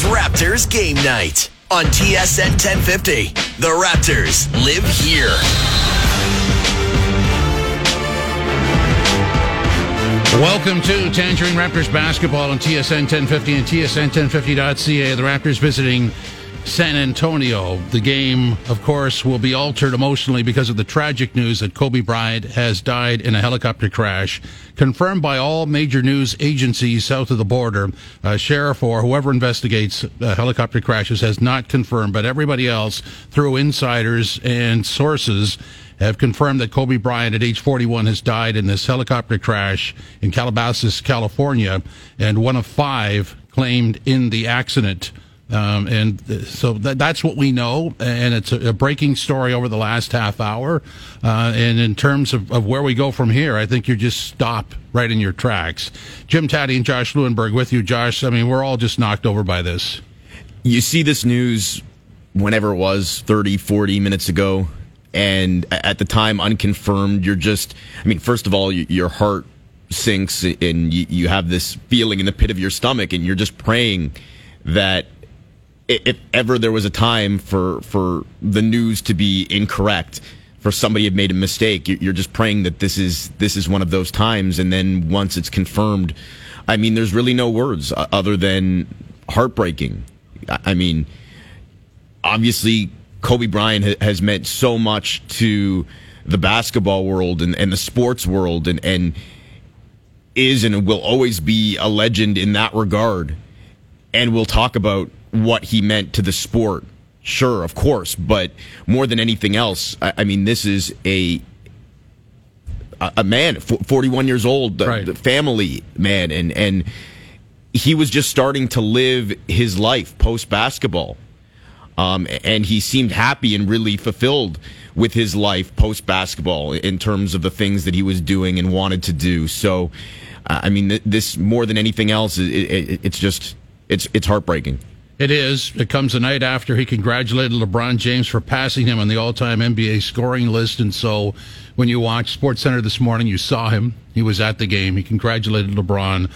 is Raptors Game Night on TSN 1050. The Raptors live here. Welcome to Tangerine Raptors basketball on TSN 1050 and TSN1050.ca. The Raptors visiting San Antonio. The game, of course, will be altered emotionally because of the tragic news that Kobe Bryant has died in a helicopter crash, confirmed by all major news agencies south of the border. Uh, sheriff or whoever investigates uh, helicopter crashes has not confirmed, but everybody else, through insiders and sources, have confirmed that Kobe Bryant at age 41 has died in this helicopter crash in Calabasas, California, and one of five claimed in the accident. Um, and so that, that's what we know, and it's a, a, breaking story over the last half hour. Uh, and in terms of, of, where we go from here, I think you just stop right in your tracks. Jim Tatti and Josh Lewenberg with you, Josh. I mean, we're all just knocked over by this. You see this news whenever it was 30, 40 minutes ago and at the time unconfirmed you're just i mean first of all your heart sinks and you have this feeling in the pit of your stomach and you're just praying that if ever there was a time for for the news to be incorrect for somebody had made a mistake you're just praying that this is this is one of those times and then once it's confirmed i mean there's really no words uh, other than heartbreaking i mean obviously Kobe Bryant has meant so much to the basketball world and, and the sports world and, and is and will always be a legend in that regard. And we'll talk about what he meant to the sport. Sure, of course, but more than anything else, I, I mean, this is a a man, 41 years old, the, right. the family man, and and he was just starting to live his life post basketball. Um, and he seemed happy and really fulfilled with his life post basketball in terms of the things that he was doing and wanted to do. So, I mean, this more than anything else, it, it, it's just it's it's heartbreaking. It is. It comes the night after he congratulated LeBron James for passing him on the all-time NBA scoring list, and so when you watch Sports Center this morning, you saw him. He was at the game. He congratulated LeBron.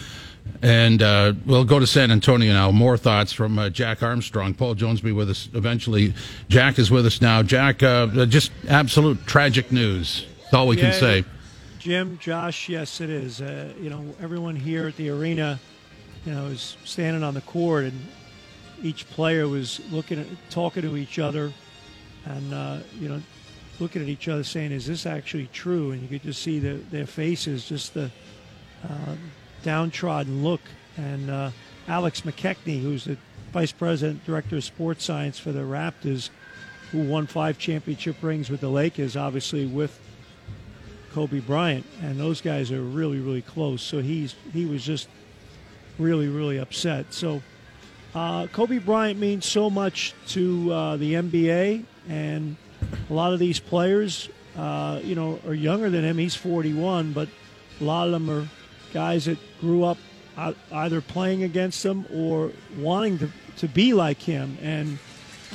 And uh, we'll go to San Antonio now. More thoughts from uh, Jack Armstrong. Paul Jones will be with us eventually. Jack is with us now. Jack, uh, just absolute tragic news. That's all we yeah, can say. Jim, Josh, yes, it is. Uh, you know, everyone here at the arena, you know, is standing on the court, and each player was looking at, talking to each other, and uh, you know, looking at each other, saying, "Is this actually true?" And you could just see the, their faces, just the uh, downtrodden look. And uh, Alex McKechnie, who's the vice president, director of sports science for the Raptors, who won five championship rings with the Lakers, obviously with Kobe Bryant, and those guys are really, really close. So he's he was just really, really upset. So uh, Kobe Bryant means so much to uh, the NBA, and a lot of these players, uh, you know, are younger than him. He's 41, but a lot of them are guys that grew up either playing against him or wanting to, to be like him. And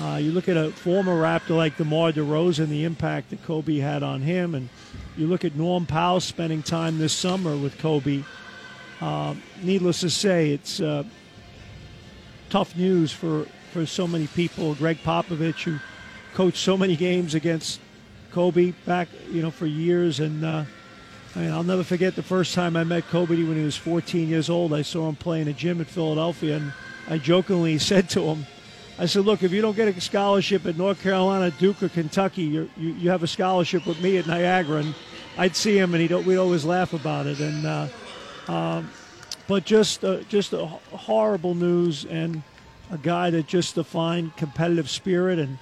uh, you look at a former Raptor like DeMar DeRozan, the impact that Kobe had on him, and you look at Norm Powell spending time this summer with Kobe. Uh, needless to say, it's uh, tough news for, for so many people. Gregg Popovich, who coached so many games against Kobe back, you know, for years, and uh, I mean, I'll never forget the first time I met Kobe when he was 14 years old. I saw him play in a gym in Philadelphia, and I jokingly said to him, I said, look, if you don't get a scholarship at North Carolina, Duke, or Kentucky, you you have a scholarship with me at Niagara. And I'd see him, and he'd, we'd always laugh about it. And uh, um, But just, uh, just horrible news, and a guy that just defined competitive spirit and,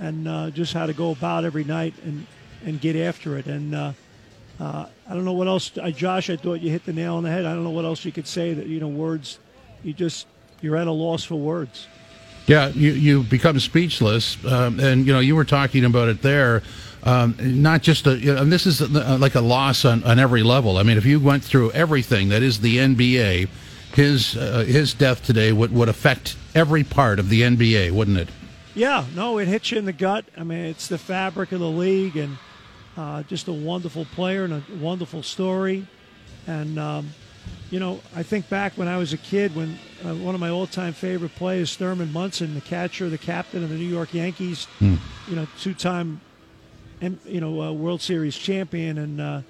and uh, just how to go about every night and, and get after it. And uh, uh, I don't know what else, Josh. I thought you hit the nail on the head. I don't know what else you could say. That you know, words. You just you're at a loss for words. Yeah, you you become speechless, um, and you know you were talking about it there. Um, not just a, you know, and this is a, like a loss on, on every level. I mean, if you went through everything that is the NBA, his uh, his death today would, would affect every part of the NBA, wouldn't it? Yeah, no, it hits you in the gut. I mean, it's the fabric of the league, and uh, just a wonderful player and a wonderful story. And um, you know, I think back when I was a kid, when uh, one of my all-time favorite players, Thurman Munson, the catcher, the captain of the New York Yankees, you know, two-time, you know, uh, World Series champion, and uh,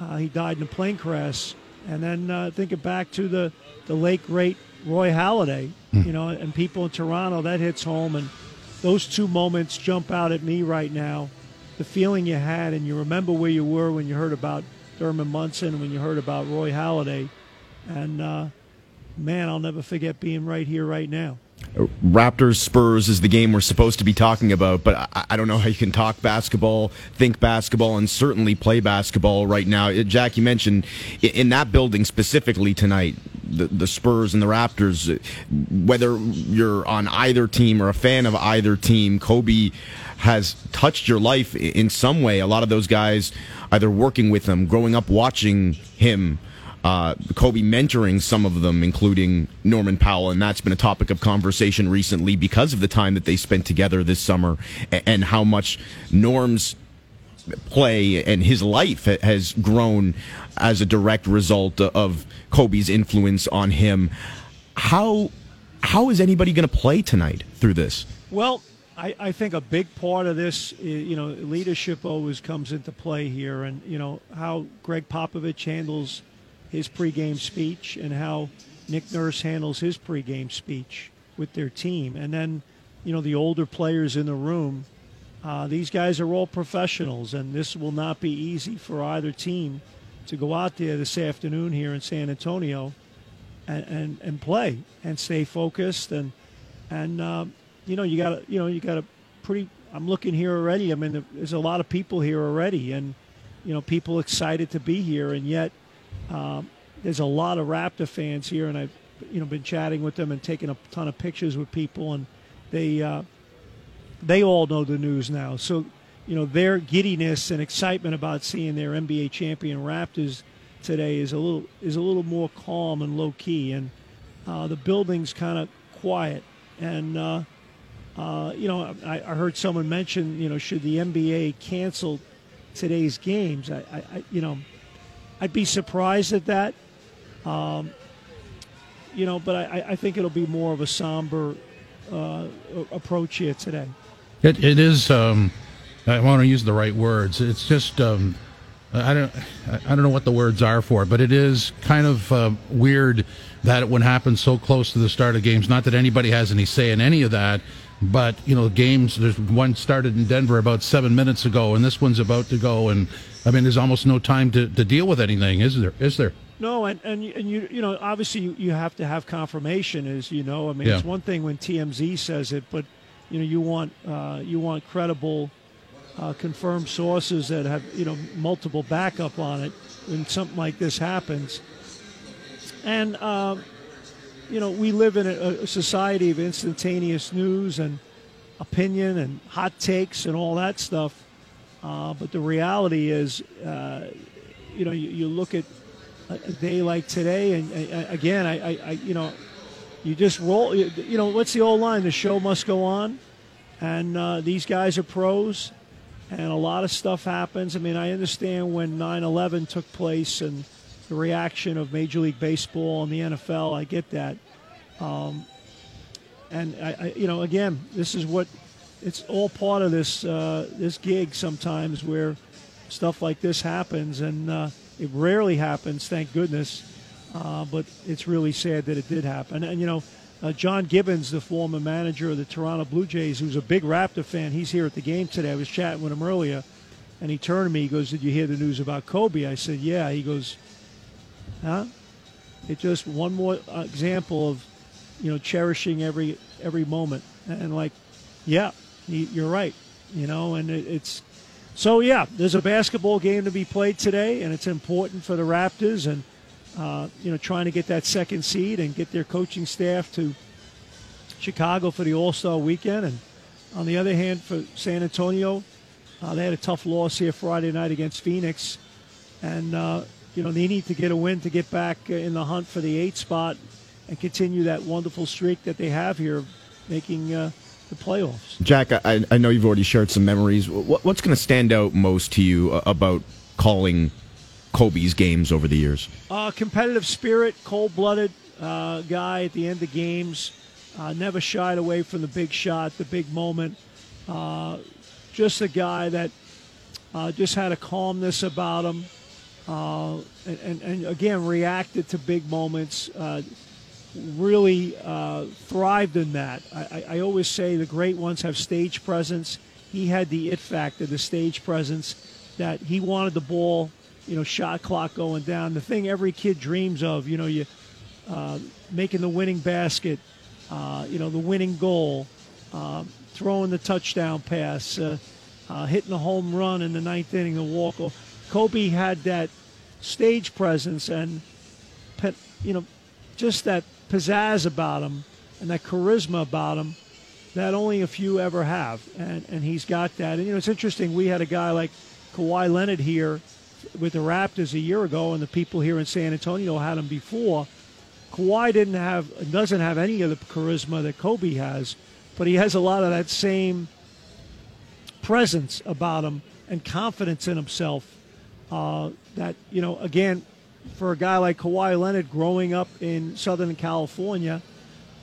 uh, he died in a plane crash. And then uh, thinking back to the the late great Roy Halladay, you know, and people in Toronto, that hits home, and those two moments jump out at me right now. The feeling you had, and you remember where you were when you heard about Thurman Munson, when you heard about Roy Halladay, and uh, man, I'll never forget being right here, right now. Raptors Spurs is the game we're supposed to be talking about, but I, I don't know how you can talk basketball, think basketball, and certainly play basketball right now. Uh, Jack, you mentioned i- in that building specifically tonight, the, the Spurs and the Raptors, uh, whether you're on either team or a fan of either team, Kobe has touched your life in some way. A lot of those guys either working with him, growing up watching him uh, Kobe mentoring some of them, including Norman Powell, and that's been a topic of conversation recently because of the time that they spent together this summer and how much Norm's play and his life has grown as a direct result of Kobe's influence on him. How how is anybody going to play tonight through this? Well, I, I think a big part of this, you know, leadership always comes into play here, and you know how Gregg Popovich handles his pregame speech and how Nick Nurse handles his pregame speech with their team, and then you know the older players in the room. Uh, these guys are all professionals, and this will not be easy for either team to go out there this afternoon here in San Antonio and, and, and play and stay focused and and um, you know you got you know you got a pretty I'm looking here already I mean there's a lot of people here already and you know people excited to be here and yet um, there's a lot of Raptor fans here and I've you know been chatting with them and taking a ton of pictures with people and they uh, they all know the news now so you know their giddiness and excitement about seeing their NBA champion Raptors today is a little is a little more calm and low key, and uh, the building's kind of quiet. And uh, uh, you know, I, I heard someone mention, you know, should the NBA cancel today's games? I, I, I you know, I'd be surprised at that. Um, you know, but I, I think it'll be more of a somber uh, approach here today. It, it is. Um, I want to use the right words. It's just. Um, I don't. I don't know what the words are for but it is kind of uh, weird that it would happen so close to the start of games. Not that anybody has any say in any of that, but you know, games. There's one started in Denver about seven minutes ago, and this one's about to go. And I mean, there's almost no time to, to deal with anything, is there? Is there? No, and and you- and you you know obviously you, you have to have confirmation, as you know. I mean, Yeah. it's one thing when TMZ says it, but you know you want uh, you want credible, uh, confirmed sources that have you know multiple backup on it when something like this happens. And um, you know we live in a, a society of instantaneous news and opinion and hot takes and all that stuff. Uh, but the reality is, uh, you know, you, you look at a, day like today, and uh, again, I, I, I, you know, you just roll. You, you know, what's the old line? The show must go on, and uh, these guys are pros, and a lot of stuff happens. I mean, I understand when 9/11 took place and the reaction of Major League Baseball and the NFL. I get that, um, and I, I, you know, again, this is what it's all part of this uh, this gig sometimes where stuff like this happens, and uh, it rarely happens, thank goodness. Uh, but it's really sad that it did happen. And you know, uh, John Gibbons, the former manager of the Toronto Blue Jays, who's a big Raptor fan, he's here at the game today. I was chatting with him earlier, and he turned to me. He goes, "Did you hear the news about Kobe?" I said, "Yeah." He goes, "Huh?" It's just one more example of, you know, cherishing every every moment, and like, yeah, you're right. You know, and it, it's so yeah. There's a basketball game to be played today, and it's important for the Raptors, and uh, you know, trying to get that second seed and get their coaching staff to Chicago for the All Star weekend. And on the other hand, for San Antonio, uh, they had a tough loss here Friday night against Phoenix, and uh, you know they need to get a win to get back uh, in the hunt for the eight spot and continue that wonderful streak that they have here, making uh, the playoffs. Jack, I, I know you've already shared some memories. What, what's going to stand out most to you uh, about calling Kobe's games over the years? Uh, competitive spirit, cold blooded uh, guy at the end of games. Uh, never shied away from the big shot, the big moment. Uh, just a guy that uh, just had a calmness about him. Uh, and, and, again, reacted to big moments. really thrived in that. I, I always say the great ones have stage presence. He had the it factor, the stage presence, that he wanted the ball you know, shot clock going down. The thing every kid dreams of, you know, you uh, making the winning basket, uh, you know, the winning goal, uh, throwing the touchdown pass, uh, uh, hitting the home run in the ninth inning, the walk. Kobe had that stage presence and, you know, just that pizzazz about him and that charisma about him that only a few ever have. And, and he's got that. And, you know, it's interesting. We had a guy like Kawhi Leonard here with the Raptors a year ago, and the people here in San Antonio had him before. Kawhi didn't have doesn't have any of the charisma that Kobe has, but he has a lot of that same presence about him and confidence in himself. Uh, that you know, again, for a guy like Kawhi Leonard growing up in Southern California,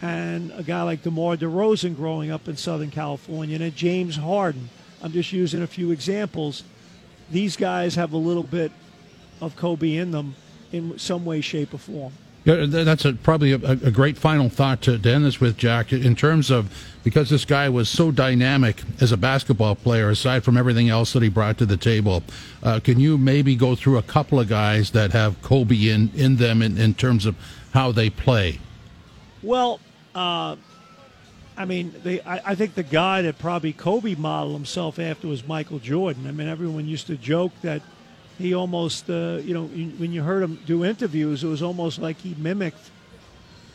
and a guy like DeMar DeRozan growing up in Southern California, and a James Harden. I'm just using a few examples these guys have a little bit of Kobe in them in some way, shape, or form. That's a, probably a, a, great final thought to, to, end this with, Jack. In terms of because this guy was so dynamic as a basketball player, aside from everything else that he brought to the table, uh, can you maybe go through a couple of guys that have Kobe in in them in, in terms of how they play? Well, uh, I mean, they, I, I, think the guy that probably Kobe modeled himself after was Michael Jordan. I mean, everyone used to joke that he almost, uh, you know, when you heard him do interviews, it was almost like he mimicked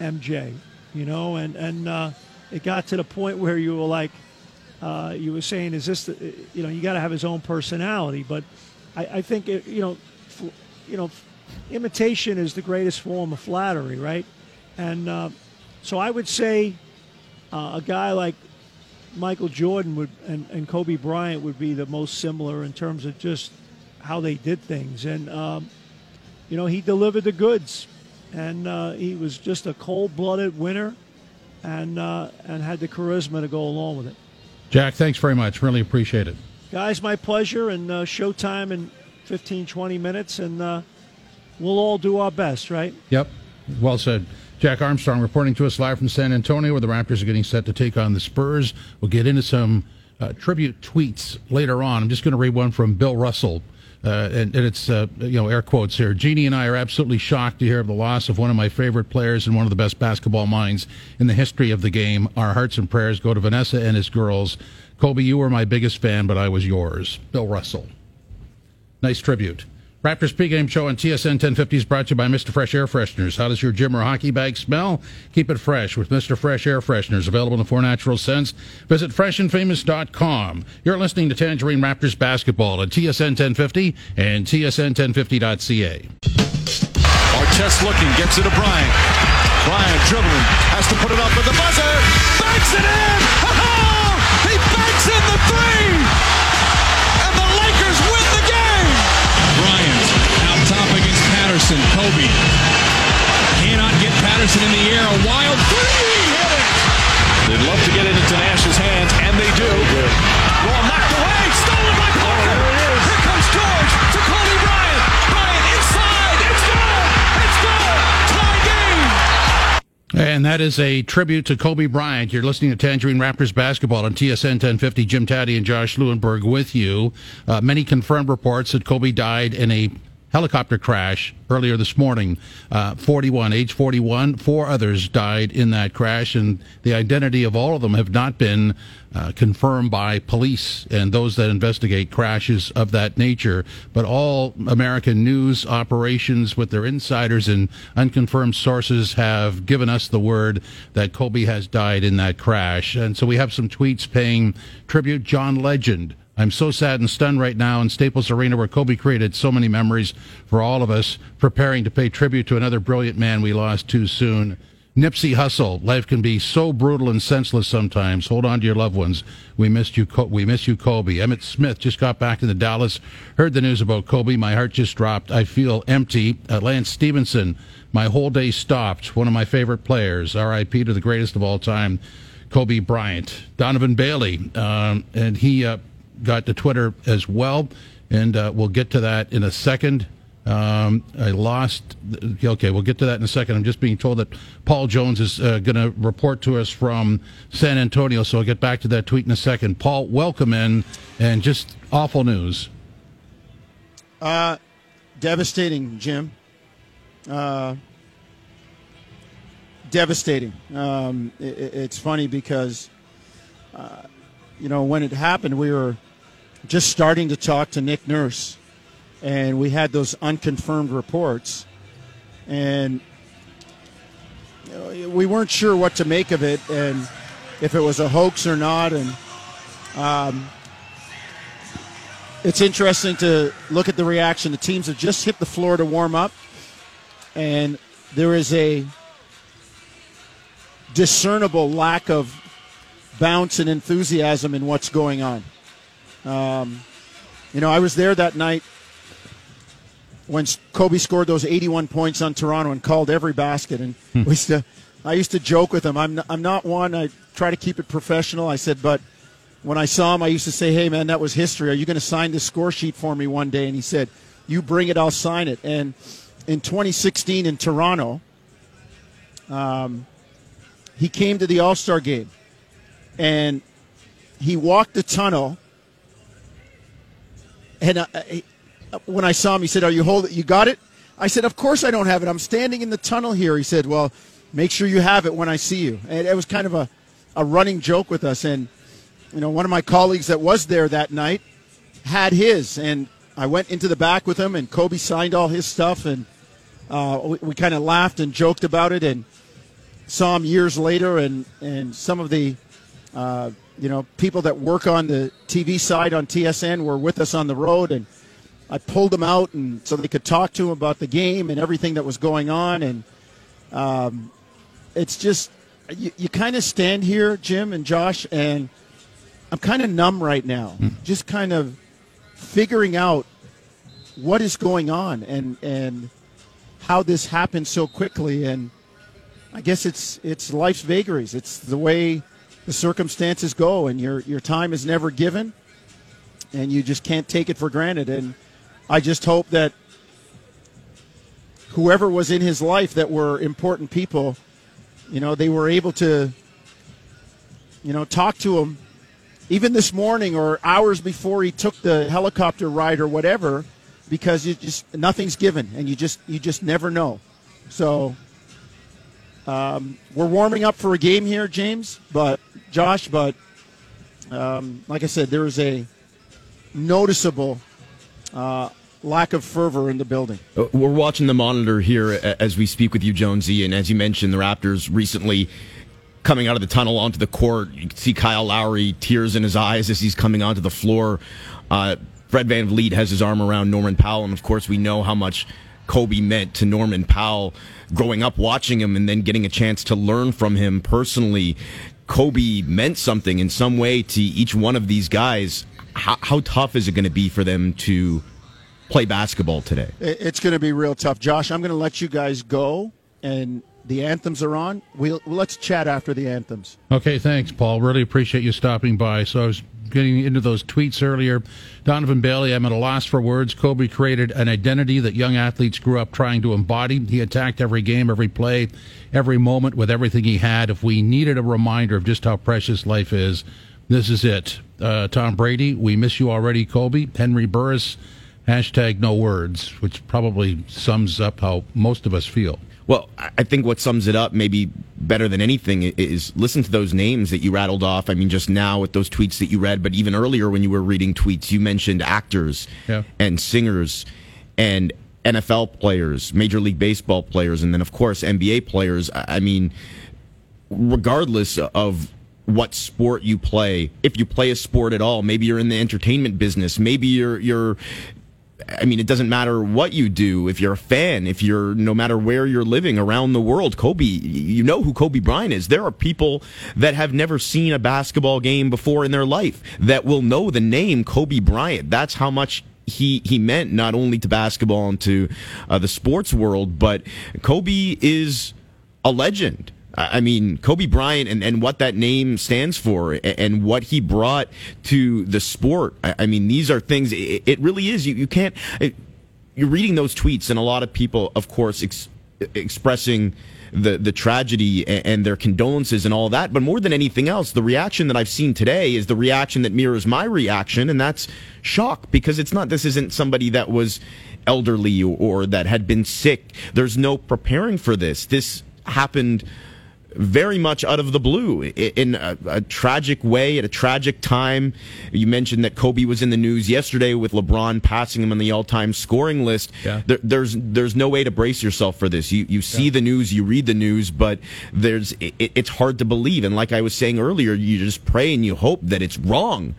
MJ, you know, and and uh, it got to the point where you were like, uh, you were saying, is this, the, you know, you got to have his own personality, but I, I think it, you know, you know, imitation is the greatest form of flattery, right? And uh, so I would say uh, a guy like Michael Jordan would and, and Kobe Bryant would be the most similar in terms of just how they did things. And, um, you know, he delivered the goods. And uh, he was just a cold blooded winner and, uh, and had the charisma to go along with it. Jack, thanks very much. Really appreciate it. Guys, my pleasure. And uh, showtime in 15, 20 minutes. And uh, we'll all do our best, right? Yep. Well said. Jack Armstrong reporting to us live from San Antonio, where the Raptors are getting set to take on the Spurs. We'll get into some uh, tribute tweets later on. I'm just going to read one from Bill Russell. Uh, and, and, it's uh, you know air quotes here. Jeannie and I are absolutely shocked to hear of the loss of one of my favorite players and one of the best basketball minds in the history of the game. Our hearts and prayers go to Vanessa and his girls. Kobe, you were my biggest fan, but I was yours. Bill Russell. Nice tribute. Raptors pregame show on TSN 1050 is brought to you by Mr. Fresh Air Fresheners. How does your gym or hockey bag smell? Keep it fresh with Mr. Fresh Air Fresheners, available in the four natural scents. Visit freshandfamous.com. You're listening to Tangerine Raptors basketball on TSN 1050 and TSN1050.ca. Artest looking, gets it to Bryant. Bryant dribbling, has to put it up with the buzzer. Banks it in! Ha-ha! He banks in the three! Patterson. Kobe cannot get Patterson in the air. A wild three. Hit it. They'd love to get it into Nash's hands, and they do. Ball knocked away. Stolen by Parker. Oh, here, here comes George to Kobe Bryant. Bryant inside. It's good. It's good. Tie game. And that is a tribute to Kobe Bryant. You're listening to Tangerine Raptors basketball on TSN 1050. Jim Tatti and Josh Lewenberg with you. Uh, many confirmed reports that Kobe died in a helicopter crash earlier this morning. Uh, 41, age 41. Four others died in that crash, and the identity of all of them have not been uh, confirmed by police and those that investigate crashes of that nature. But all American news operations, with their insiders and unconfirmed sources, have given us the word that Kobe has died in that crash. And so we have some tweets paying tribute. John Legend I'm so sad and stunned right now in Staples Arena, where Kobe created so many memories for all of us, preparing to pay tribute to another brilliant man we lost too soon. Nipsey Hussle. Life can be so brutal and senseless sometimes. Hold on to your loved ones. We missed you. We miss you, Kobe. Emmitt Smith just got back into Dallas. Heard the news about Kobe. My heart just dropped. I feel empty. Uh, Lance Stephenson. My whole day stopped. One of my favorite players. R.I.P. to the greatest of all time, Kobe Bryant. Donovan Bailey, um, and he uh, got to Twitter as well, and uh, we'll get to that in a second. Um, I lost. Okay, we'll get to that in a second. I'm just being told that Paul Jones is uh, going to report to us from San Antonio, so I'll get back to that tweet in a second. Paul, welcome in, and just awful news. Uh, devastating, Jim. Uh, devastating. Um, it, it's funny because, uh, you know, when it happened, we were just starting to talk to Nick Nurse and we had those unconfirmed reports, and we weren't sure what to make of it and if it was a hoax or not. And um, it's interesting to look at the reaction. The teams have just hit the floor to warm up, and there is a discernible lack of bounce and enthusiasm in what's going on. Um, you know, I was there that night when Kobe scored those 81 points on Toronto and called every basket. And hmm. we used to, I used to joke with him. I'm not, I'm not one. I try to keep it professional. I said, but when I saw him, I used to say, "Hey, man, that was history. Are you going to sign the score sheet for me one day?" And he said, "You bring it, I'll sign it." And in 2016 in Toronto, um, he came to the All Star game, and he walked the tunnel, and. Uh, when I saw him, he said, "Are you holding? You got it?" I said, "Of course I don't have it. I'm standing in the tunnel here." He said, "Well, make sure you have it when I see you." And it was kind of a, a running joke with us. And you know, one of my colleagues that was there that night had his, and I went into the back with him, and Kobe signed all his stuff, and uh, we, we kind of laughed and joked about it, and saw him years later, and and some of the. Uh, you know, people that work on the TV side on TSN were with us on the road, and I pulled them out and so they could talk to him about the game and everything that was going on. And um, it's just you, you kind of stand here, Jim and Josh, and I'm kind of numb right now, mm. just kind of figuring out what is going on and and how this happened so quickly. And I guess it's it's life's vagaries. It's the way the circumstances go, and your your time is never given, and you just can't take it for granted. And I just hope that whoever was in his life that were important people, you know, they were able to, you know, talk to him even this morning or hours before he took the helicopter ride or whatever, because you just nothing's given and you just you just never know. So um, we're warming up for a game here, James, but Josh, but um, like I said, there is a noticeable uh, lack of fervor in the building. Uh, we're watching the monitor here as we speak with you, Jonesy, and as you mentioned, the Raptors recently coming out of the tunnel onto the court. You can see Kyle Lowry, tears in his eyes as he's coming onto the floor. Uh, Fred VanVleet has his arm around Norman Powell, and of course, we know how much Kobe meant to Norman Powell growing up watching him and then getting a chance to learn from him personally. Kobe meant something in some way to each one of these guys. How, how tough is it going to be for them to play basketball today? It's going to be real tough. Josh, I'm going to let you guys go, and the anthems are on. We'll, let's chat after the anthems. Okay, thanks, Paul. Really appreciate you stopping by. So I was getting into those tweets earlier. Donovan Bailey, I'm at a loss for words. Kobe created an identity that young athletes grew up trying to embody. He attacked every game, every play, every moment with everything he had. If we needed a reminder of just how precious life is, this is it. Uh, Tom Brady, we miss you already, Kobe. Henry Burris, Hashtag no words, which probably sums up how most of us feel. Well, I think what sums it up maybe better than anything is listen to those names that you rattled off. I mean, just now with those tweets that you read, but even earlier when you were reading tweets, you mentioned actors yeah. and singers and NFL players, Major League Baseball players, and then, of course, NBA players. I mean, regardless of what sport you play, if you play a sport at all, maybe you're in the entertainment business, maybe you're you're I mean, it doesn't matter what you do. If you're a fan, if you're no matter where you're living around the world, Kobe, you know who Kobe Bryant is. There are people that have never seen a basketball game before in their life that will know the name Kobe Bryant. That's how much he he meant not only to basketball and to uh, the sports world, but Kobe is a legend. I mean, Kobe Bryant and, and what that name stands for and, what he brought to the sport. I, mean, these are things, it, it, really is. You, you can't, it, you're reading those tweets, and a lot of people, of course, ex, expressing the the tragedy and, and, their condolences and all that. But more than anything else, the reaction that I've seen today is the reaction that mirrors my reaction, and that's shock because it's not. This isn't somebody that was elderly or, or that had been sick. There's no preparing for this. This happened very much out of the blue in a, a, tragic way at a tragic time. You mentioned that Kobe was in the news yesterday with LeBron passing him on the all-time scoring list. Yeah. There, there's there's no way to brace yourself for this. You you see yeah. the news, you read the news, but there's it, it's hard to believe. And like I was saying earlier, you just pray and you hope that it's wrong.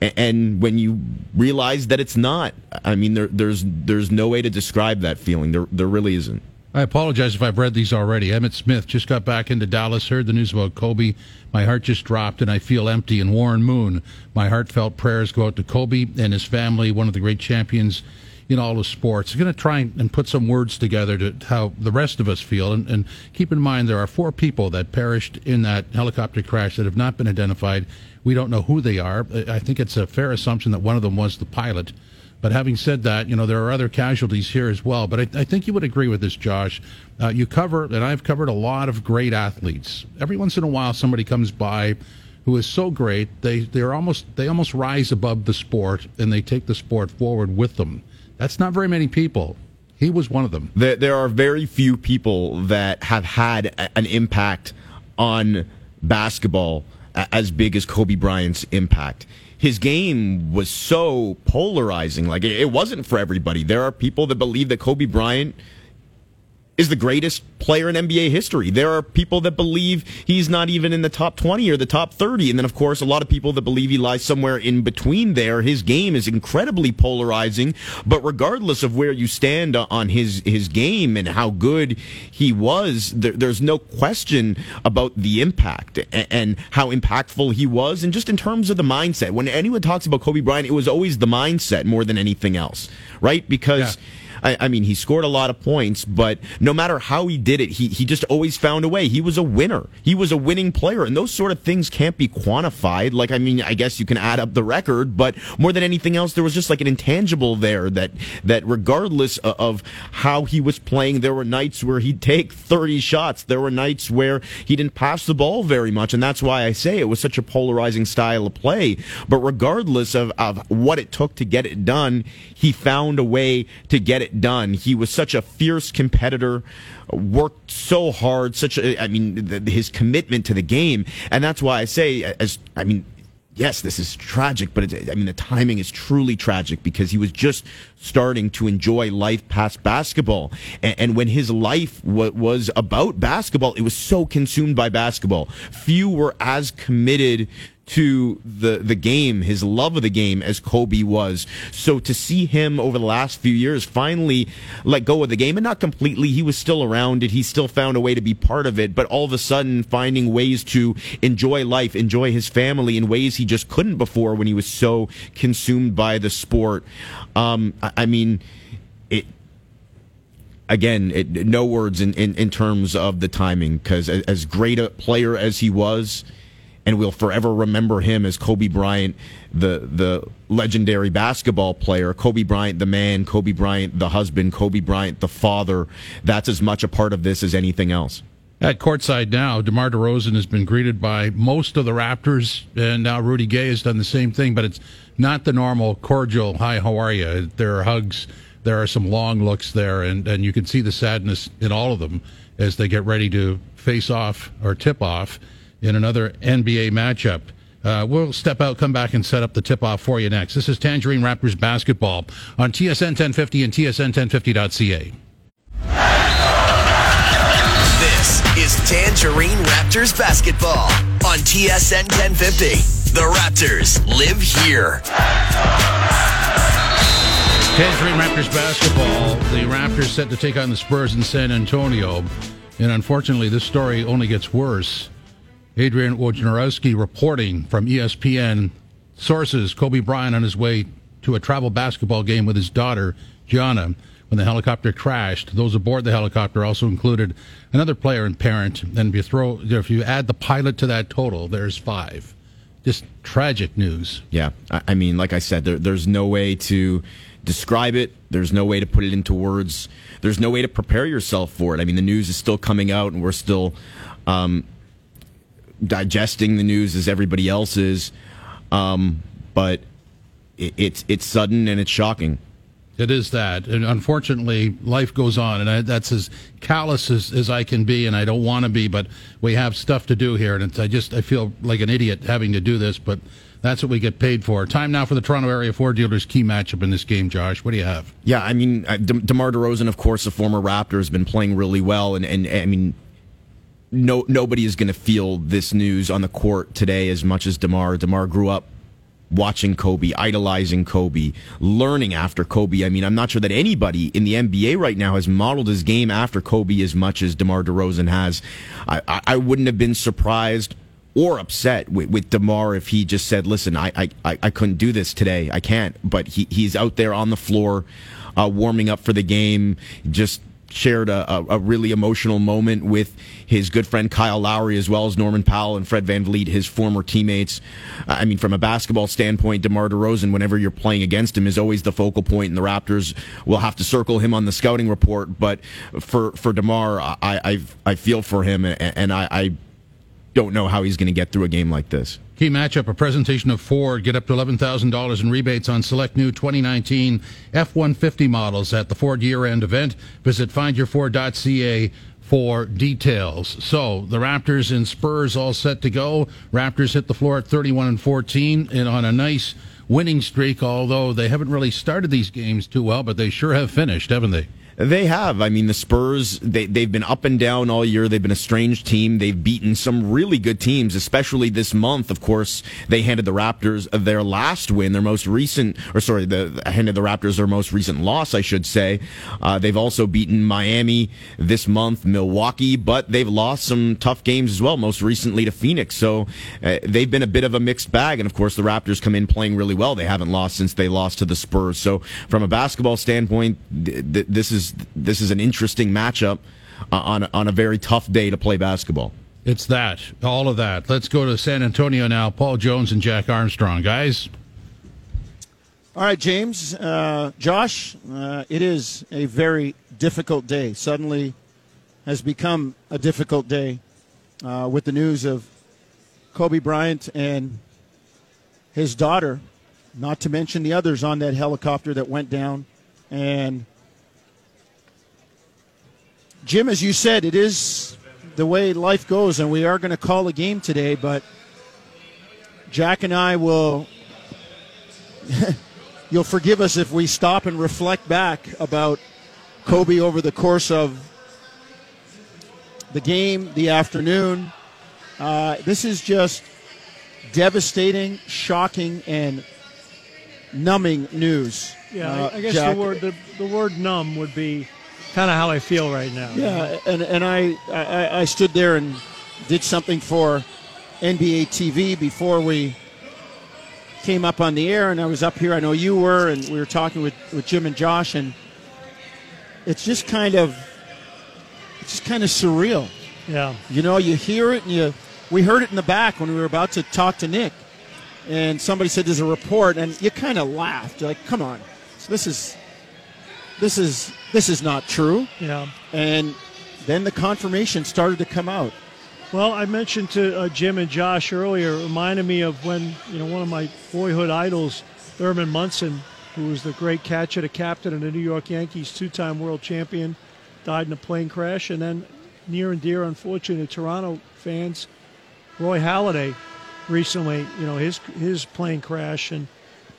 And when you realize that it's not, I mean, there, there's there's no way to describe that feeling. There there really isn't. I apologize if I've read these already. Emmitt Smith just got back into Dallas, heard the news about Kobe. My heart just dropped and I feel empty. And Warren Moon, my heartfelt prayers go out to Kobe and his family, one of the great champions in all of sports. I'm going to try and put some words together to how the rest of us feel. And, and keep in mind, there are four people that perished in that helicopter crash that have not been identified. We don't know who they are. I think it's a fair assumption that one of them was the pilot. But having said that, you know, there are other casualties here as well. But I, I think you would agree with this, Josh. Uh, you cover, and I've covered a lot of great athletes. Every once in a while, somebody comes by who is so great, they, they're almost, they almost rise above the sport and they take the sport forward with them. That's not very many people. He was one of them. There, there are very few people that have had an impact on basketball as big as Kobe Bryant's impact his game was so polarizing. Like it wasn't for everybody. There are people that believe that Kobe Bryant is the greatest player in NBA history. There are people that believe he's not even in the top 20 or the top 30. And then, of course, a lot of people that believe he lies somewhere in between there. His game is incredibly polarizing. But regardless of where you stand on his, his game and how good he was, there, there's no question about the impact and, and how impactful he was. And just in terms of the mindset, when anyone talks about Kobe Bryant, it was always the mindset more than anything else, right? Because. Yeah I, I, mean, he scored a lot of points, but no matter how he did it, he, he just always found a way. He was a winner. He was a winning player, and those sort of things can't be quantified. Like, I mean, I guess you can add up the record, but more than anything else, there was just like an intangible there that, that regardless of, how he was playing, there were nights where he'd take 30 shots. There were nights where he didn't pass the ball very much, and that's why I say it was such a polarizing style of play. But regardless of, of what it took to get it done, he found a way to get it done. He was such a fierce competitor, worked so hard, such a, I mean, his commitment to the game. And that's why I say, as, I mean, yes, this is tragic, but I mean, the timing is truly tragic because he was just starting to enjoy life past basketball. And, and when his life w- was about basketball, it was so consumed by basketball. Few were as committed to the the game, his love of the game as Kobe was. So to see him over the last few years finally let go of the game and not completely, he was still around it. He still found a way to be part of it, but all of a sudden finding ways to enjoy life, enjoy his family in ways he just couldn't before when he was so consumed by the sport. Um, I, I mean, it again, it, no words in, in, in, terms of the timing because as great a player as he was, and we'll forever remember him as Kobe Bryant, the the legendary basketball player, Kobe Bryant the man, Kobe Bryant the husband, Kobe Bryant the father. That's as much a part of this as anything else. At courtside now, DeMar DeRozan has been greeted by most of the Raptors, and now Rudy Gay has done the same thing, but it's not the normal cordial, hi, how are you? There are hugs, there are some long looks there, and, and you can see the sadness in all of them as they get ready to face off or tip off in another NBA matchup. Uh, we'll step out, come back, and set up the tip off for you next. This is Tangerine Raptors basketball on TSN 1050 and TSN1050.ca. This is Tangerine Raptors basketball on TSN 1050. The Raptors live here. Tangerine Raptors basketball. The Raptors set to take on the Spurs in San Antonio. And unfortunately, this story only gets worse. Adrian Wojnarowski reporting from ESPN sources Kobe Bryant on his way to a travel basketball game with his daughter, Gianna, when the helicopter crashed. Those aboard the helicopter also included another player and parent. And if you throw, if you add the pilot to that total, there's five. Just tragic news. Yeah, I, mean, like I said, there, there's no way to describe it. There's no way to put it into words. There's no way to prepare yourself for it. I mean, the news is still coming out, and we're still um, digesting the news as everybody else is. Um, but it, it's it's sudden and it's shocking. It is that, and unfortunately, life goes on, and I, that's as callous as, as I can be, and I don't want to be, but we have stuff to do here, and I just I feel like an idiot having to do this, but that's what we get paid for. Time now for the Toronto Area Ford Dealers key matchup in this game, Josh. What do you have? Yeah, I mean, De- DeMar DeRozan, of course, a former Raptor, has been playing really well, and, and I mean, no nobody is going to feel this news on the court today as much as DeMar. DeMar grew up watching Kobe, idolizing Kobe, learning after Kobe. I mean, I'm not sure that anybody in the NBA right now has modeled his game after Kobe as much as DeMar DeRozan has. I, I, I wouldn't have been surprised or upset with, with DeMar if he just said, listen, I, I, I couldn't do this today. I can't. But he, he's out there on the floor, uh, warming up for the game, just shared a, a, a, really emotional moment with his good friend Kyle Lowry, as well as Norman Powell and Fred VanVleet, his former teammates. I mean, from a basketball standpoint, DeMar DeRozan, whenever you're playing against him, is always the focal point, and the Raptors will have to circle him on the scouting report. But for for DeMar, I I, I feel for him, and, and I, I don't know how he's going to get through a game like this. Key matchup, a presentation of Ford. Get up to $11,000 in rebates on select new 2019 F-150 models at the Ford year-end event. Visit findyourford.ca for details. So the Raptors and Spurs all set to go. Raptors hit the floor at 31 and 14 and on a nice winning streak, although they haven't really started these games too well, but they sure have finished, haven't they? They have. I mean, the Spurs, they, they've been up and down all year. They've been a strange team. They've beaten some really good teams, especially this month. Of course, they handed the Raptors their last win, their most recent, or sorry, the handed the Raptors their most recent loss, I should say. Uh, they've also beaten Miami this month, Milwaukee, but they've lost some tough games as well, most recently to Phoenix. So uh, they've been a bit of a mixed bag. And of course, the Raptors come in playing really well. They haven't lost since they lost to the Spurs. So from a basketball standpoint, th- th- this is this is an interesting matchup uh, on on a very tough day to play basketball. It's that, all of that. Let's go to San Antonio now. Paul Jones and Jack Armstrong, guys. All right, James, uh, Josh. Uh, it is a very difficult day. Suddenly, has become a difficult day uh, with the news of Kobe Bryant and his daughter, not to mention the others on that helicopter that went down, and Jim, as you said, it is the way life goes, and we are going to call a game today, but Jack and I will. you'll forgive us if we stop and reflect back about Kobe over the course of the game, the afternoon. Uh, this is just devastating, shocking, and numbing news. Yeah, uh, I guess Jack. the word the, the word numb would be kind of how I feel right now. Yeah, and and I, I I stood there and did something for NBA TV before we came up on the air, and I was up here. I know you were, and we were talking with, with Jim and Josh, and it's just kind of it's just kind of surreal. Yeah. You know, you hear it, and you we heard it in the back when we were about to talk to Nick, and somebody said there's a report, and you kind of laughed. You're like, come on, so this is this is this is not true. Yeah. And then the confirmation started to come out. Well, I mentioned to uh, Jim and Josh earlier, it reminded me of when, you know, one of my boyhood idols, Thurman Munson, who was the great catcher, the captain of the New York Yankees, two time world champion, died in a plane crash. And then, near and dear, unfortunately, to Toronto fans, Roy Halladay recently, you know, his, his plane crash. And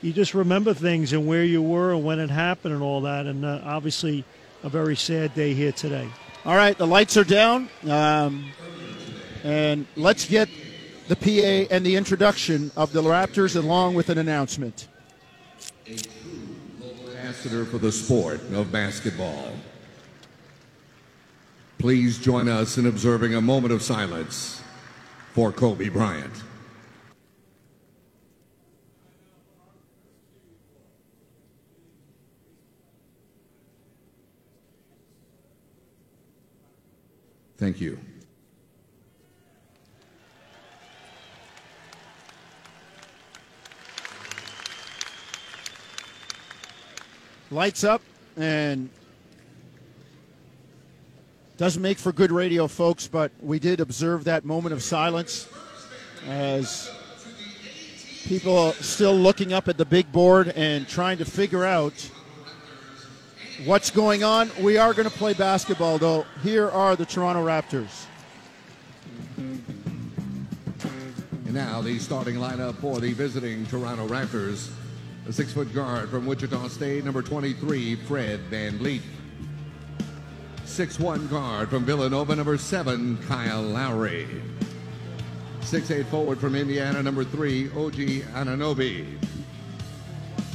you just remember things and where you were and when it happened and all that. And uh, obviously, a very sad day here today. All right, the lights are down. Um, and let's get the PA and the introduction of the Raptors along with an announcement. A true local ambassador for the sport of basketball. Please join us in observing a moment of silence for Kobe Bryant. Thank you. Lights up and doesn't make for good radio, folks, but we did observe that moment of silence as people still looking up at the big board and trying to figure out what's going on. We are going to play basketball, though. Here are the Toronto Raptors. And now the starting lineup for the visiting Toronto Raptors. A six foot guard from Wichita State, number 23, Fred Van. Six-one guard from Villanova, number 7, Kyle Lowry. Six-eight forward from Indiana, number 3, OG Anunoby.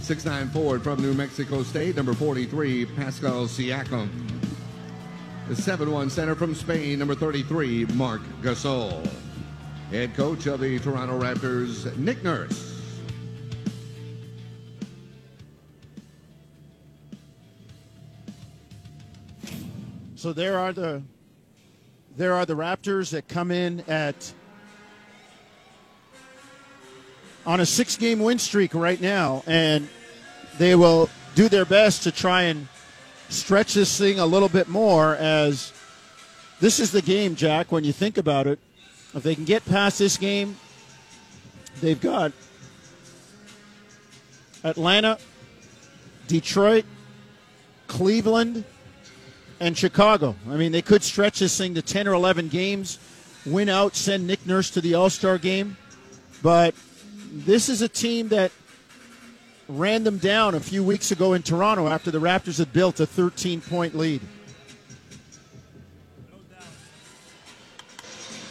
Six-nine forward from New Mexico State, number 43, Pascal Siakam. The seven-one center from Spain, number 33, Marc Gasol. Head coach of the Toronto Raptors, Nick Nurse. So there are the there are the Raptors that come in at on a six game win streak right now, and they will do their best to try and stretch this thing a little bit more as this is the game, Jack, when you think about it. If they can get past this game, they've got Atlanta, Detroit, Cleveland, and Chicago. I mean, they could stretch this thing to 10 or 11 games, win out, send Nick Nurse to the All Star game. But this is a team that ran them down a few weeks ago in Toronto after the Raptors had built a 13 point lead.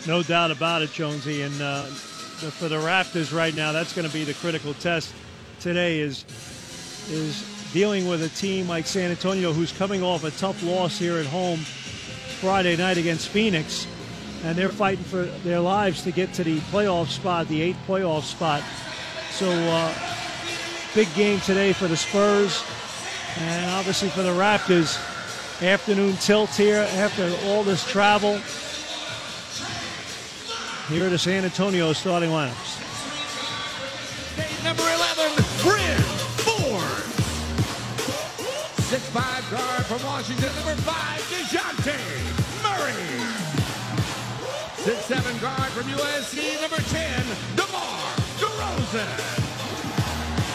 No doubt about it, Jonesy. And uh, the, for the Raptors right now, that's going to be the critical test today. Is is dealing with a team like San Antonio, who's coming off a tough loss here at home Friday night against Phoenix, and they're fighting for their lives to get to the playoff spot, the eighth playoff spot. So, uh, big game today for the Spurs, and obviously for the Raptors. Afternoon tilt here after all this travel. Here are the San Antonio starting lineups. Number 11, Bryn Ford. Guard from Washington, number five, DeJounte Murray. Six-seven guard from USC, number 10, DeMar DeRozan.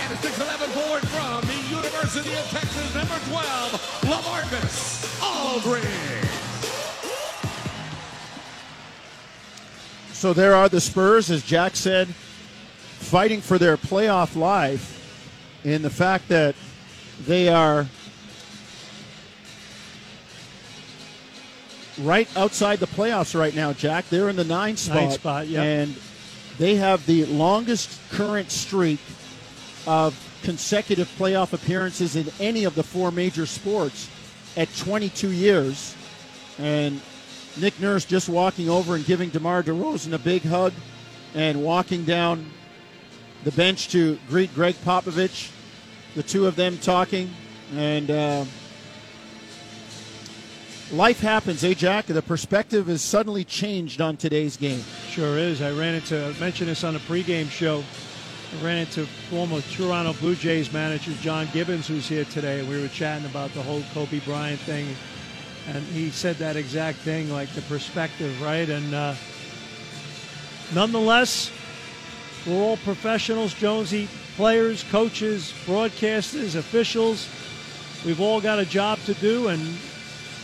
And a 6'11 forward from the University of Texas, number 12, LaMarcus Aldridge. So there are the Spurs, as Jack said, fighting for their playoff life in the fact that they are right outside the playoffs right now, Jack. They're in the nine spot. Nine spot, yep. And they have the longest current streak of consecutive playoff appearances in any of the four major sports at 22 years. And Nick Nurse just walking over and giving DeMar DeRozan a big hug and walking down the bench to greet Gregg Popovich. The two of them talking. And uh, life happens, eh, Jack? The perspective is suddenly changed on today's game. Sure is. I ran into, I mentioned this on the pregame show. I ran into former Toronto Blue Jays manager John Gibbons, who's here today, and we were chatting about the whole Kobe Bryant thing. And he said that exact thing, like the perspective, right? And uh, nonetheless, we're all professionals, Jonesy, players, coaches, broadcasters, officials. We've all got a job to do, and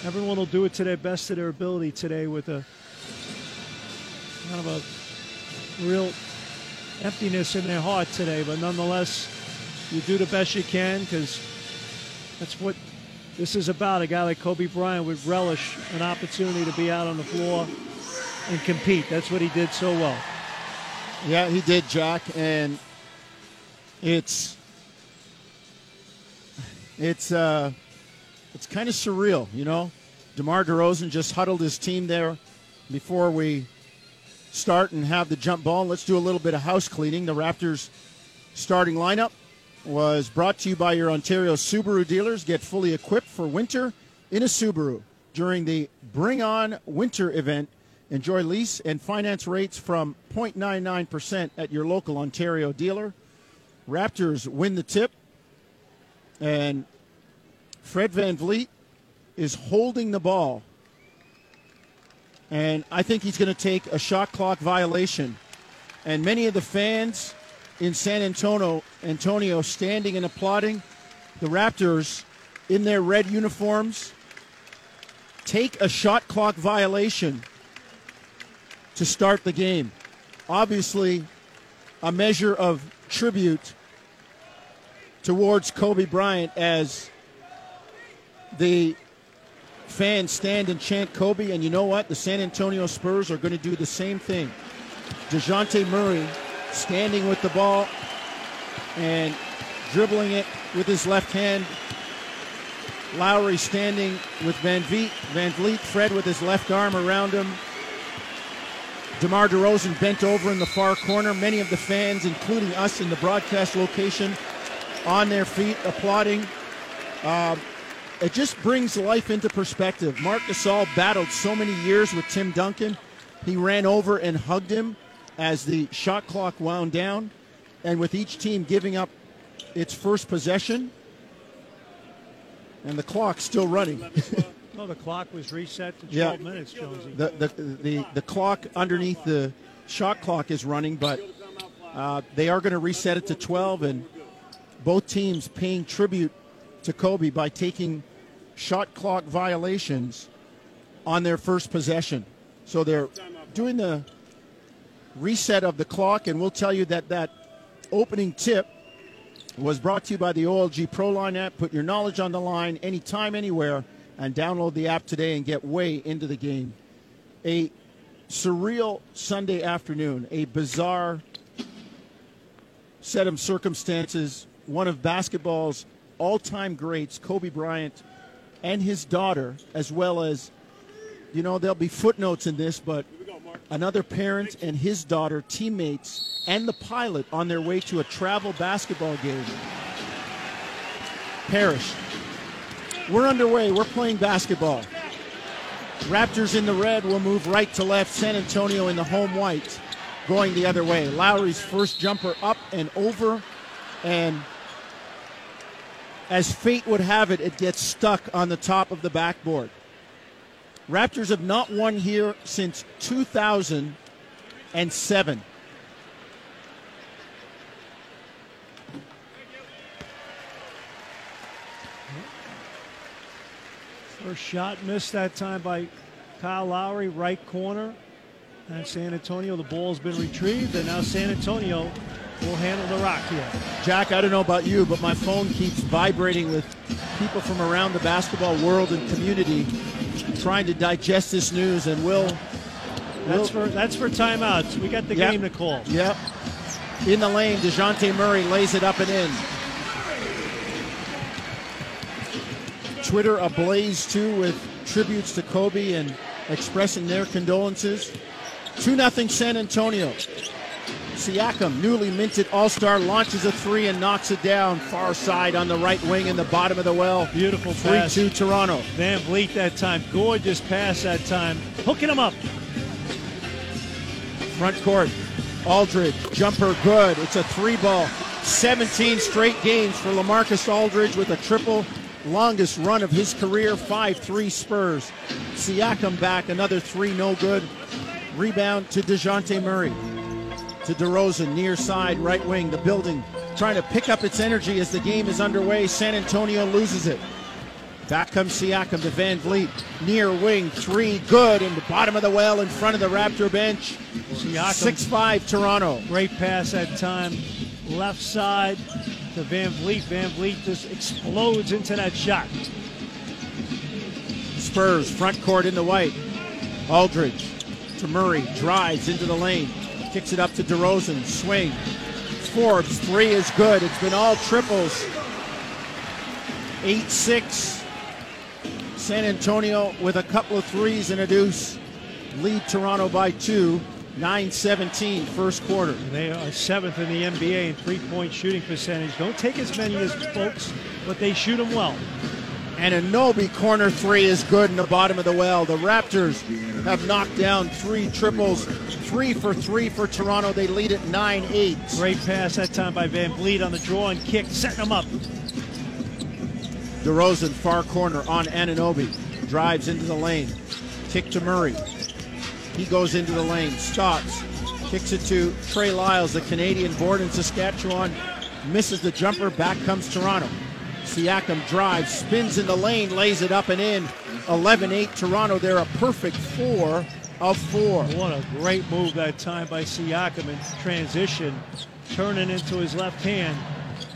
everyone will do it to their best of their ability today with a kind of a real emptiness in their heart today. But nonetheless, you do the best you can because that's what this is about. A guy like Kobe Bryant would relish an opportunity to be out on the floor and compete. That's what he did so well. Yeah, he did, Jack. And it's It's uh, it's kind of surreal, you know. DeMar DeRozan just huddled his team there before we start and have the jump ball. Let's do a little bit of house cleaning. The Raptors starting lineup was brought to you by your Ontario Subaru dealers. Get fully equipped for winter in a Subaru during the Bring On Winter event. Enjoy lease and finance rates from 0.99% at your local Ontario dealer. Raptors win the tip, and Fred VanVleet is holding the ball. And I think he's going to take a shot clock violation. And many of the fans in San Antonio, Antonio standing and applauding the Raptors in their red uniforms take a shot clock violation to start the game. Obviously, a measure of tribute towards Kobe Bryant as the fans stand and chant Kobe. And you know what? The San Antonio Spurs are going to do the same thing. DeJounte Murray standing with the ball and dribbling it with his left hand. Lowry standing with VanVleet, Van Vliet, Fred with his left arm around him. DeMar DeRozan bent over in the far corner. Many of the fans, including us in the broadcast location, on their feet applauding. Uh, it just brings life into perspective. Marc Gasol battled so many years with Tim Duncan. He ran over and hugged him as the shot clock wound down, and with each team giving up its first possession, and the clock still running. No, the clock was reset to 12 Yeah. minutes, Jonesy. the, the, the, the clock underneath the shot clock is running, but uh, they are going to reset it to 12, and both teams paying tribute to Kobe by taking shot clock violations on their first possession. So they're doing the reset of the clock, and we'll tell you that that opening tip was brought to you by the OLG Pro Line app. Put your knowledge on the line anytime, anywhere, and download the app today and get way into the game. A surreal Sunday afternoon, a bizarre set of circumstances. One of basketball's all time greats, Kobe Bryant, and his daughter, as well as, you know, there'll be footnotes in this, but another parent and his daughter, teammates, and the pilot on their way to a travel basketball game perished. We're underway. We're playing basketball. Raptors in the red will move right to left. San Antonio in the home white going the other way. Lowry's first jumper up and over. And as fate would have it, it gets stuck on the top of the backboard. Raptors have not won here since 2007. First shot missed that time by Kyle Lowry, right corner. And San Antonio, the ball's been retrieved, and now San Antonio will handle the rock here. Jack, I don't know about you, but my phone keeps vibrating with people from around the basketball world and community trying to digest this news, and we'll. That's for that's for timeouts. We got the Yep. game to call. Yep. In the lane, DeJounte Murray lays it up and in. Twitter ablaze too with tributes to Kobe and expressing their condolences. 2 0 San Antonio. Siakam, newly minted All Star, launches a three and knocks it down. Far side on the right wing in the bottom of the well. Beautiful 3 pass. 2 Toronto. VanVleet that time. Gorgeous pass that time. Hooking him up. Front court. Aldridge, jumper good. It's a three ball. 17 straight games for Lamarcus Aldridge with a triple. Longest run of his career, 5 3 Spurs. Siakam back, another three, no good. Rebound to DeJounte Murray. To DeRozan, near side, right wing, the building trying to pick up its energy as the game is underway. San Antonio loses it. Back comes Siakam to VanVleet. Near wing, three, good, in the bottom of the well in front of the Raptor bench. Siakam. 6 5 Toronto. Great pass that time. Left side to VanVleet. Van Vliet just explodes into that shot. Spurs, front court in the white. Aldridge to Murray, drives into the lane, kicks it up to DeRozan, swing. Forbes, three is good. It's been all triples 8 6. San Antonio with a couple of threes and a deuce. Lead Toronto by two. 9 17, first quarter. They are seventh in the NBA in three point shooting percentage. Don't take as many as folks, but they shoot them well. Anunoby corner three is good in the bottom of the well. The Raptors have knocked down three triples, three for three for Toronto. They lead at 9 8. Great pass that time by VanVleet on the draw and kick, setting them up. DeRozan, far corner on Anunoby. Drives into the lane. Kick to Murray. He goes into the lane, stops, kicks it to Trey Lyles, the Canadian born in Saskatchewan, misses the jumper. Back comes Toronto. Siakam drives, spins in the lane, lays it up and in. 11 8 Toronto. They're a perfect four of four. What a great move that time by Siakam in transition, turning into his left hand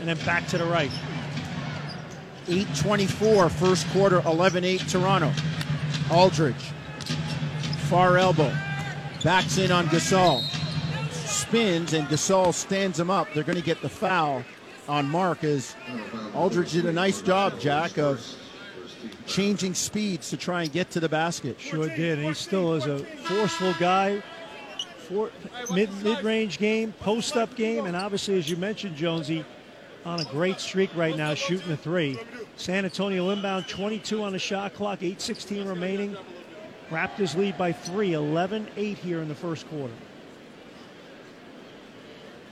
and then back to the right. 8.24, first quarter, 11 8 Toronto. Aldridge, far elbow, backs in on Gasol, spins, and Gasol stands him up. They're going to get the foul on Marc as Aldridge did a nice job, Jack, of changing speeds to try and get to the basket. Sure did, and he still is a forceful guy. For, mid mid range game, post up game, and obviously, as you mentioned, Jonesy, on a great streak right now, shooting a three. San Antonio inbound, 22 on the shot clock, 8:16 remaining. Raptors lead by three, 11-8 here in the first quarter.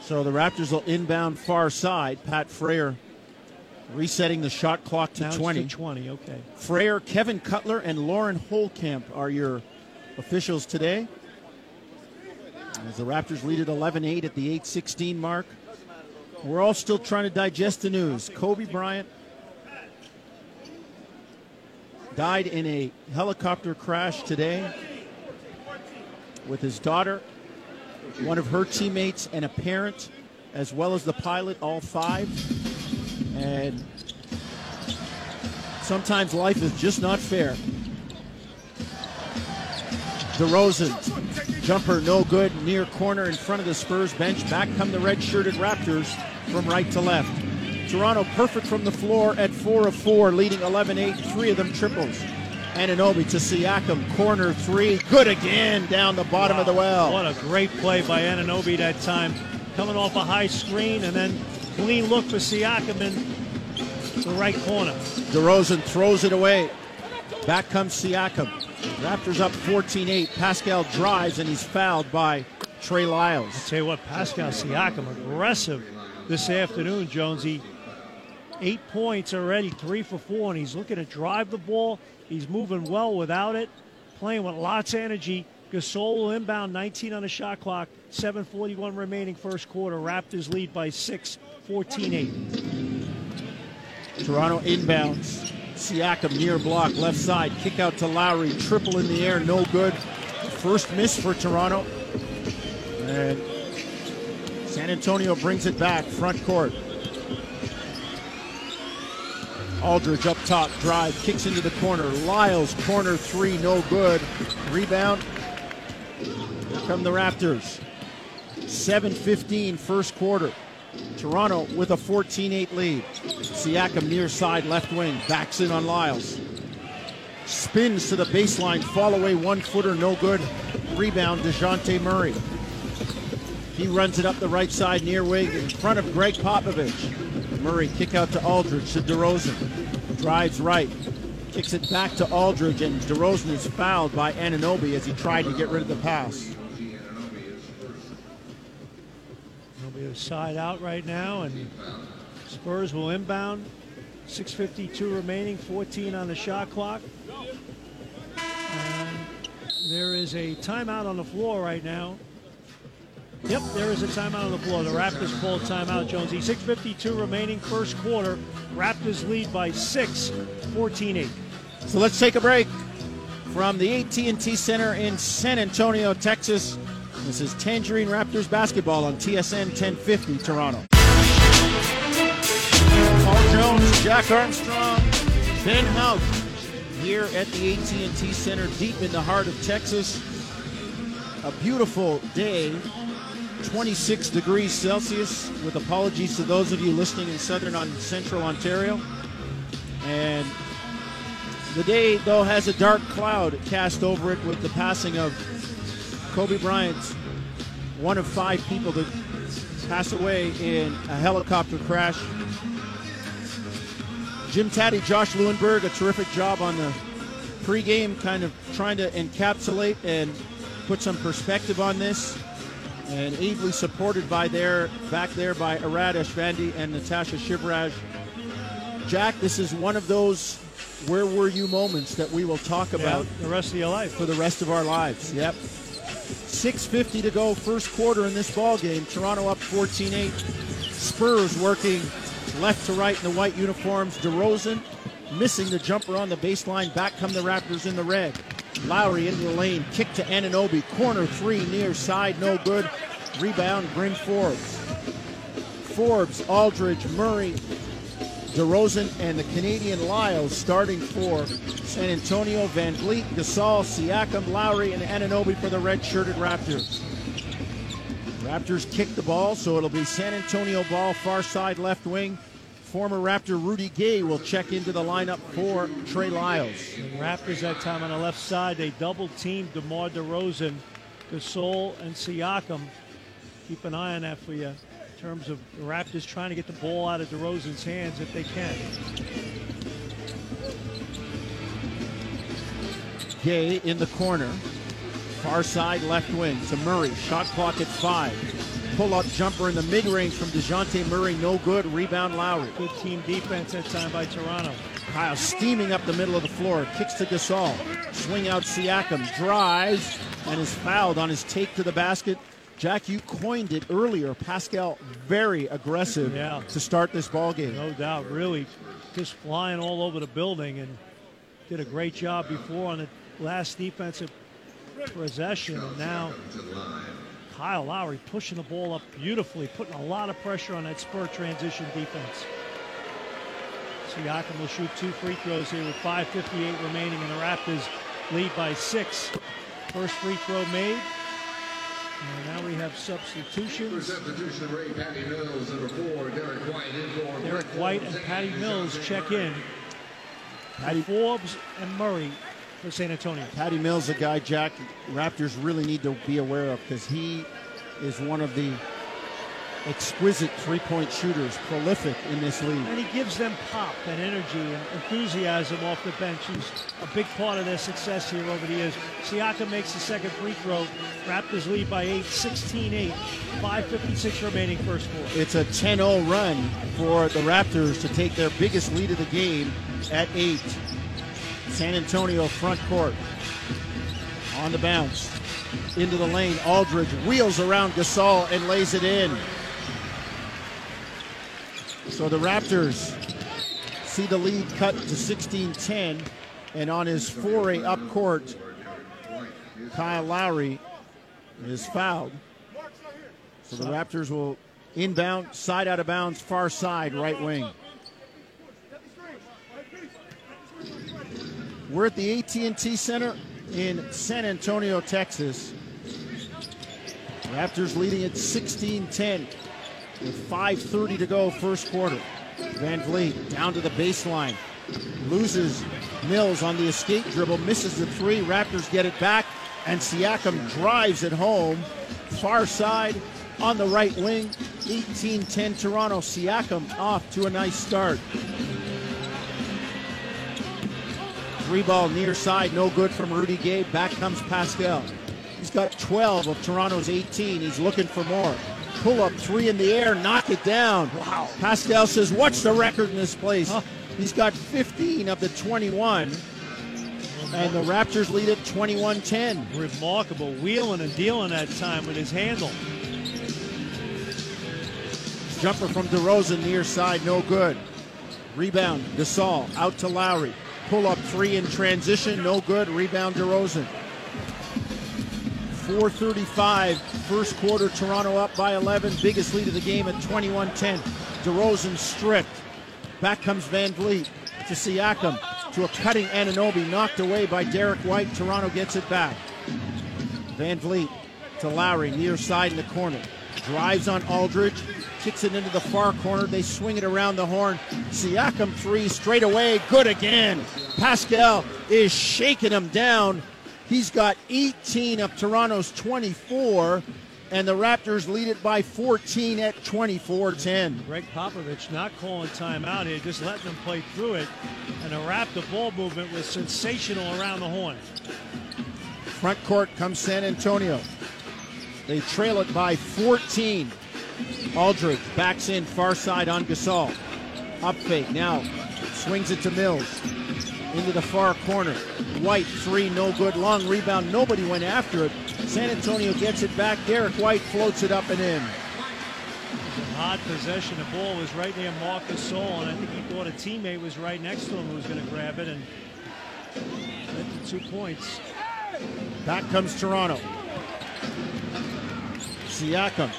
So the Raptors will inbound far side. Pat Fraher resetting the shot clock to Now it's 20. to 20, okay. Fraher, Kevin Cutler, and Lauren Holtkamp are your officials today. As the Raptors lead at 11 8 at the 8 16 mark. We're all still trying to digest the news. Kobe Bryant died in a helicopter crash today with his daughter, one of her teammates, and a parent, as well as the pilot, all five. And sometimes life is just not fair. DeRozan, jumper no good, near corner in front of the Spurs bench. Back come the red shirted Raptors from right to left. Toronto perfect from the floor at 4 of 4, leading 11 8, three of them triples. Anunoby to Siakam, corner three, good again down the bottom of the well. What a great play by Anunoby that time. Coming off a high screen and then clean look for Siakam in the right corner. DeRozan throws it away. Back comes Siakam. Raptors up 14 8. Pascal drives and he's fouled by Trey Lyles. Tell you what, Pascal Siakam aggressive this afternoon, Jonesy. Eight points already, three for four, and he's looking to drive the ball. He's moving well without it, playing with lots of energy. Gasol inbound, 19 on the shot clock, 7:41 remaining first quarter. Raptors lead by six, 14-8. Toronto inbounds. Siakam near block, left side, kick out to Lowry, triple in the air, no good. First miss for Toronto. And San Antonio brings it back, front court. Aldridge up top, drive, kicks into the corner. Lyles, corner three, no good. Rebound. Come the Raptors. 7-15 first quarter. Toronto with a 14-8 lead. Siakam near side left wing, backs in on Lyles. Spins to the baseline, fall away one footer, no good. Rebound, DeJounte Murray. He runs it up the right side near wing in front of Gregg Popovich. Murray kick out to Aldridge to DeRozan. Drives right. Kicks it back to Aldridge, and DeRozan is fouled by Anunoby as he tried to get rid of the pass. There'll be a side out right now, and Spurs will inbound. 6.52 remaining, 14 on the shot clock. And there is a timeout on the floor right now. Yep, there is a timeout on the floor. The Raptors call timeout, Jonesy. 6.52 remaining, first quarter. Raptors lead by 6, 14-8. So let's take a break from the AT&T Center in San Antonio, Texas. This is Tangerine Raptors basketball on TSN 1050 Toronto. Paul Jones, Jack Armstrong, Ben Hout here at the AT&T Center deep in the heart of Texas. A beautiful day, 26 degrees Celsius with apologies to those of you listening in southern on central Ontario. And the day, though, has a dark cloud cast over it with the passing of Kobe Bryant, one of five people to pass away in a helicopter crash. Jim Tatti, Josh Lewenberg, a terrific job on the pregame, kind of trying to encapsulate and put some perspective on this. And ably supported by there, back there by Arad Ashvandi and Natasha Shivraj. Jack, this is one of those where were you moments that we will talk about Yeah, the rest of your life. for the rest of our lives. Yep. 6.50 to go, first quarter in this ball game. Toronto up 14 8. Spurs working left to right in the white uniforms. DeRozan missing the jumper on the baseline. Back come the Raptors in the red. Lowry into the lane. Kick to Anunoby. Corner three near side. No good. Rebound, Bryn Forbes. Forbes, Aldridge, Murray, DeRozan, and the Canadian Lyles starting for San Antonio. VanVleet, Gasol, Siakam, Lowry, and Anunoby for the red-shirted Raptors. Raptors kick the ball, so it'll be San Antonio ball, far side left wing. Former Raptor Rudy Gay will check into the lineup for Trey Lyles. The Raptors that time on the left side, they double teamed DeMar DeRozan, Gasol, and Siakam. Keep an eye on that for you in terms of the Raptors trying to get the ball out of DeRozan's hands if they can. Gay in the corner. Far side left wing to Murray. Shot clock at five. Pull up jumper in the mid range from DeJounte Murray. No good. Rebound Lowry. Good team defense that time by Toronto. Kyle steaming up the middle of the floor. Kicks to Gasol. Swing out Siakam. Drives and is fouled on his take to the basket. Jack, you coined it earlier. Pascal very aggressive Yeah. to start this ball game. No doubt, really just flying all over the building and did a great job before on the last defensive possession. And now Kyle Lowry pushing the ball up beautifully, putting a lot of pressure on that spur transition defense. Siakam will shoot two free throws here with 5.58 remaining, and the Raptors lead by six. First free throw made. And now we have substitutions. Substitution Ray Patty Mills, number four, Derek White in Derek White and Patty Mills check in. Patty Forbes and Murray for San Antonio. Patty Mills, a guy Jack Raptors really need to be aware of because he is one of the exquisite three-point shooters, prolific in this league. And he gives them pop and energy and enthusiasm off the bench. He's a big part of their success here over the years. Siakam makes the second free throw. Raptors lead by 8, 16-8. 5.56 remaining first quarter. It's a 10-0 run for the Raptors to take their biggest lead of the game at eight. San Antonio front court on the bounce into the lane. Aldridge wheels around Gasol and lays it in. So the Raptors see the lead cut to 16-10, and on his foray up court, Kyle Lowry is fouled. So the Raptors will inbound, side out of bounds, far side, right wing. We're at the AT&T Center in San Antonio, Texas. Raptors leading at 16-10 with 5.30 to go first quarter. VanVleet down to the baseline. Loses Mills on the escape dribble, misses the three. Raptors get it back, and Siakam drives it home. Far side on the right wing. 18-10 Toronto. Siakam off to a nice start. Three ball near side, no good from Rudy Gay. Back comes Pascal. He's got 12 of Toronto's 18. He's looking for more. Pull up three in the air, knock it down. Wow. Pascal says, What's the record in this place? He's got 15 of the 21. And the Raptors lead at 21 10. Remarkable. Wheeling and dealing that time with his handle. Jumper from DeRozan near side, no good. Rebound, Gasol out to Lowry. Pull up three in transition, no good. Rebound, DeRozan. 435, first quarter, Toronto up by 11. Biggest lead of the game at 21 10. DeRozan stripped. Back comes VanVleet to Siakam to a cutting Anunoby, knocked away by Derek White. Toronto gets it back. VanVleet to Lowry, near side in the corner. Drives on Aldridge, kicks it into the far corner. They swing it around the horn. Siakam three straight away, good again. Pascal is shaking him down. He's got 18 of Toronto's 24, and the Raptors lead it by 14 at 24-10. Gregg Popovich not calling timeout here, just letting them play through it. And the Raptor ball movement was sensational around the horn. Front court comes San Antonio. They trail it by 14. Aldridge backs in far side on Gasol. Up fake now. Swings it to Mills. Into the far corner. White three, no good. Long rebound. Nobody went after it. San Antonio gets it back. Derek White floats it up and in. Odd possession. The ball was right near Marcus Gasol, and I think he thought a teammate was right next to him who was going to grab it and get the two points. Back comes Toronto. Siakam.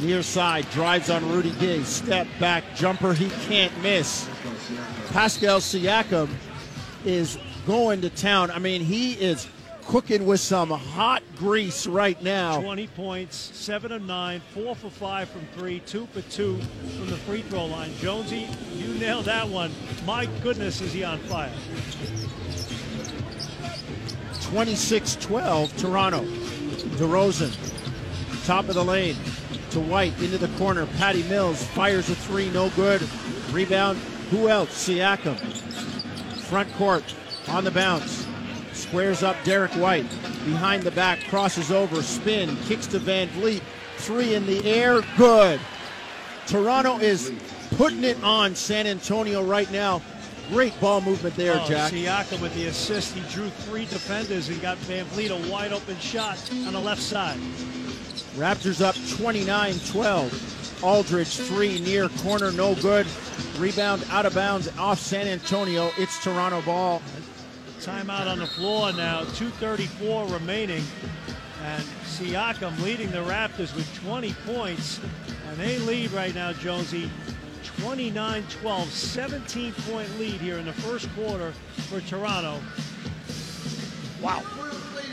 Near side, drives on Rudy Gay. Step back, jumper, he can't miss. Pascal Siakam is going to town. I mean, he is cooking with some hot grease right now. 20 points, 7 of 9, 4 for 5 from 3, 2 for 2 from the free throw line. Jonesy, you nailed that one. My goodness, is he on fire. 26 12, Toronto. DeRozan, top of the lane to White into the corner. Patty Mills fires a three, no good. Rebound, who else? Siakam. Front court on the bounce. Squares up Derek White. Behind the back, crosses over, spin, kicks to VanVleet. Three in the air, good. Toronto is putting it on San Antonio right now. Great ball movement there, oh, Jack. Siakam with the assist. He drew three defenders and got VanVleet a wide open shot on the left side. Raptors up 29 12. Aldridge, three near corner, no good. Rebound out of bounds off San Antonio. It's Toronto ball. Timeout on the floor now, 2.34 remaining. And Siakam leading the Raptors with 20 points. And they lead right now, Jonesy, 29 12, 17 point lead here in the first quarter for Toronto. Wow.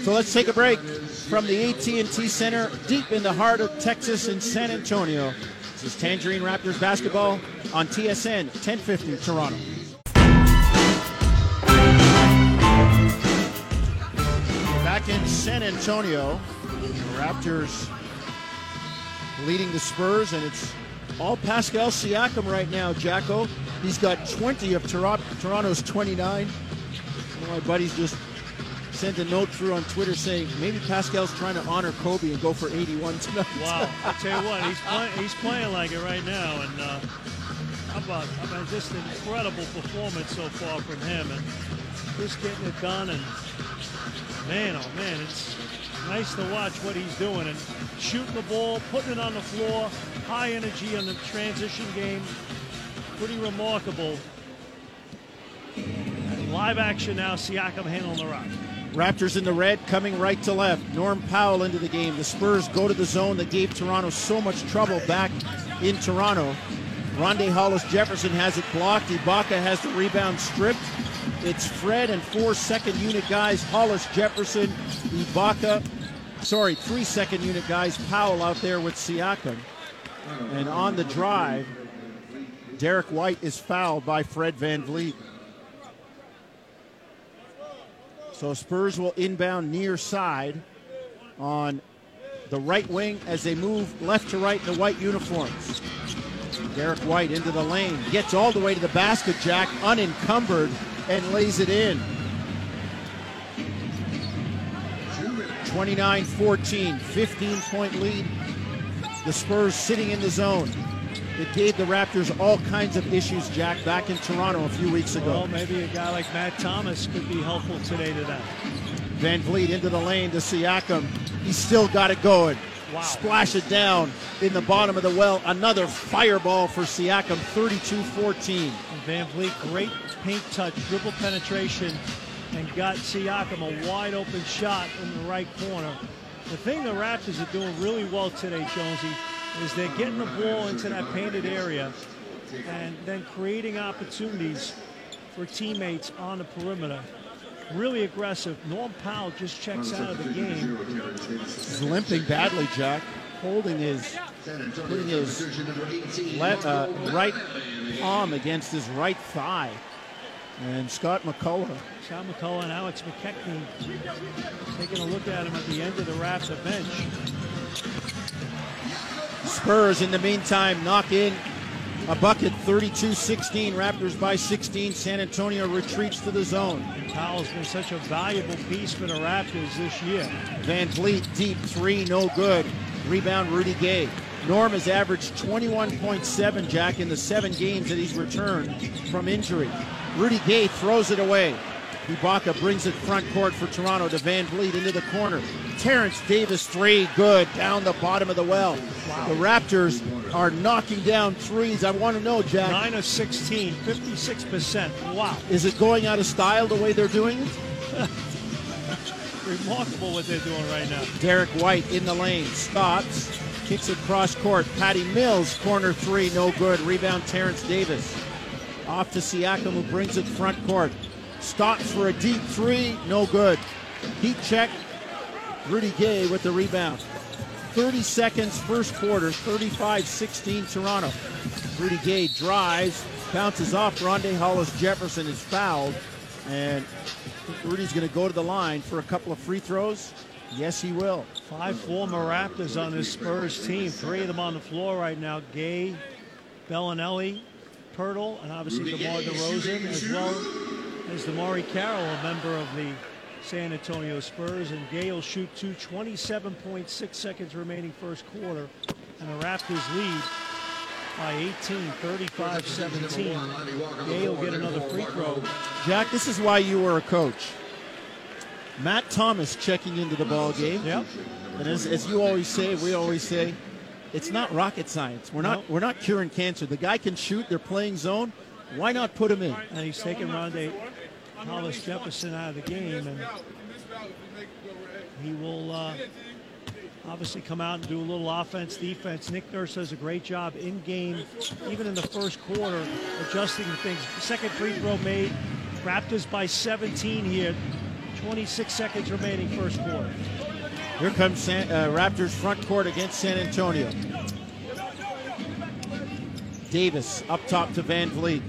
So let's take a break from the AT&T Center deep in the heart of Texas in San Antonio. This is Tangerine Raptors basketball on TSN 1050 Toronto. Back in San Antonio, the Raptors leading the Spurs, and it's all Pascal Siakam right now, Jacko. He's got 20 of Toronto's 29. My buddies just sent a note through on Twitter saying maybe Pascal's trying to honor Kobe and go for 81 tonight. Wow! I tell you what, he's playing. He's playing like it right now, and uh, how about mean, just an incredible performance so far from him, and just getting it done. And man, oh man, it's nice to watch what he's doing and shooting the ball, putting it on the floor, high energy on the transition game. Pretty remarkable. Live action now, Siakam handling the rock. Raptors in the red, coming right to left. Norm Powell into the game. The Spurs go to the zone that gave Toronto so much trouble back in Toronto. Rondae Hollis Jefferson has it blocked. Ibaka has the rebound stripped. It's Fred and four second unit guys Hollis Jefferson, Ibaka, sorry, three second unit guys Powell out there with Siakam. And on the drive, Derek White is fouled by Fred VanVleet. So Spurs will inbound near side on the right wing as they move left to right in the white uniforms. Derek White into the lane, gets all the way to the basket, Jack, unencumbered, and lays it in. 29 14, 15 point lead. The Spurs sitting in the zone. It gave the Raptors all kinds of issues, Jack, back in Toronto a few weeks ago. Well, maybe a guy like Matt Thomas could be helpful today to them. VanVleet into the lane to Siakam. He's still got it going. Wow. Splash it down in the bottom of the well. Another fireball for Siakam, 32 14. VanVleet, great paint touch, dribble penetration, and got Siakam a wide open shot in the right corner. The thing the Raptors are doing really well today, Jonesy, is they're getting the ball into that painted area and then creating opportunities for teammates on the perimeter. Really aggressive. Norm Powell just checks out of the game. He's limping badly, Jack. holding his, putting his uh, right palm against his right thigh. And Scott McCullough Scott McCullough and Alex McKechnie taking a look at him at the end of the Raptor bench. Spurs, in the meantime, knock in a bucket 32 16. Raptors by 16. San Antonio retreats to the zone. Powell's been such a valuable piece for the Raptors this year. VanVleet, deep three, no good. Rebound, Rudy Gay. Norm has averaged 21.7, Jack, in the seven games that he's returned from injury. Rudy Gay throws it away. Ibaka brings it front court for Toronto to VanVleet into the corner. Terence Davis, three, good, down the bottom of the well. The Raptors are knocking down threes. I want to know, Jack, 9 of 16, 56%. Wow. is it going out of style the way they're doing it? Remarkable what they're doing right now. Derek White in the lane, stops, kicks it cross court. Patty Mills, corner three, no good. Rebound, Terence Davis. Off to Siakam, who brings it front court. Stops for a deep three, no good. Heat check. Rudy Gay with the rebound. 30 seconds, first quarter, 35 16 Toronto. Rudy Gay drives, bounces off. Rondé Hollis Jefferson is fouled. And Rudy's going to go to the line for a couple of free throws. Yes, he will. Five former Raptors on this Spurs team. Three of them on the floor right now. Gay, Belinelli, Poeltl, and obviously DeMar DeRozan, as well as DeMarre Carroll, a member of the San Antonio Spurs. And Gay will shoot two, 27.6 seconds remaining first quarter. And the Raptors lead by 18, 35 17. Gay will get another free throw. Jack, this is why you were a coach. Matt Thomas checking into the ball game. Yep. And as, as you always say, we always say, it's not rocket science. We're not No. we're not curing cancer. The guy can shoot. They're playing zone. Why not put him in? And he's taking Rondé Hollis Jefferson out of the game, and he will uh, obviously come out and do a little offense, defense. Nick Nurse does a great job in game, even in the first quarter, adjusting things. Second free throw made. Raptors by 17 here. 26 seconds remaining first quarter. Here comes San, uh, Raptors front court against San Antonio. Davis up top to VanVleet.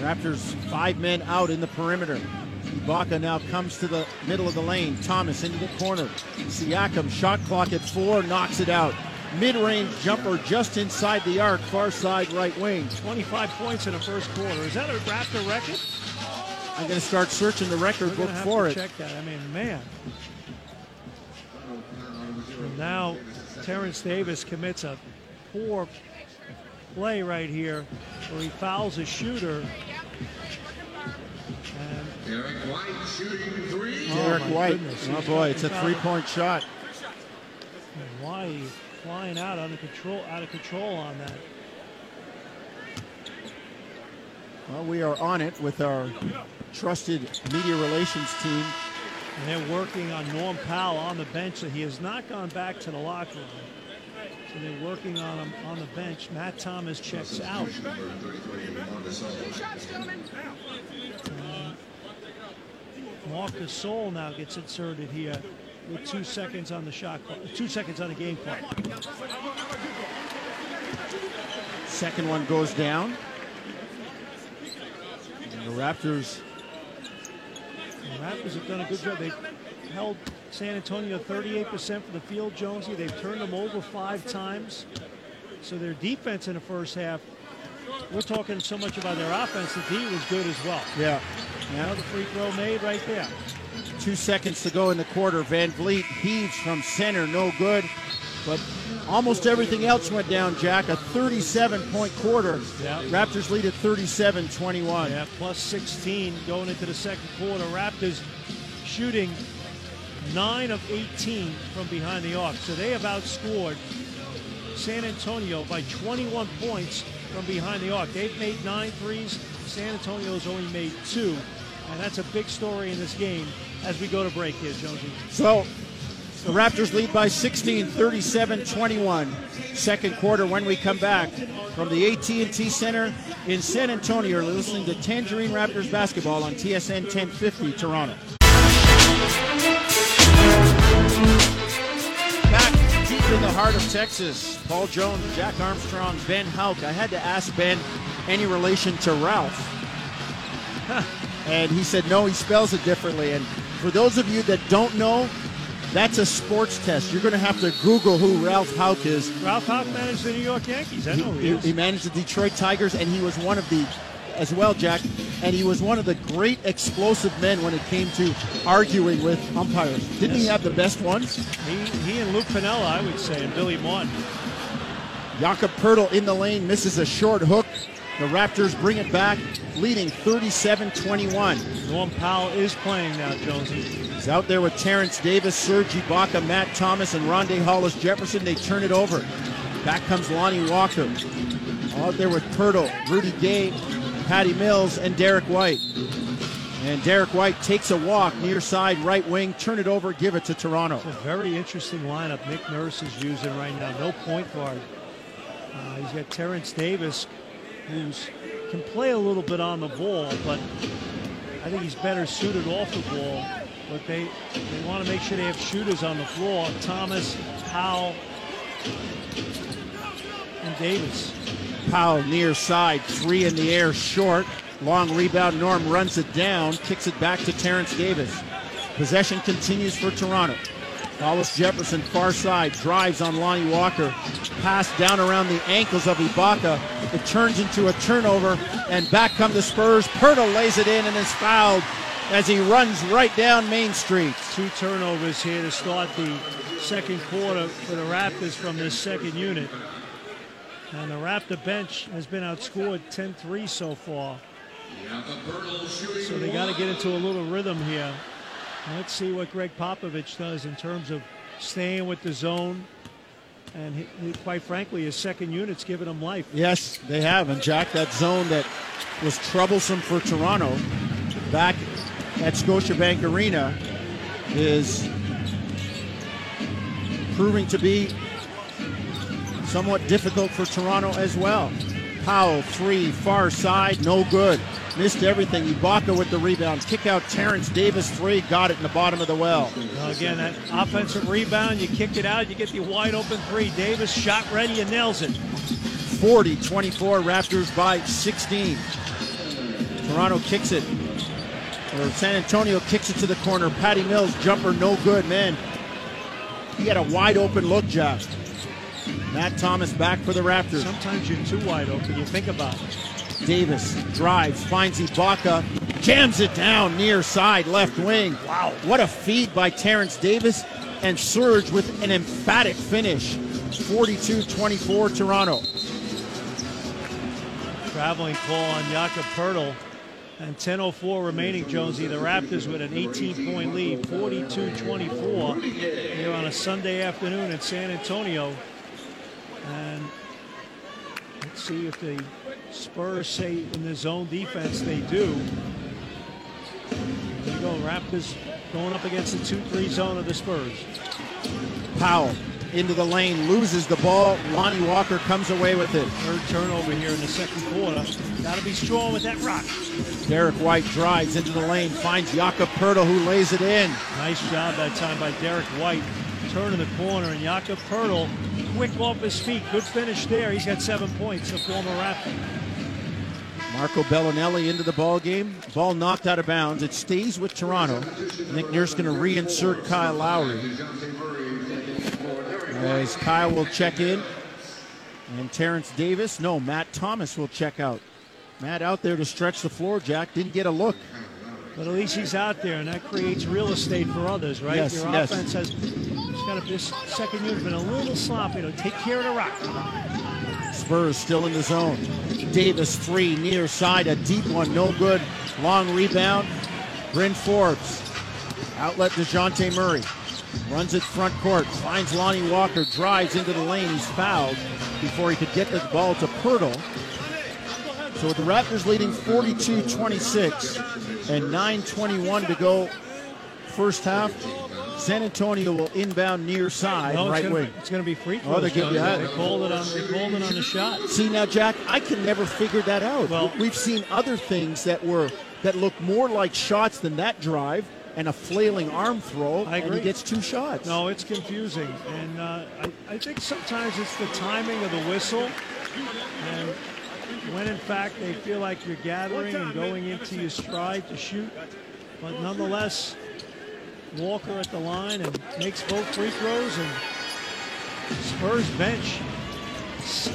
Raptors five men out in the perimeter. Ibaka now comes to the middle of the lane. Thomas into the corner. Siakam shot clock at four, knocks it out. Mid-range jumper just inside the arc, far side right wing. 25 points in the first quarter. Is that a Raptor record? I'm going to start searching the record We're book have for to it. check that. I mean, man. And now Terence Davis commits a poor play right here where he fouls a shooter. And Derek White shooting three. Oh, my White. goodness. Oh boy, it's a three-point shot. why are flying out out of control out of control on that? Well, we are on it with our trusted media relations team. And they're working on Norm Powell on the bench. So he has not gone back to the locker room. So they're working on him on the bench. Matt Thomas checks out. Um, Marcus Sol now gets inserted here with two seconds on the shot clock, two seconds on the game clock. Second one goes down. And the Raptors The Raptors have done a good job. They've held San Antonio 38% for the field, Jonesy. They've turned them over five times. So their defense in the first half, we're talking so much about their offense. The D was good as well. Yeah. Yeah. Another free throw made right there. Two seconds to go in the quarter. VanVleet heaves from center, no good. But almost everything else went down, Jack. A 37 point quarter. Yeah. Raptors lead at 37 21. Yeah, plus 16 going into the second quarter. Raptors shooting 9 of 18 from behind the arc. So they have outscored San Antonio by 21 points from behind the arc. They've made nine threes. San Antonio's only made two. And that's a big story in this game as we go to break here, Jonesy. So the Raptors lead by 16, 37 21. Second quarter when we come back from the AT&T Center in San Antonio. You're listening to Tangerine Raptors basketball on TSN 1050 Toronto. Back deep in the heart of Texas. Paul Jones, Jack Armstrong, Ben Hauk. I had to ask Ben any relation to Ralph. and he said no, he spells it differently. And for those of you that don't know, that's a sports test. You're going to have to Google who Ralph Houk is. Ralph Houk managed the New York Yankees. I know he, He, is. he managed the Detroit Tigers, and he was one of the, as well, Jack, and he was one of the great explosive men when it came to arguing with umpires. Didn't he have the best ones? He, he and Luke Piniella, I would say, and Billy Martin. Jakob Poeltl in the lane misses a short hook. The Raptors bring it back, leading 37-21. Norm Powell is playing now, Jonesy. He's out there with Terence Davis, Serge Ibaka, Matt Thomas, and Rondé Hollis Jefferson. They turn it over. Back comes Lonnie Walker. Out there with Poeltl, Rudy Gay, Patty Mills, and Derek White. And Derek White takes a walk near side right wing, turn it over, give it to Toronto. It's a very interesting lineup Nick Nurse is using right now. No point guard. Uh, he's got Terence Davis, who can play a little bit on the ball, but I think he's better suited off the ball. But they they want to make sure they have shooters on the floor. Thomas, Powell, and Davis. Powell near side, three in the air, short. Long rebound. Norm runs it down, kicks it back to Terence Davis. Possession continues for Toronto. Hollis Jefferson, far side, drives on Lonnie Walker. Pass down around the ankles of Ibaka. It turns into a turnover, and back come the Spurs. Poeltl lays it in and is fouled as he runs right down Main Street. Two turnovers here to start the second quarter for the Raptors from this second unit. And the Raptor bench has been outscored 10 3 so far. So they got to get into a little rhythm here. Let's see what Gregg Popovich does in terms of staying with the zone. And he, he- quite frankly, his second unit's giving him life. Yes, they have. And Jack, that zone that was troublesome for Toronto back at Scotiabank Arena is proving to be somewhat difficult for Toronto as well. Powell, three, far side, no good. Missed everything. Ibaka with the rebound. Kick out Terence Davis, three, got it in the bottom of the well. Again, that offensive rebound, you kick it out, you get the wide open three. Davis shot ready and nails it. 40 24, Raptors by 16. Toronto kicks it. Or San Antonio kicks it to the corner. Patty Mills, jumper, no good, man. He had a wide open look, Jeff. Matt Thomas back for the Raptors. Sometimes you're too wide open. You think about it. Davis drives, finds Ibaka, jams it down near side left wing. Wow. What a feed by Terence Davis and Serge with an emphatic finish. 42 24 Toronto. Traveling call on Jakob Poeltl. And 10.04 remaining, Jonesy. The Raptors with an 18 point lead, 42 24, here on a Sunday afternoon in San Antonio. And let's see if the Spurs say in the zone defense they do. There you go, Raptors going up against the 2 3 zone of the Spurs. Powell into the lane, loses the ball. Lonnie Walker comes away with it. Third turnover here in the second quarter. Got to be strong with that rock. Derek White drives into the lane, finds Jakob Poeltl, who lays it in. Nice job that time by Derek White. Turning the corner, and Jakob Poeltl, quick off his feet. Good finish there. He's got seven points, the former Raptor. Marco Belinelli into the ball game. Ball knocked out of bounds. It stays with Toronto. Nick Nurse going to reinsert Kyle Lowry. As Kyle will check in. And Terence Davis, no, Matt Thomas will check out. Matt out there to stretch the floor, Jack. Didn't get a look. But at least he's out there, and that creates real estate for others, right? Yes, Your yes. offense has got to, this second unit has been a little sloppy. To take care of the rock. Spurs still in the zone. Davis three near side, a deep one, no good. Long rebound. Bryn Forbes. Outlet to Dejounte Murray. Runs it front court. Finds Lonnie Walker. Drives into the lane. He's fouled before he could get the ball to Poeltl. So with the Raptors leading 42-26 and 9.21 to go first half, San Antonio will inbound near side No, right wing. It's going to be free throw. Oh, throws. they give you Jones. that. They called it on. They called it on the shot. See now, Jack, I can never figure that out. Well- we've seen other things that were that look more like shots than that drive, and a flailing arm throw, I and agree. he gets two shots. No, it's confusing, and uh, I, I think sometimes it's the timing of the whistle, and when in fact they feel like you're gathering and going into your stride to shoot, but nonetheless, Walker at the line and makes both free throws, and Spurs bench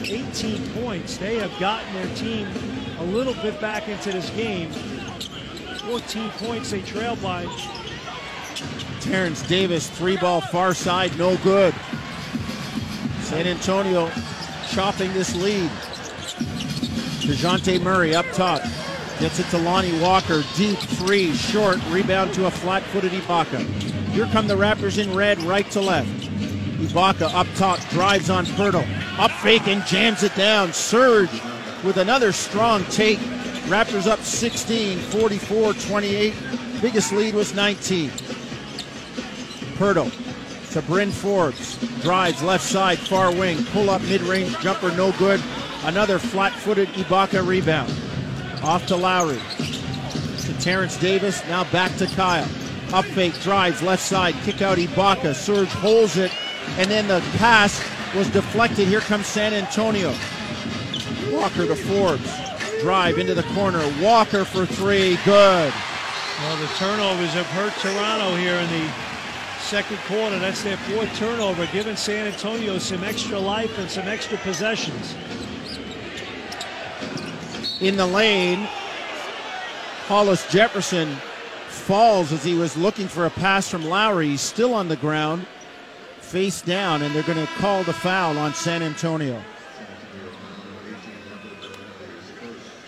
18 points. They have gotten their team a little bit back into this game. 14 points they trail by. Terence Davis, three ball far side, no good. San Antonio chopping this lead. Dejounte Murray up top. Gets it to Lonnie Walker. Deep three, short. Rebound to a flat footed Ibaka. Here come the Raptors in red, right to left. Ibaka up top, drives on Poeltl. Up fake and jams it down. Serge with another strong take. Raptors up 16, 44 28. Biggest lead was 19. Poeltl to Bryn Forbes. Drives left side, far wing. Pull up mid range jumper, no good. Another flat footed Ibaka rebound. Off to Lowry. To Terrence Davis. Now back to Kyle. Up fake, drives left side, kick out Ibaka. Serge holds it, and then the pass was deflected. Here comes San Antonio. Walker to Forbes. Drive into the corner. Walker for three. Good. Well, the turnovers have hurt Toronto here in the second quarter. That's their fourth turnover, giving San Antonio some extra life and some extra possessions. In the lane. Hollis Jefferson falls as he was looking for a pass from Lowry. He's still on the ground, face down, and they're going to call the foul on San Antonio.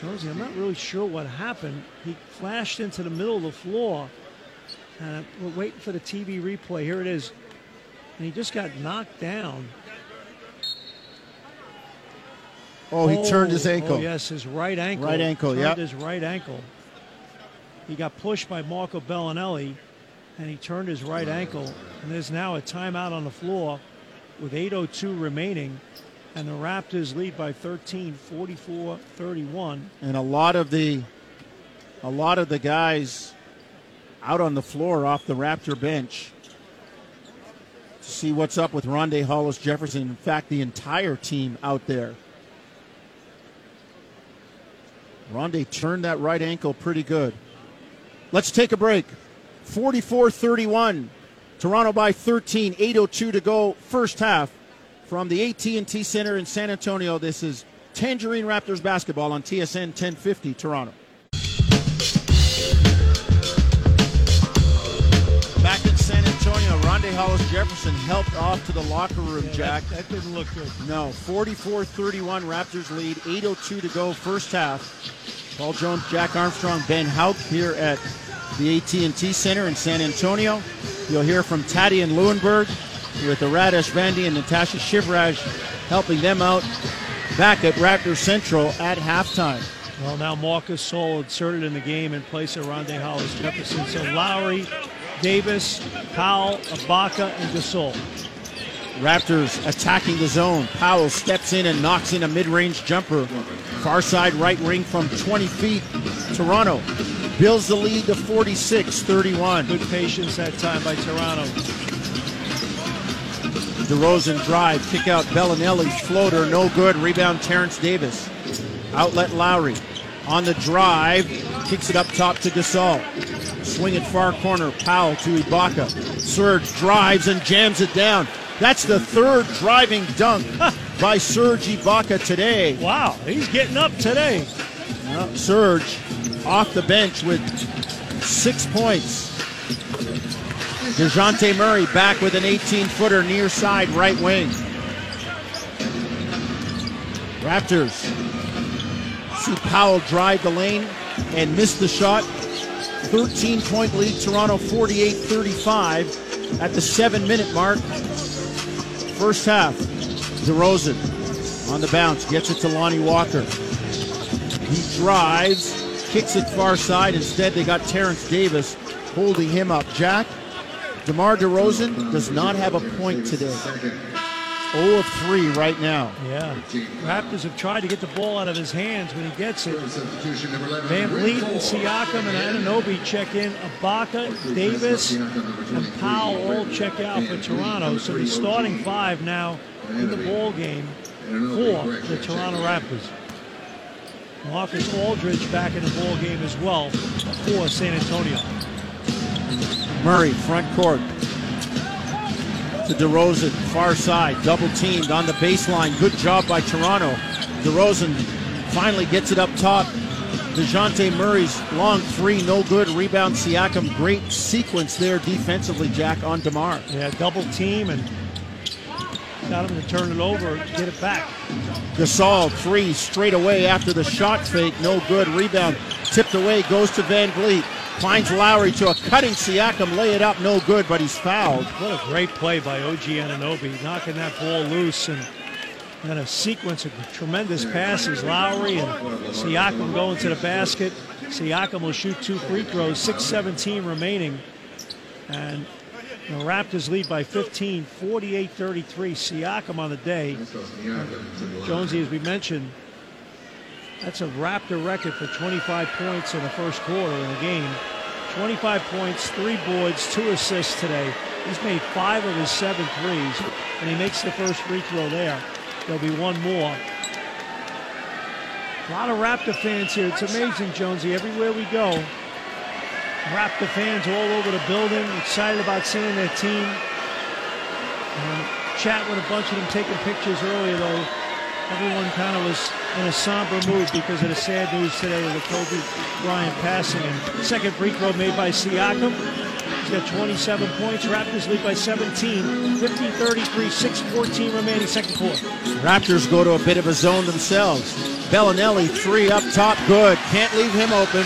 Jonesy, I'm not really sure what happened. He flashed into the middle of the floor. And we're waiting for the TV replay. Here it is. And he just got knocked down. Oh, he turned his oh, oh, ankle. Oh, yes, his right ankle. Right ankle, yep. his right ankle. He got pushed by Marco Belinelli, and he turned his right ankle. And there's now a timeout on the floor with 8.02 remaining. And the Raptors lead by 13, 44 31. And a lot of the a lot of the guys out on the floor off the Raptor bench to see what's up with Rondae Hollis Jefferson. In fact, the entire team out there. Rondae turned that right ankle pretty good. Let's take a break. 44 31. Toronto by 13, 8.02 to go, first half. From the AT&T Center in San Antonio, this is Tangerine Raptors basketball on TSN 1050 Toronto. Back in San Antonio, Rondae Hollis Jefferson helped off to the locker room, Jack. That, that didn't look good. No, 44 31 Raptors lead, 8.02 to go, first half. Paul Jones, Jack Armstrong, Ben Hauk here at the AT&T Center in San Antonio. You'll hear from Tatti and Lewenberg with the Radesh Vandy and Natasha Shivraj helping them out back at Raptors Central at halftime. Well, now Marc Gasol inserted in the game in place of Rondae Hollis Jefferson. So Lowry, Davis, Powell, Ibaka, and Gasol. Raptors attacking the zone. Powell steps in and knocks in a mid-range jumper. Far side right wing from 20 feet. Toronto builds the lead to 46-31. Good patience that time by Toronto. DeRozan drive, kick out Belinelli's floater, no good. Rebound Terence Davis. Outlet Lowry. On the drive, kicks it up top to Gasol. Swing it far corner, Powell to Ibaka. Serge drives and jams it down. That's the third driving dunk by Serge Ibaka today. Wow, he's getting up today. Well, Serge off the bench with six points. Dejounte Murray back with an 18 footer near side right wing. Raptors see Powell drive the lane and miss the shot. 13 point lead, Toronto 48 35 at the seven minute mark. First half, DeRozan on the bounce, gets it to Lonnie Walker. He drives, kicks it far side. Instead, they got Terence Davis holding him up. Jack, DeMar DeRozan does not have a point today. 0 of 3 right now. Yeah. Raptors have tried to get the ball out of his hands when he gets it. Substitution number 11. Van Rick Vliet and Siakam and Anunoby check in. Ibaka, Davis, and Powell all check out for Toronto. So the starting five now in the ball game for the Toronto Raptors. Marcus Aldridge back in the ball game as well for San Antonio. Murray, front court. To DeRozan, far side, double teamed on the baseline. Good job by Toronto. DeRozan finally gets it up top. Dejounte Murray's long three, no good. Rebound Siakam. Great sequence there defensively, Jack, on DeMar. Yeah, double team and got him to turn it over, get it back. Gasol, three straight away after the shot fake, no good. Rebound tipped away, goes to VanVleet. Finds Lowry to a cutting Siakam, lay it up, no good, but he's fouled. What a great play by OG Anunoby, knocking that ball loose and then a sequence of tremendous passes. Lowry and Siakam going to the basket. Siakam will shoot two free throws, 6.17 remaining. And the Raptors lead by 15, 48 33. Siakam on the day. Jonesy, as we mentioned, that's a Raptor record for 25 points in the first quarter in the game. 25 points, three boards, two assists today. He's made five of his seven threes, and he makes the first free throw there. There'll be one more. A lot of Raptor fans here. It's amazing, Jonesy. Everywhere we go, Raptor fans all over the building, excited about seeing their team. Um, chat with a bunch of them taking pictures earlier, though. Everyone kind of was in a somber mood because of the sad news today of the Kobe Bryant passing. And second free throw made by Siakam. He's got 27 points. Raptors lead by 17. 50-33, 6-14 remaining second quarter. Raptors go to a bit of a zone themselves. Belinelli, three up top, good. Can't leave him open.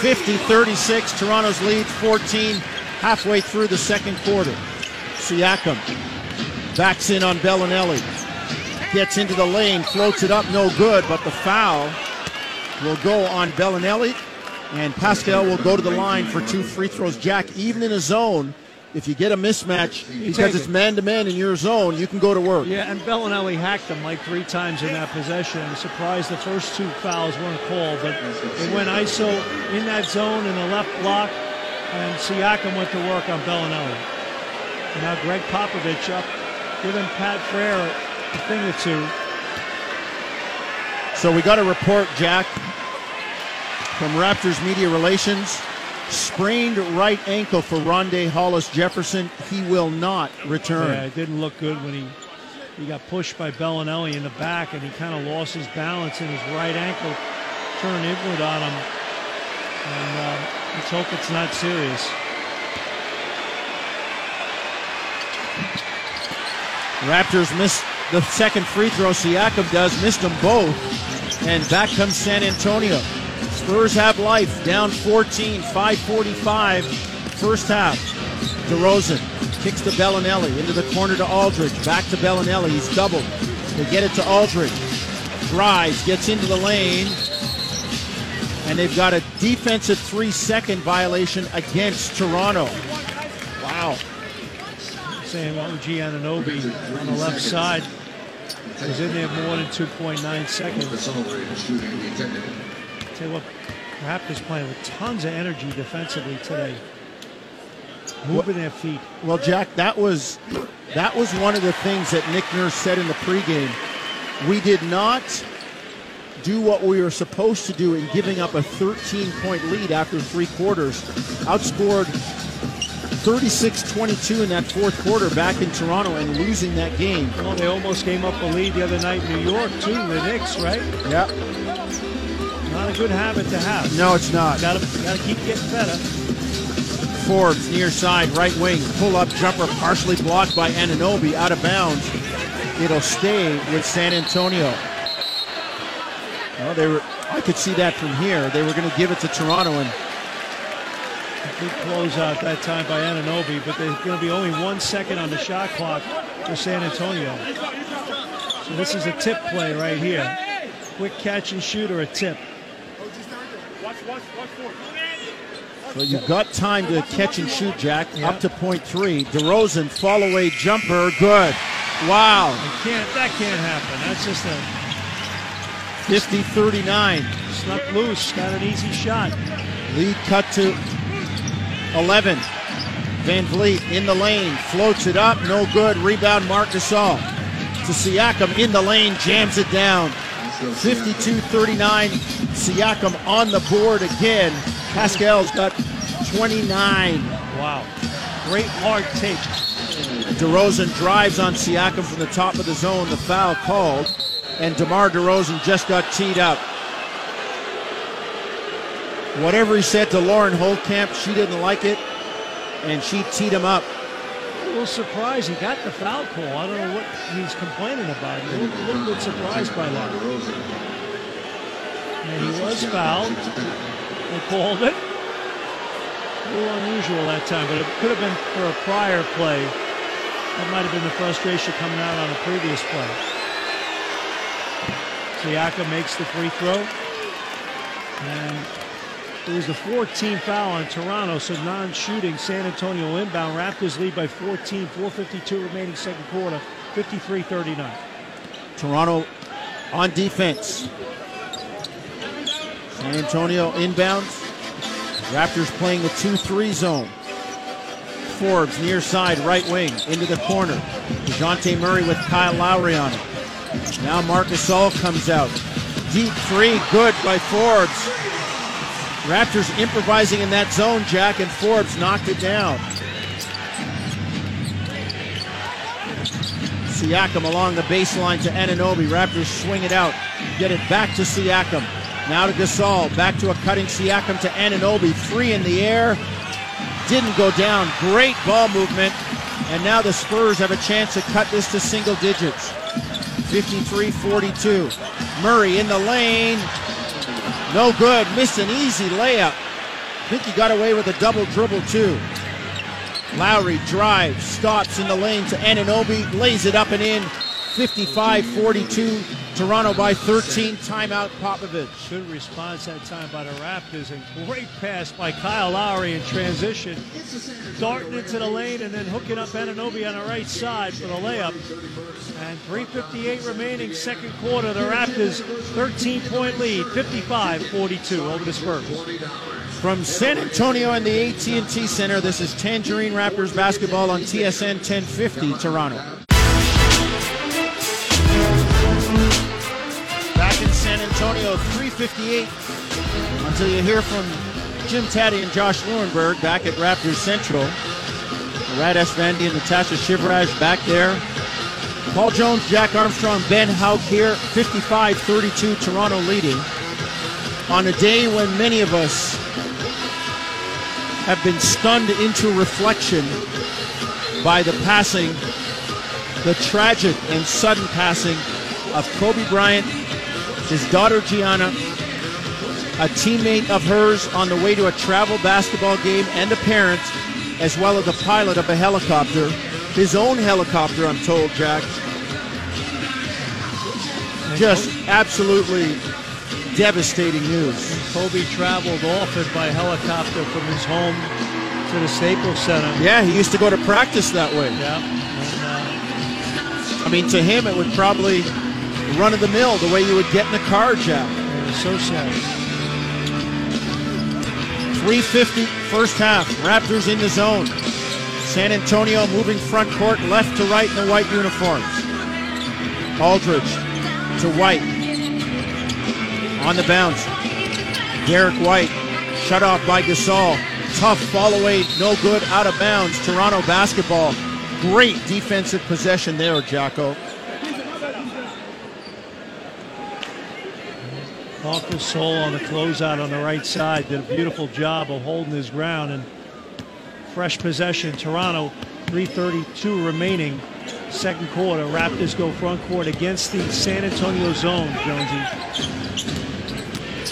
50 36, Toronto's lead 14, halfway through the second quarter. Siakam backs in on Belinelli. Gets into the lane, floats it up, no good, but the foul will go on Belinelli. And Pascal will go to the line for two free throws. Jack, even in a zone, if you get a mismatch because it's man to man in your zone, you can go to work. Yeah, and Belinelli hacked them like three times in that possession. I'm surprised the first two fouls weren't called, but they went ISO in that zone in the left block, and Siakam went to work on Belinelli. And now Gregg Popovich up, giving Pat Fraher a thing or two. So we got a report, Jack, from Raptors Media Relations. Sprained right ankle for Rondae Hollis Jefferson. He will not return. Yeah, it didn't look good when he he got pushed by Belinelli in the back, and he kind of lost his balance, and his right ankle turned inward on him. And um, let's hope it's not serious. Raptors missed the second free throw. Siakam does, missed them both. And back comes San Antonio. Spurs have life, down 14, 545, first half. DeRozan kicks to Belinelli, into the corner to Aldridge, back to Belinelli. He's doubled. They get it to Aldridge. Drives, gets into the lane, and they've got a defensive three second violation against Toronto. Wow. Sam OG Anunoby on the left side was in there more than 2.9 seconds. Accelerated shooting detected. Tell you what, Raptors playing with tons of energy defensively today. Moving their feet. Well, Jack, that was that was one of the things that Nick Nurse said in the pregame. We did not do what we were supposed to do in giving up a 13-point lead after three quarters. Outscored 36-22 in that fourth quarter back in Toronto and losing that game. Well, they almost came up a lead the other night in New York, too, the Knicks, right? Yeah. Not a good habit to have. No, it's not. Got to got to keep getting better. Forbes near side, right wing, pull up jumper, partially blocked by Anunoby, out of bounds. It'll stay with San Antonio. Well, they were. I could see that from here. They were going to give it to Toronto, and Big closeout that time by Anunoby, but there's going to be only one second on the shot clock for San Antonio. So this is a tip play right here. Quick catch and shoot or a tip. So you've got time to catch and shoot, Jack. Yeah. Up to point three. DeRozan fall away jumper, good. Wow. Can't that can't happen? That's just a 50 39. snuck loose. Got an easy shot. Lead cut to 11. VanVleet in the lane, floats it up, no good. Rebound, Marc Gasol. To Siakam in the lane, jams it down. 52 39. Siakam on the board again. Pascal's got 29. Wow. Great hard take. DeRozan drives on Siakam from the top of the zone. The foul called. And DeMar DeRozan just got teed up. Whatever he said to Lauren Holtkamp, she didn't like it. And she teed him up. A little surprised he got the foul call. I don't know what he's complaining about. A little, a little bit surprised by that. And he was fouled. They called it. A little unusual that time, but it could have been for a prior play. That might have been the frustration coming out on a previous play. Siaka makes the free throw. And it was the 14th foul on Toronto, so non-shooting San Antonio inbound. Raptors lead by 14, 4.52 remaining second quarter, 53-39. Toronto on defense. San Antonio inbounds. Raptors playing the 2 3 zone. Forbes near side, right wing, into the corner. Dejounte Murray with Kyle Lowry on it. Now Marcus All comes out. Deep three, good by Forbes. Raptors improvising in that zone, Jack, and Forbes knocked it down. Siakam along the baseline to Anunoby. Raptors swing it out. Get it back to Siakam. Now to Gasol. Back to a cutting Siakam to Anunoby. Three in the air. Didn't go down. Great ball movement. And now the Spurs have a chance to cut this to single digits. 53 42. Murray in the lane. No good. Missed an easy layup. I think he got away with a double dribble, too. Lowry drives, stops in the lane to Anunoby, lays it up and in. 55 42. Toronto by 13. Timeout, Popovich. Good response that time by the Raptors, and great pass by Kyle Lowry in transition. Darting into the lane and then hooking up Anunoby on the right side for the layup. And 3.58 remaining, second quarter. The Raptors 13 point lead, 55 42 over the Spurs. From San Antonio and the AT&T Center, this is Tangerine Raptors basketball on TSN 1050 Toronto. Antonio, 358 until you hear from Jim Tatti and Josh Lewenberg back at Raptors Central. Radesh Vandy and Natasha Shivraj back there. Paul Jones, Jack Armstrong, Ben Hauk here, 55-32, Toronto leading. On a day when many of us have been stunned into reflection by the passing, the tragic and sudden passing of Kobe Bryant, his daughter Gianna, a teammate of hers on the way to a travel basketball game, and a parent, as well as the pilot of a helicopter. His own helicopter, I'm told, Jack. Just absolutely devastating news. Kobe traveled often by helicopter from his home to the Staples Center. Yeah, he used to go to practice that way. Yeah. And, uh, I mean, to him, it would probably run of the mill the way you would get in a car, Jack. was so sad. 350 first half. Raptors in the zone. San Antonio moving front court left to right in the white uniforms. Aldridge to White. On the bounce. Derek White shut off by Gasol. Tough fall away, no good, out of bounds. Toronto basketball. Great defensive possession there, Jacko. Marc Gasol on the closeout on the right side did a beautiful job of holding his ground and fresh possession. Toronto, 3:32 remaining, second quarter. Raptors go front court against the San Antonio zone. Jonesy.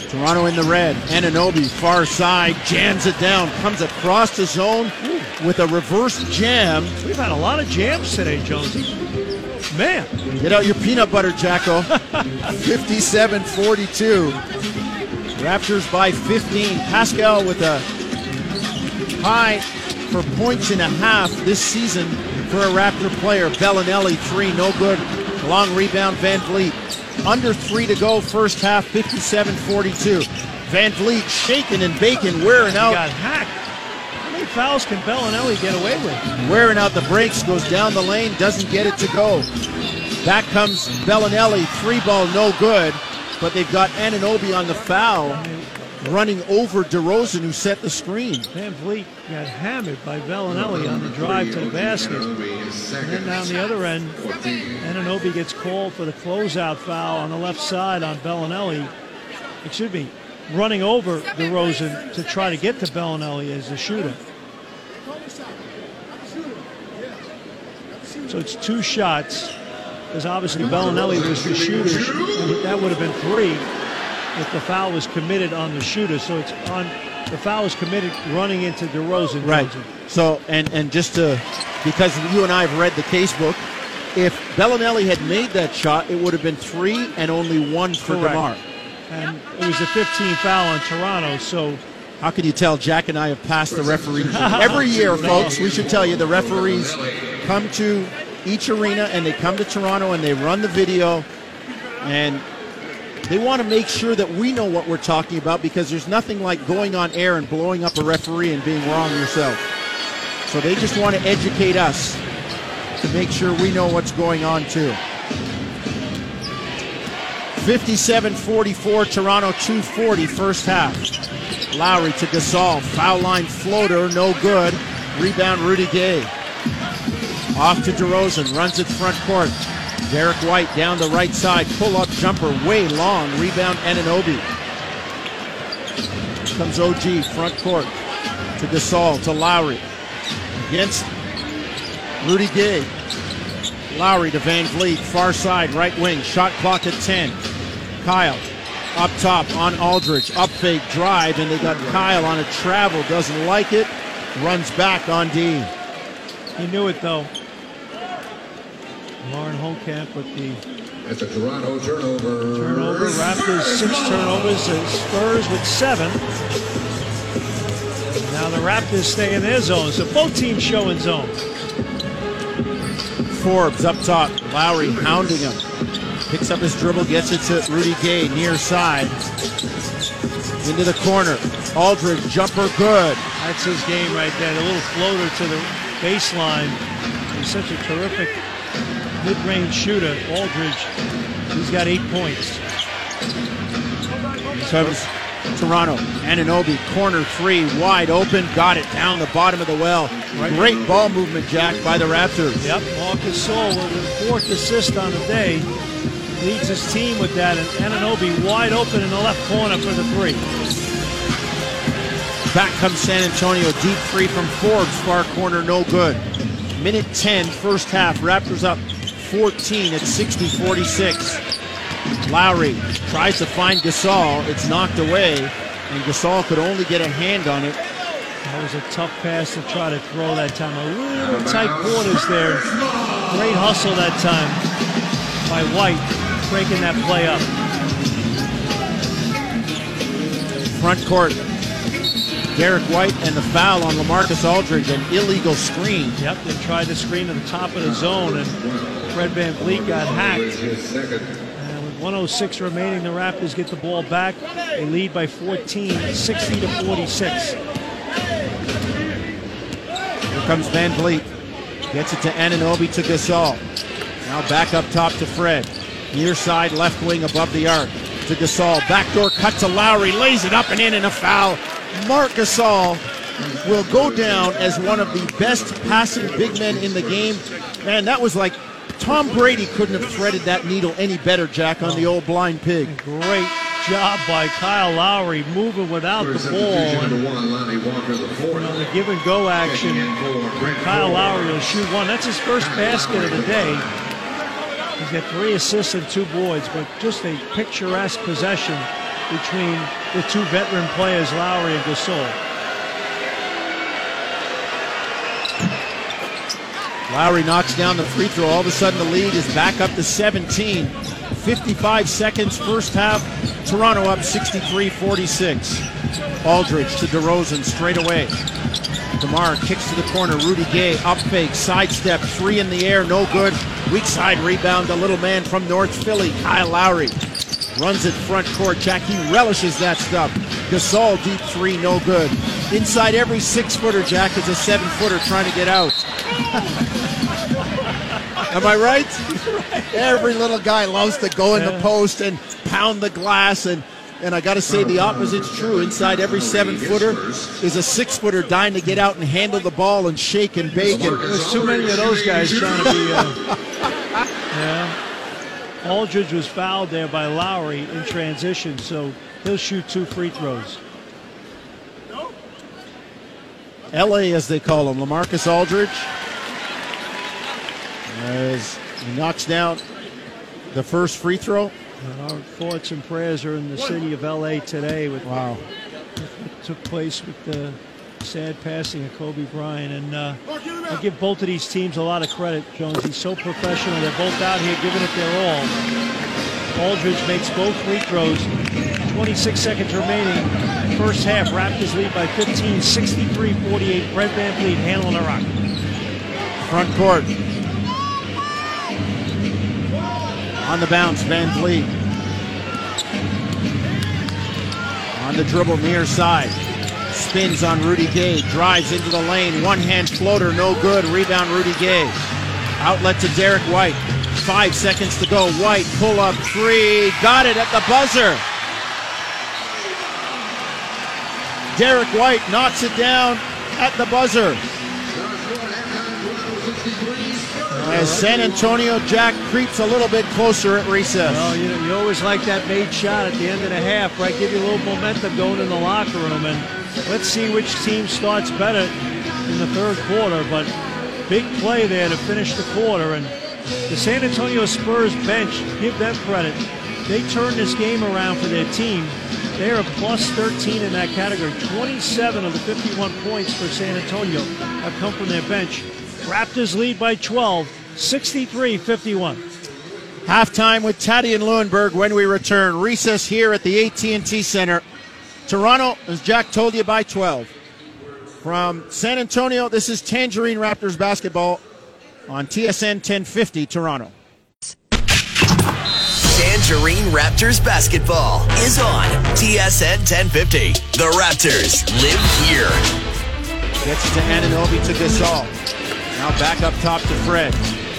Toronto in the red. Anunoby, far side, jams it down, comes across the zone with a reverse jam. We've had a lot of jams today, Jonesy. Man, Get out your peanut butter, Jacko. 57 42. Raptors by 15. Pascal with a high for points and a half this season for a Raptor player. Belinelli, three, no good. Long rebound, VanVleet. Under three to go, first half, 57 42. VanVleet shaking and baking, wearing He out, got hacked. Fouls can Belinelli get away with? wearing out the brakes, goes down the lane, doesn't get it to go. Back comes Belinelli, three ball, no good. But they've got Anunoby on the foul, running over DeRozan, who set the screen. Van Vliet got hammered by Belinelli on the drive to the basket. And then down the other end, Anunoby gets called for the closeout foul on the left side on Belinelli. Excuse me, running over DeRozan to try to get to Belinelli as the shooter. So it's two shots, because obviously Belinelli was the shooter. and That would have been three if the foul was committed on the shooter. So it's on the foul was committed running into DeRozan. Right. So, and and just to, because you and I have read the case book, if Belinelli had made that shot, it would have been three and only one for Correct. DeMar. And it was a 15 foul on Toronto. So How can you tell Jack and I have passed the referees? Every year, folks, we should tell you the referees come to each arena and they come to Toronto and they run the video and they want to make sure that we know what we're talking about because there's nothing like going on air and blowing up a referee and being wrong yourself. So they just want to educate us to make sure we know what's going on too. 57-44, Toronto 240 first half. Lowry to Gasol, foul line floater, no good. Rebound Rudy Gay. Off to DeRozan, runs it front court. Derek White down the right side, pull up jumper, way long. Rebound Anunoby. Comes OG, front court. To Gasol, to Lowry. Against Rudy Gay. Lowry to VanVleet, far side, right wing, shot clock at 10. Kyle up top on Aldridge, up fake drive, and they got Kyle on a travel, doesn't like it, runs back on D. he knew it though. Lauren Holtkamp with the That's a Toronto turnover. turnover. Raptors six turnovers. The Spurs with seven. Now the Raptors stay in their zone. So both teams show in zone. Forbes up top, Lowry hounding him. Picks up his dribble, gets it to Rudy Gay, near side. Into the corner. Aldridge, jumper good. That's his game right there. The little floater to the baseline. He's such a terrific mid-range shooter. Aldridge, he's got eight points. Comes Toronto. Anunoby, corner three, wide open, got it down the bottom of the well. Great ball movement, Jack, by the Raptors. Yep, Marc Gasol with the fourth assist on the day. Leads his team with that, and Anunoby wide open in the left corner for the three. Back comes San Antonio, deep three from Forbes, far corner, no good. Minute 10, first half. Raptors up 14 at 60 46. Lowry tries to find Gasol. It's knocked away, and Gasol could only get a hand on it. That was a tough pass to try to throw that time. A little tight quarters there. Great hustle that time by White, breaking that play up. Front court. Derek White and the foul on LaMarcus Aldridge, an illegal screen. Yep, they tried to screen to the top of the zone, and Fred VanVleet got hacked. And with 106 remaining, the Raptors get the ball back. They lead by 14, 60 to 46. Here comes VanVleet. Gets it to Anunoby to Gasol. Now back up top to Fred. Near side left wing above the arc. To Gasol. Backdoor cut to Lowry. Lays it up and in and a foul. Marc Gasol will go down as one of the best passing big men in the game. Man, that was like Tom Brady couldn't have threaded that needle any better, Jack, on the old blind pig. Great job by Kyle Lowry moving without the ball. And Number one, Lonnie Walker, the fourth. on the give and go action, Kyle Lowry will shoot one. That's his first basket of the day. He's got three assists and two boards, but just a picturesque possession between the two veteran players, Lowry and Gasol. Lowry knocks down the free throw. All of a sudden, the lead is back up to 17. 55 seconds, first half. Toronto up 63 46. Aldridge to DeRozan straight away. DeMar kicks to the corner. Rudy Gay, up fake, sidestep, three in the air, no good. Weak side rebound, the little man from North Philly, Kyle Lowry. Runs it front court. Jackie relishes that stuff. Gasol, deep three, no good. Inside every six footer, Jack, is a seven footer trying to get out. Am I right? Every little guy loves to go in the post and pound the glass and and I got to say, the opposite's true. Inside every seven footer is a six footer dying to get out and handle the ball and shake and bake. And There's too many of those guys trying to be. Uh, yeah. Aldridge was fouled there by Lowry in transition, so he'll shoot two free throws. LA, as they call him, LaMarcus Aldridge, as he knocks down the first free throw. And our thoughts and prayers are in the city of LA today with Wow. what took place with the sad passing of Kobe Bryant. And uh, I give both of these teams a lot of credit, Jones. He's so professional. They're both out here giving it their all. Aldridge makes both free throws. 26 seconds remaining. First half, Raptors lead by 15, 63-48. Fred VanVleet handling the rock. Front court. On the bounce, VanVleet. On the dribble, near side. Spins on Rudy Gay. Drives into the lane. One hand floater, no good. Rebound, Rudy Gay. Outlet to Derek White. Five seconds to go. White, pull up three. Got it at the buzzer. Derek White knocks it down at the buzzer. As San Antonio Jack creeps a little bit closer at recess. Well, you, you always like that made shot at the end of the half, right? Give you a little momentum going in the locker room. And let's see which team starts better in the third quarter. But big play there to finish the quarter. And the San Antonio Spurs bench, give them credit. They turned this game around for their team. They are a plus 13 in that category. 27 of the 51 points for San Antonio have come from their bench. Raptors lead by 12, 63 51. Halftime with Tatti and Lewenberg when we return. Recess here at the AT&T Center. Toronto, as Jack told you, by 12. From San Antonio, this is Tangerine Raptors basketball on TSN 1050 Toronto. Tangerine Raptors basketball is on TSN 1050. The Raptors live here. Gets it to Anunoby to Gasol. Now back up top to Fred.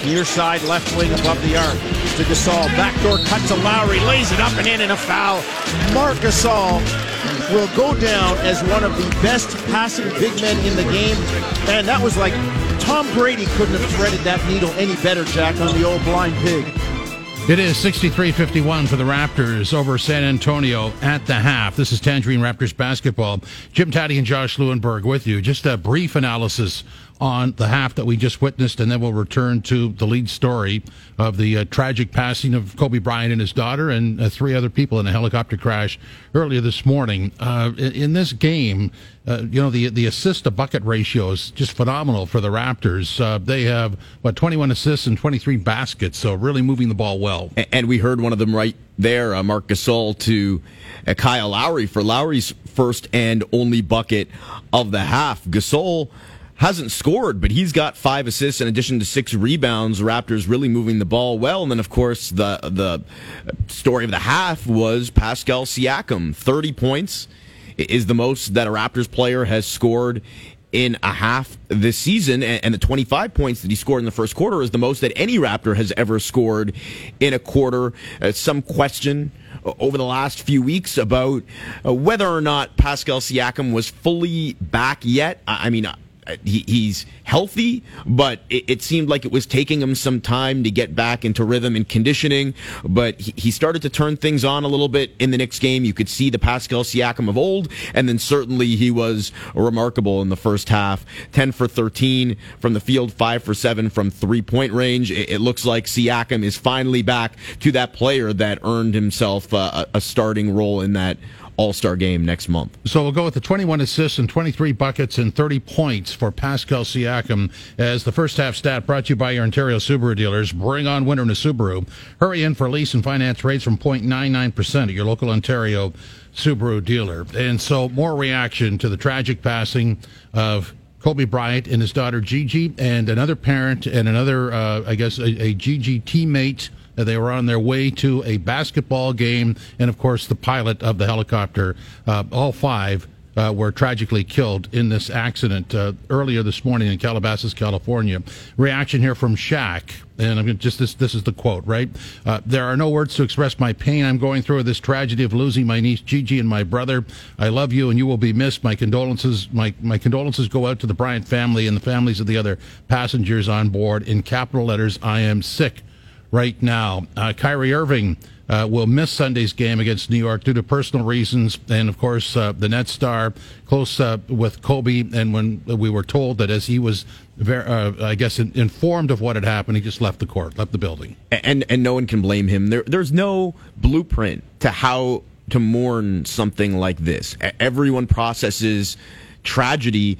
Near side left wing above the arc. To Gasol. Backdoor cut to Lowry. Lays it up and in and a foul. Marc Gasol will go down as one of the best passing big men in the game. And that was like Tom Brady couldn't have threaded that needle any better, Jack, on the old blind pig. It is 63-51 for the Raptors over San Antonio at the half. This is Tangerine Raptors basketball. Jim Tatti and Josh Lewenberg with you. Just a brief analysis on the half that we just witnessed, and then we'll return to the lead story of the uh, tragic passing of Kobe Bryant and his daughter and uh, three other people in a helicopter crash earlier this morning. Uh, in, in, this game, uh, you know, the the assist to bucket ratio is just phenomenal for the Raptors. Uh, they have, what, 21 assists and 23 baskets, so really moving the ball well. And we heard one of them right there, uh, Marc Gasol to Kyle Lowry for Lowry's first and only bucket of the half. Gasol hasn't scored, but he's got five assists in addition to six rebounds. Raptors really moving the ball well. And then, of course, the the story of the half was Pascal Siakam. Thirty points is the most that a Raptors player has scored in a half this season, and the 25 points that he scored in the first quarter is the most that any Raptor has ever scored in a quarter. Uh, some question over the last few weeks about uh, whether or not Pascal Siakam was fully back yet. I mean, he, he's healthy, but it, it, seemed like it was taking him some time to get back into rhythm and conditioning. But he, he, started to turn things on a little bit in the next game. You could see the Pascal Siakam of old, and then certainly he was remarkable in the first half. 10 for 13 from the field, 5 for 7 from three point range. It, it looks like Siakam is finally back to that player that earned himself uh, a starting role in that all Star game next month. So we'll go with the 21 assists and 23 buckets and 30 points for Pascal Siakam as the first half stat brought to you by your Ontario Subaru dealers. Bring on winter in a Subaru. Hurry in for lease and finance rates from 0.99% at your local Ontario Subaru dealer. And so more reaction to the tragic passing of Kobe Bryant and his daughter Gigi, and another parent and another, uh, I guess, a, a Gigi teammate. They were on their way to a basketball game, and of course, the pilot of the helicopter. Uh, all five uh, were tragically killed in this accident uh, earlier this morning in Calabasas, California. Reaction here from Shaq, and I'm just this. This is the quote, right? Uh, there are no words to express my pain I'm going through this tragedy of losing my niece Gigi and my brother. I love you, and you will be missed. My condolences. My my condolences go out to the Bryant family and the families of the other passengers on board. In capital letters, I am sick right now. Uh, Kyrie Irving uh, will miss Sunday's game against New York due to personal reasons, and of course, uh, the net star close with Kobe. And when we were told that as he was, ver- uh, I guess, in- informed of what had happened, he just left the court, left the building. and and no one can blame him. There, there's no blueprint to how to mourn something like this. Everyone processes tragedy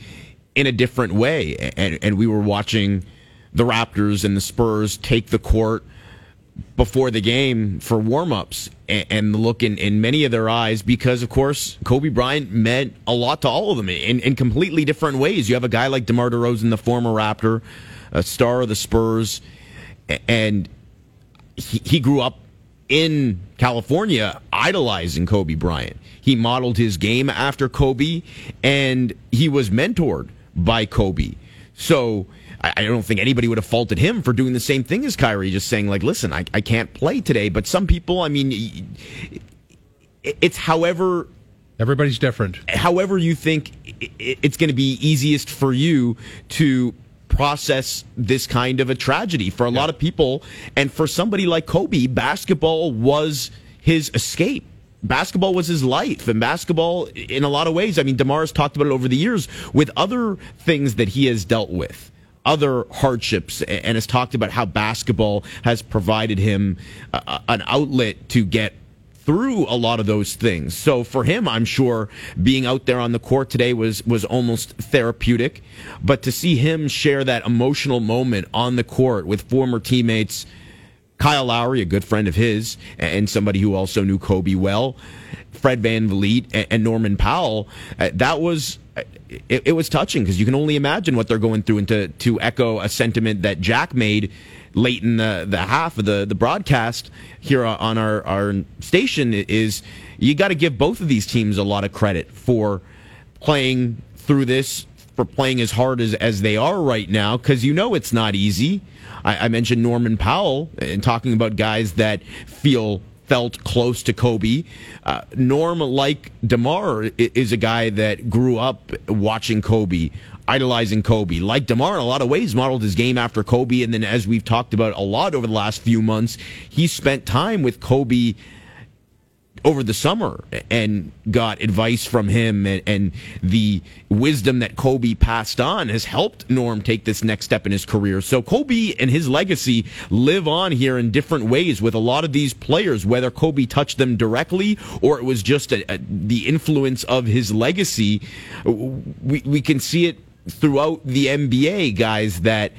in a different way, and and we were watching the Raptors and the Spurs take the court before the game for warm-ups and, and the look in, in many of their eyes because of course Kobe Bryant meant a lot to all of them in, in completely different ways. You have a guy like DeMar DeRozan, the former Raptor, a star of the Spurs, and he, he grew up in California idolizing Kobe Bryant. He modeled his game after Kobe and he was mentored by Kobe. So I, I don't think anybody would have faulted him for doing the same thing as Kyrie, just saying like, listen, I, I can't play today. But some people, I mean, it's however Everybody's different. however you think it's going to be easiest for you to process this kind of a tragedy for a lot of people. And for somebody like Kobe basketball was his escape. Basketball was his life. And basketball in a lot of ways I mean DeMar's talked about it over the years with other things that he has dealt with other hardships and has talked about how basketball has provided him a- a- an outlet to get through a lot of those things. So for him, I'm sure being out there on the court today was was almost therapeutic. But to see him share that emotional moment on the court with former teammates, Kyle Lowry, a good friend of his, and somebody who also knew Kobe well, Fred VanVleet and- and Norman Powell, uh, that was. Uh, It, it was touching because you can only imagine what they're going through, and to, to echo a sentiment that Jack made late in the, the half of the, the broadcast here on our, our station is you got to give both of these teams a lot of credit for playing through this, for playing as hard as, as they are right now, because you know it's not easy. I, I mentioned Norman Powell and talking about guys that feel felt close to Kobe. Uh, Norm, like DeMar, is a guy that grew up watching Kobe, idolizing Kobe. Like DeMar, in a lot of ways, modeled his game after Kobe. And then, as we've talked about a lot over the last few months, he spent time with Kobe over the summer and got advice from him and, and the wisdom that Kobe passed on has helped Norm take this next step in his career. So Kobe and his legacy live on here in different ways with a lot of these players, whether Kobe touched them directly or it was just a, a, the influence of his legacy. We, we can see it throughout the NBA, guys that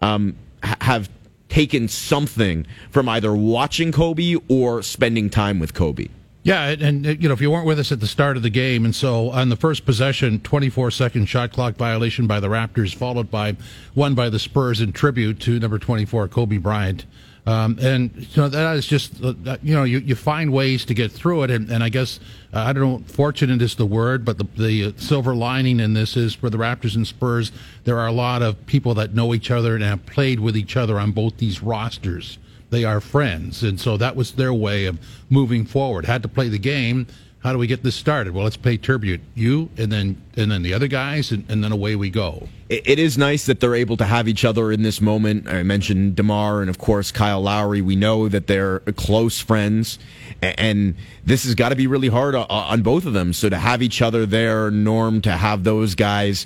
um, have taken something from either watching Kobe or spending time with Kobe. Yeah, and, you know, if you weren't with us at the start of the game, and so on the first possession, 24 second shot clock violation by the Raptors, followed by one by the Spurs in tribute to number 24, Kobe Bryant. Um, and you know that is just uh, you know you, you find ways to get through it, and, and I guess uh, I don't know fortunate is the word, but the the silver lining in this is for the Raptors and Spurs. There are a lot of people that know each other and have played with each other on both these rosters they are friends. And so that was their way of moving forward. Had to play the game. How do we get this started? Well let's pay tribute you and then and then the other guys and, and then away we go it it is nice that they're able to have each other in this moment. I mentioned Demar and of course Kyle Lowry. We know that they're close friends, a- and this has got to be really hard o- on both of them. So to have each other there, Norm, to have those guys,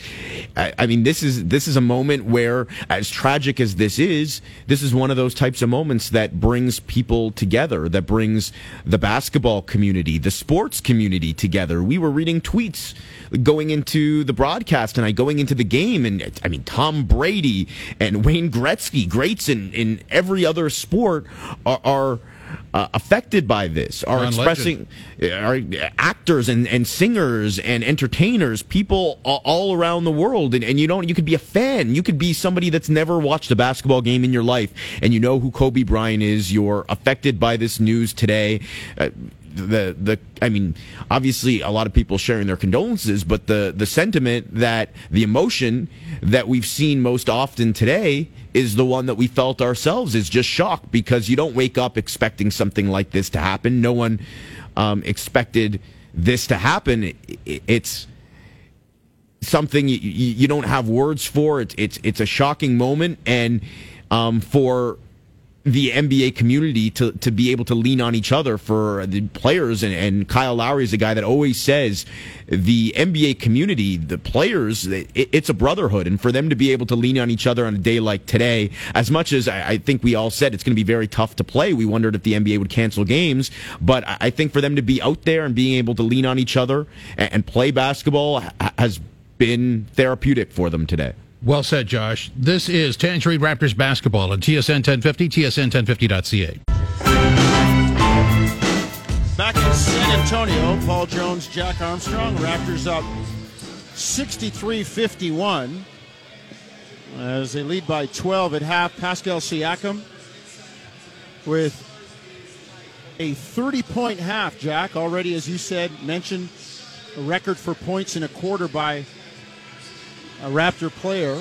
I I mean, this is this is a moment where, as tragic as this is, this is one of those types of moments that brings people together, that brings the basketball community, the sports community together. We were reading tweets going into the broadcast tonight, going into the game, and I mean Tom Brady and Wayne Gretzky, greats in in every other sport, are. are uh, affected by this, are John expressing, are actors and, and singers and entertainers, people all around the world. And, and you don't, you could be a fan. You could be somebody that's never watched a basketball game in your life and you know who Kobe Bryant is. You're affected by this news today. Uh, the the I mean, obviously a lot of people sharing their condolences, but the the sentiment that the emotion that we've seen most often today is the one that we felt ourselves is just shock because you don't wake up expecting something like this to happen. No one um, expected this to happen. It, it's something you, you, you don't have words for. It's it's it's a shocking moment, and um, for the NBA community to, to be able to lean on each other for the players. And, and Kyle Lowry is a guy that always says the NBA community, the players, it, it's a brotherhood. And for them to be able to lean on each other on a day like today, as much as I, I think we all said it's going to be very tough to play, we wondered if the NBA would cancel games. But I think for them to be out there and being able to lean on each other and, and play basketball has been therapeutic for them today. Well said, Josh. This is Tangerine Raptors basketball on TSN 1050, TSN1050.ca. Back in San Antonio, Paul Jones, Jack Armstrong. Raptors up 63 51 as they lead by 12 at half. Pascal Siakam with a 30 point half, Jack. Already, as you said, mentioned a record for points in a quarter by a Raptor player.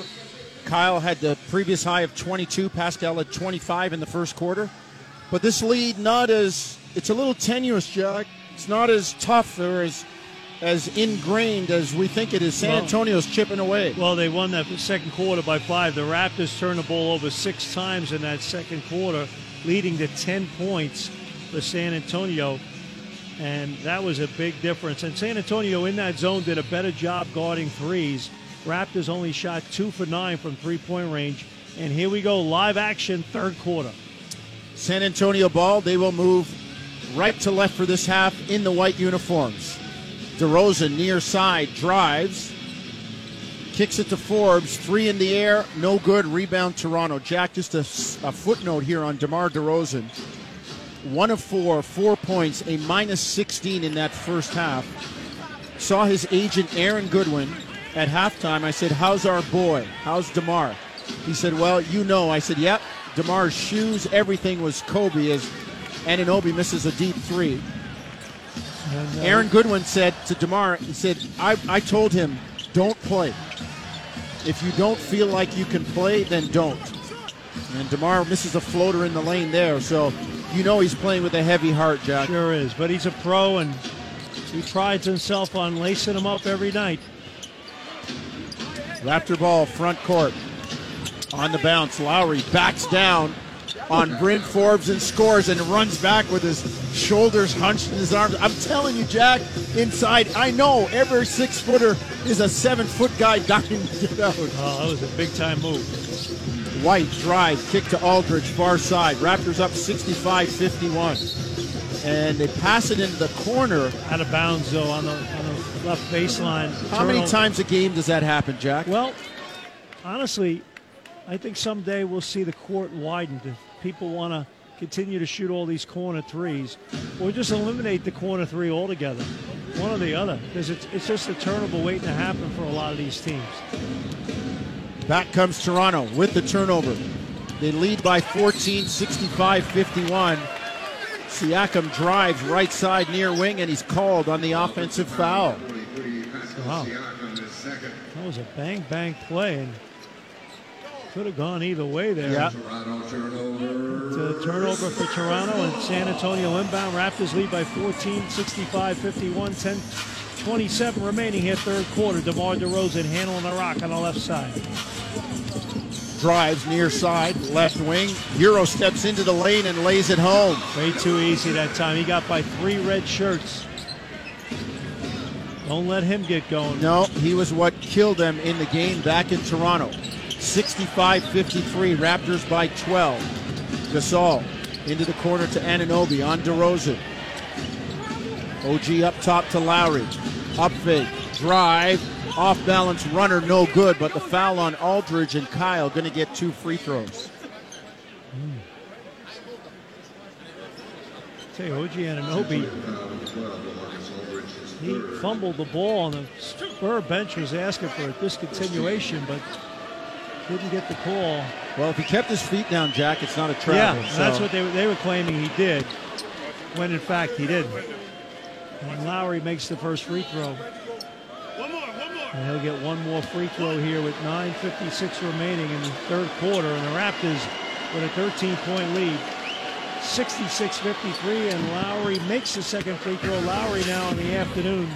Kyle had the previous high of 22. Pascal had 25 in the first quarter. But this lead, not as it's a little tenuous, Jack. It's not as tough or as as ingrained as we think it is. San Antonio's chipping away. Well, they won that second quarter by five. The Raptors turned the ball over six times in that second quarter, leading to 10 points for San Antonio. And that was a big difference. And San Antonio in that zone did a better job guarding threes. Raptors only shot two for nine from three point range. And here we go, live action, third quarter. San Antonio ball. They will move right to left for this half in the white uniforms. DeRozan near side drives, kicks it to Forbes. Three in the air, no good. Rebound Toronto. Jack, just a, a footnote here on DeMar DeRozan. One of four, four points, a minus 16 in that first half. Saw his agent Aaron Goodwin at halftime. I said, "How's our boy? How's DeMar?" He said, "Well, you know." I said, "Yep." DeMar's shoes, everything was Kobe as Anunoby misses a deep three. And, uh, Aaron Goodwin said to DeMar, he said, I, I told him, don't play. If you don't feel like you can play, then don't. And DeMar misses a floater in the lane there, so you know he's playing with a heavy heart, Jack. Sure is. But he's a pro and he prides himself on lacing them up every night. Raptor ball, front court. On the bounce, Lowry backs down on Bryn Forbes and scores and runs back with his shoulders hunched in his arms. I'm telling you, Jack, inside, I know every six footer is a seven foot guy dying to get out. Oh, that was a big time move. White drive, kick to Aldridge, far side. Raptors up 65 51. And they pass it into the corner. Out of bounds, though, on the, on the left baseline. How many times a game does that happen, Jack? Well, honestly, I think someday we'll see the court widened if people want to continue to shoot all these corner threes, or just eliminate the corner three altogether, one or the other, because it's, it's just a turnover waiting to happen for a lot of these teams. Back comes Toronto with the turnover. They lead by 14, 65 51. Siakam drives right side near wing, and he's called on the offensive foul. Wow. That was a bang bang play, and could have gone either way there. Yeah. To turnover for Toronto and San Antonio inbound. Raptors lead by 14, 65 51, 10 27 remaining here, third quarter. DeMar DeRozan handling the rock on the left side. Drives near side, left wing. Euro steps into the lane and lays it home. Way too easy that time. He got by three red shirts. Don't let him get going. No, he was what killed them in the game back in Toronto. 65 53, Raptors by 12. Gasol into the corner to Anunoby on DeRozan. OG up top to Lowry. Up fake, drive, off balance runner, no good, but the foul on Aldridge and Kyle going to get two free throws. you, OG Anunoby, he fumbled the ball, and the Spur bench was asking for a discontinuation, but didn't get the call. Well, if he kept his feet down, Jack, it's not a travel. Yeah, so- that's what they, they were claiming he did, when in fact he didn't. And Lowry makes the first free throw. One more, one more. And he'll get one more free throw here with 9.56 remaining in the third quarter. And the Raptors with a 13 point lead. 66 53. And Lowry makes the second free throw. Lowry now in the afternoon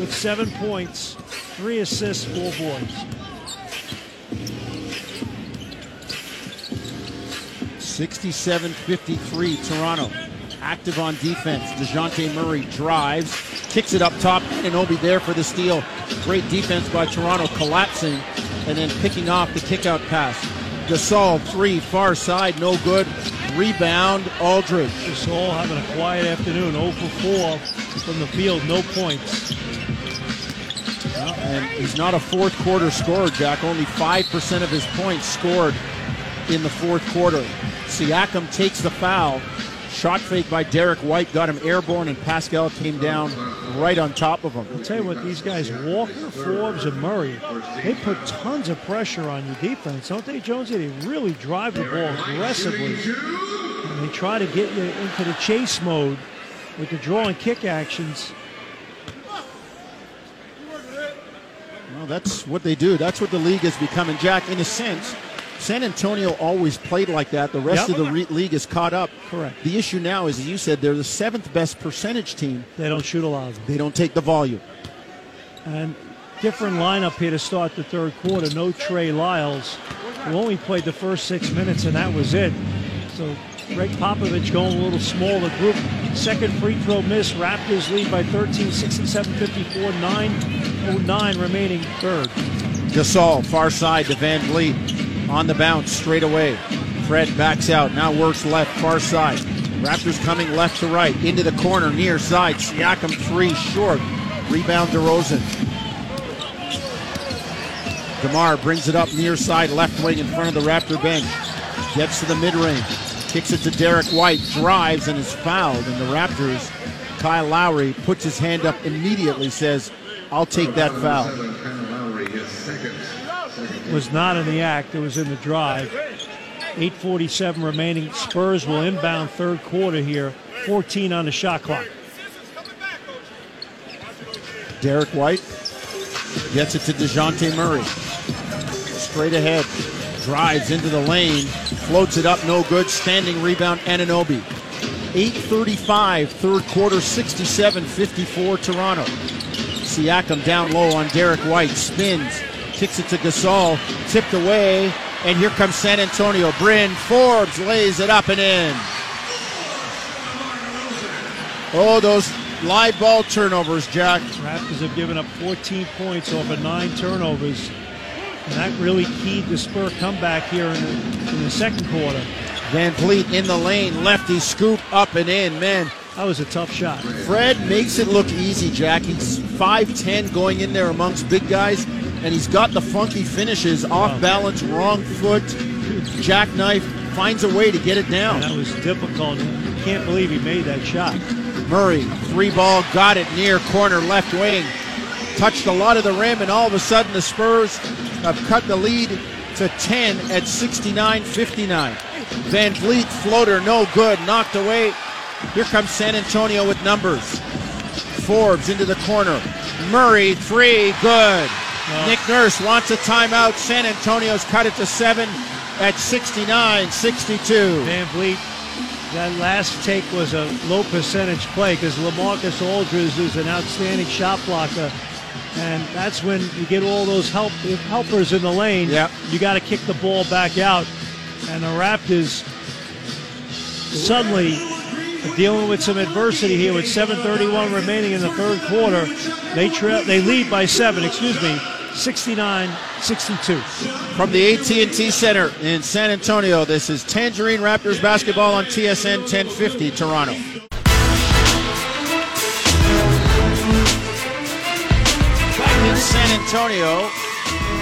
with seven points, three assists, four boards. 67-53 Toronto. Active on defense. Dejounte Murray drives, kicks it up top, Anunoby there for the steal. Great defense by Toronto, collapsing and then picking off the kickout pass. Gasol, three, far side, no good. Rebound, Aldridge. Gasol having a quiet afternoon, 0 for 4 from the field, no points. And he's not a fourth quarter scorer, Jack. Only 5% of his points scored in the fourth quarter. Siakam takes the foul. Shot fake by Derek White got him airborne, and Pascal came down right on top of him. I'll tell you what, these guys, Walker, Forbes, and Murray, they put tons of pressure on your defense, don't they, Jonesy? They really drive the ball aggressively. And they try to get you into the chase mode with the draw and kick actions. Well, that's what they do. That's what the league has become. And Jack, in a sense, San Antonio always played like that. The rest Yep. of the re- league is caught up. Correct. The issue now is, as you said, they're the seventh best percentage team. They don't shoot a lot of them. They don't take the volume. And different lineup here to start the third quarter. No Trey Lyles, who only played the first six minutes, and that was it. So Gregg Popovich going a little smaller group. Second free throw miss. Raptors lead by 13, 67 54, 9.09 remaining third. Gasol, far side to VanVleet. On the bounce, straight away. Fred backs out, now works left, far side. Raptors coming left to right, into the corner, near side. Siakam three, short. Rebound DeRozan. DeMar brings it up near side, left wing in front of the Raptor bench. Gets to the mid range, kicks it to Derek White, drives and is fouled. And the Raptors, Kyle Lowry, puts his hand up immediately, says, I'll take that foul. Kyle Lowry, his second. Was not in the act, it was in the drive. 8.47 remaining. Spurs will inbound third quarter here. 14 on the shot clock. Derek White gets it to Dejounte Murray. Straight ahead. Drives into the lane. Floats it up, no good. Standing rebound, Anunoby. 8.35, third quarter, 67 54 Toronto. Siakam down low on Derek White. Spins. Kicks it to Gasol. Tipped away. And here comes San Antonio. Bryn Forbes lays it up and in. Oh, those live ball turnovers, Jack. Raptors have given up 14 points off of nine turnovers. And that really keyed the Spur comeback here in the, in the second quarter. VanVleet in the lane, lefty scoop up and in. Man, That was a tough shot. Fred makes it look easy, Jack. He's 5'10 going in there amongst big guys, and he's got the funky finishes off balance, wrong foot, jackknife, finds a way to get it down. That was difficult. You can't believe he made that shot. Murray, three ball, got it near corner left wing. Touched a lot of the rim, and all of a sudden the Spurs have cut the lead to 10 at 69 59. VanVleet floater, no good, knocked away. Here comes San Antonio with numbers. Forbes into the corner. Murray, three, good. Uh, Nick Nurse wants a timeout. San Antonio's cut it to seven at 69 62. VanVleet, that last take was a low percentage play because LaMarcus Aldridge is an outstanding shot blocker. And that's when you get all those help helpers in the lane. Yep. You got to kick the ball back out. And the Raptors suddenly dealing with some adversity here with 7:31 remaining in the third quarter. They they lead by seven. Excuse me, 69-62. From the AT&T Center in San Antonio, this is Tangerine Raptors basketball on TSN 1050 Toronto. Back in San Antonio,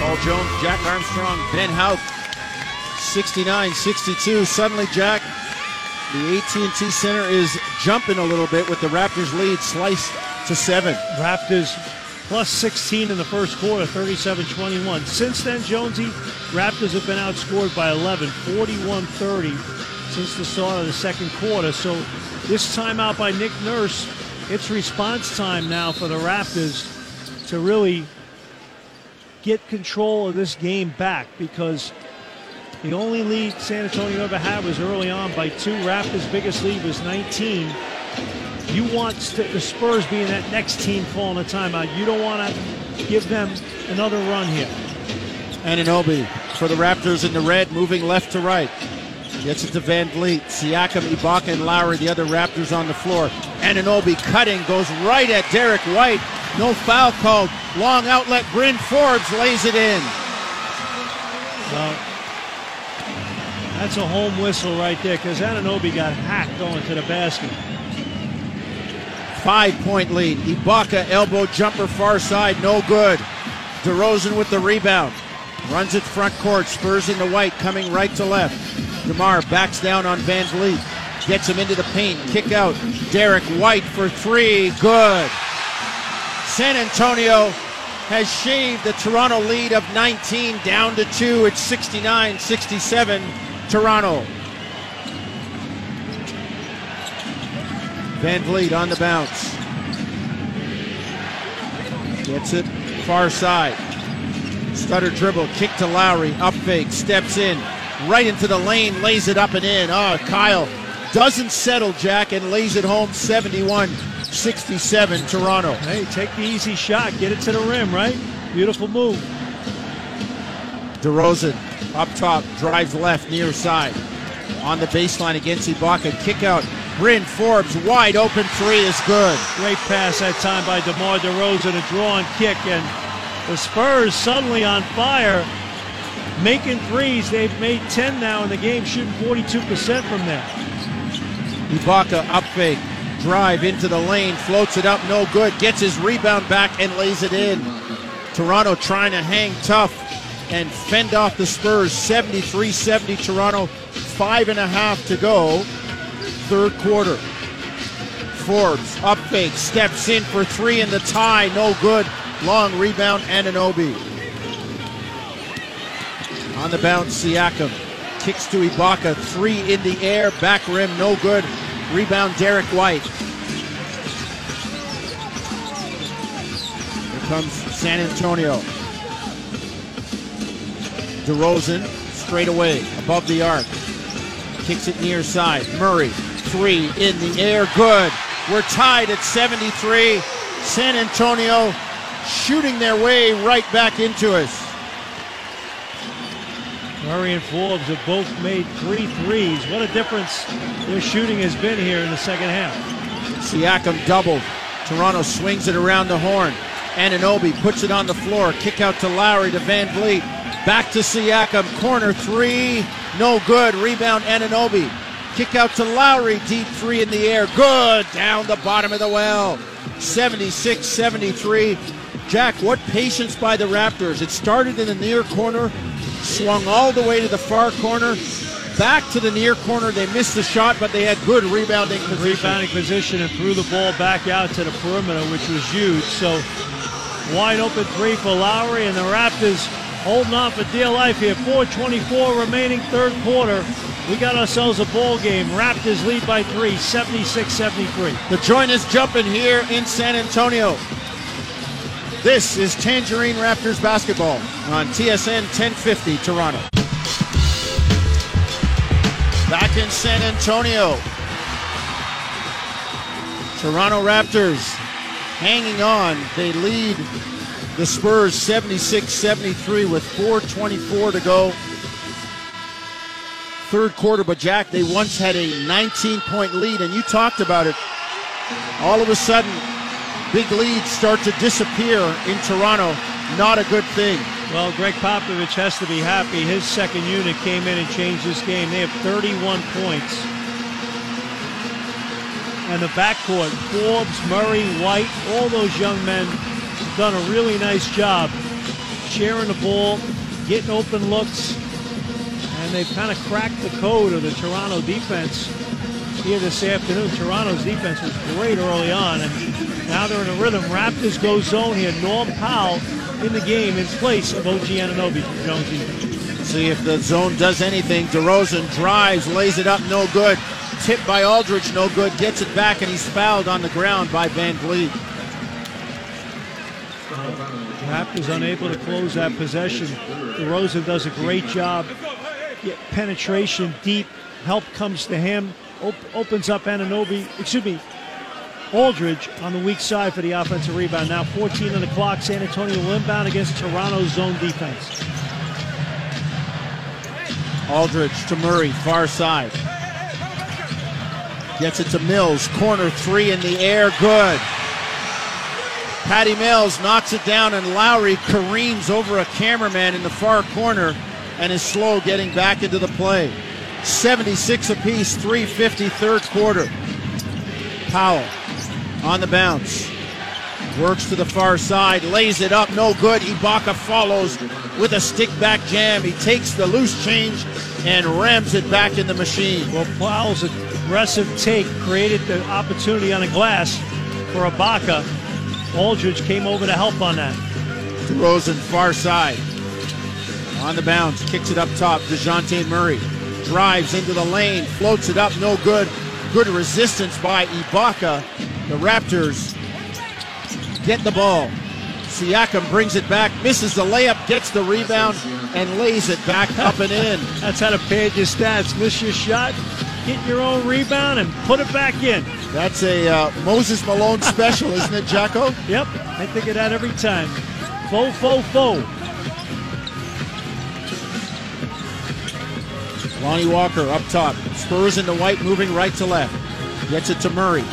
Paul Jones, Jack Armstrong, Ben Houck, 69-62. Suddenly, Jack, The AT&T Center is jumping a little bit with the Raptors lead sliced to seven. Raptors plus 16 in the first quarter, 37-21. Since then, Jonesy, Raptors have been outscored by 11, 41-30 since the start of the second quarter. So this timeout by Nick Nurse, it's response time now for the Raptors to really get control of this game back because the only lead San Antonio ever had was early on by two. Raptors' biggest lead was 19. You want the Spurs being that next team calling a timeout. You don't want to give them another run here. Anunoby for the Raptors in the red, moving left to right. Gets it to VanVleet. Siakam, Ibaka, and Lowry, the other Raptors on the floor. Anunoby cutting, goes right at Derek White. No foul called. Long outlet. Bryn Forbes lays it in. Well, that's a home whistle right there because Anunoby got hacked going to the basket. Five point lead. Ibaka elbow jumper far side, no good. DeRozan with the rebound. Runs it front court. Spurs into White coming right to left. DeMar backs down on VanVleet. Gets him into the paint. Kick out. Derek White for three. Good. San Antonio has shaved the Toronto lead of 19 down to two. It's 69 67 Toronto. VanVleet on the bounce. Gets it far side. Stutter dribble, kick to Lowry, up fake, steps in, right into the lane, lays it up and in. Oh, Kyle doesn't settle, Jack, and lays it home 71 67 Toronto. Hey, take the easy shot, get it to the rim, right? Beautiful move. DeRozan up top, drives left, near side. On the baseline against Ibaka, kick out. Bryn Forbes, wide open three is good. Great pass that time by DeMar DeRozan, a draw and kick, and the Spurs suddenly on fire, making threes. They've made 10 now in the game, shooting 42% from there. Ibaka up fake, drive into the lane, floats it up, no good, gets his rebound back and lays it in. Toronto trying to hang tough and fend off the Spurs 73 70 Toronto, five and a half to go, third quarter. Forbes up fake, steps in for three in the tie, no good. Long rebound, Anunoby. On the bounce, Siakam kicks to Ibaka, three in the air, back rim, no good. Rebound, Derek White. Here comes San Antonio. DeRozan straight away above the arc. Kicks it near side. Murray, three in the air, good. We're tied at 73. San Antonio shooting their way right back into us. Murray and Forbes have both made three threes. What a difference their shooting has been here in the second half. Siakam doubled. Toronto swings it around the horn. Anunoby puts it on the floor. Kick out to Lowry to VanVleet. Back to Siakam. Corner three. No good. Rebound Anunoby. Kick out to Lowry. Deep three in the air. Good. Down the bottom of the well. 76 73. Jack, what patience by the Raptors. It started in the near corner, swung all the way to the far corner, back to the near corner. They missed the shot, but they had good rebounding position. Rebounding position and threw the ball back out to the perimeter, which was huge. So wide open three for Lowry, and the Raptors holding on for dear life here. 4:24 remaining, third quarter. We got ourselves a ball game. Raptors lead by three, 76-73. The joint is jumping here in San Antonio. This is Tangerine Raptors basketball on TSN 1050 Toronto. Back in San Antonio. Toronto Raptors hanging on. They lead the Spurs 76 73 with 4.24 to go. Third quarter, but Jack, they once had a 19 point lead, and you talked about it. All of a sudden, big leads start to disappear in Toronto. Not a good thing. Well, Gregg Popovich has to be happy. His second unit came in and changed this game. They have 31 points. And the backcourt, Forbes, Murray, White, all those young men done a really nice job sharing the ball, getting open looks, and they've kind of cracked the code of the Toronto defense. here this afternoon. Toronto's defense was great early on, and now they're in a rhythm. Raptors go zone here. Norm Powell in the game in place of OG Anunoby from Jonesy. See if the zone does anything. DeRozan drives, lays it up, no good. Tipped by Aldridge, no good. Gets it back, and he's fouled on the ground by VanVleet. Raptors unable to close that possession. DeRozan does a great job. Get penetration deep. Help comes to him. Op- opens up Anunoby. Excuse me. Aldridge on the weak side for the offensive rebound. Now 14 on the clock. San Antonio will inbound against Toronto's zone defense. Aldridge to Murray, far side. Gets it to Mills. Corner three in the air. Good. Patty Mills knocks it down, and Lowry careens over a cameraman in the far corner and is slow getting back into the play. 76 apiece, 350 third quarter. Powell on the bounce. Works to the far side, lays it up, no good. Ibaka follows with a stick back jam. He takes the loose change and rams it back in the machine. Well, Powell's aggressive take created the opportunity on the glass for Ibaka. Aldridge came over to help on that. DeRozan far side. On the bounce, kicks it up top. Dejounte Murray drives into the lane, floats it up, no good. Good resistance by Ibaka. The Raptors get the ball. Siakam brings it back, misses the layup, gets the rebound, and lays it back up and in. That's how to pad your stats. Miss your shot, get your own rebound, and put it back in. That's a uh, Moses Malone special, isn't it, Jacko? Yep, I think of that every time. Faux, faux, faux. Lonnie Walker up top. Spurs into white, moving right to left. Gets it to Murray.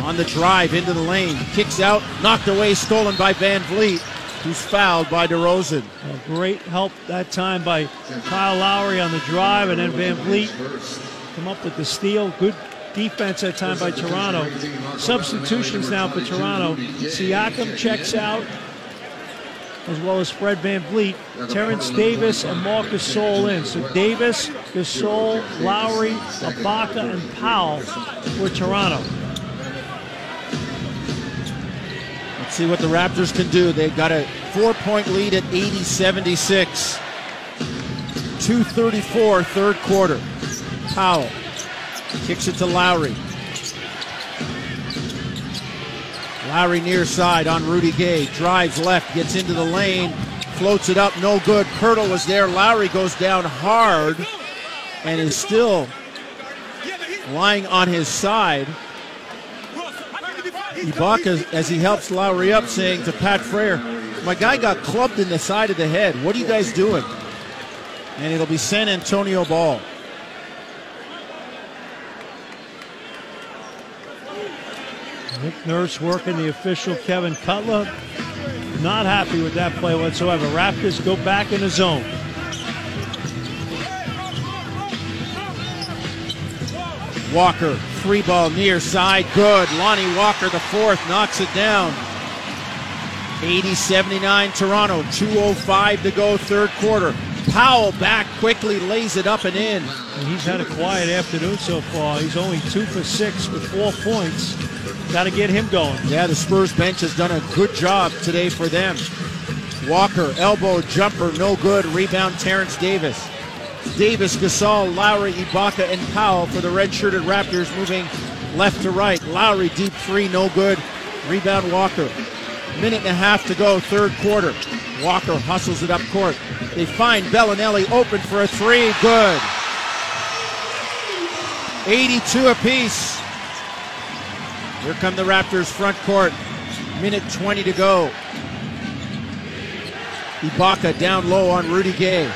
On the drive into the lane. Kicks out. Knocked away. Stolen by VanVleet, who's fouled by DeRozan. A great help that time by Kyle Lowry on the drive, and then Van Vliet come up with the steal. Good defense that time by Toronto. Substitutions now for Toronto. Siakam checks out, as well as Fred Van Vliet. Terence Davis and Marcus Gasol in. So Davis, Gasol, Lowry, Ibaka, and Powell for Toronto. Let's see what the Raptors can do. They've got a four point lead at 80 76. 234, third quarter. Powell kicks it to Lowry. Lowry near side on Rudy Gay. Drives left, gets into the lane, floats it up, no good. Poeltl was there. Lowry goes down hard and is still lying on his side. Ibaka, as he helps Lowry up, saying to Pat Fraher, My guy got clubbed in the side of the head. What are you guys doing? And it'll be San Antonio ball. Nick Nurse working the official Kevin Cutler. Not happy with that play whatsoever. Raptors go back in the zone. Walker, free ball near side, good. Lonnie Walker, the fourth, knocks it down. 80 79 Toronto, 2.05 to go, third quarter. Powell back quickly, lays it up and in. And he's had a quiet afternoon so far. He's only two for six with four points. Got to get him going. Yeah, the Spurs bench has done a good job today for them. Walker, elbow jumper, no good. Rebound, Terence Davis. Davis, Gasol, Lowry, Ibaka, and Powell for the red-shirted Raptors moving left to right. Lowry deep three, no good. Rebound, Walker. Minute and a half to go, third quarter. Walker hustles it up court. They find Belinelli open for a three, good. 82 apiece. Here come the Raptors front court. Minute 20 to go. Ibaka down low on Rudy Gay.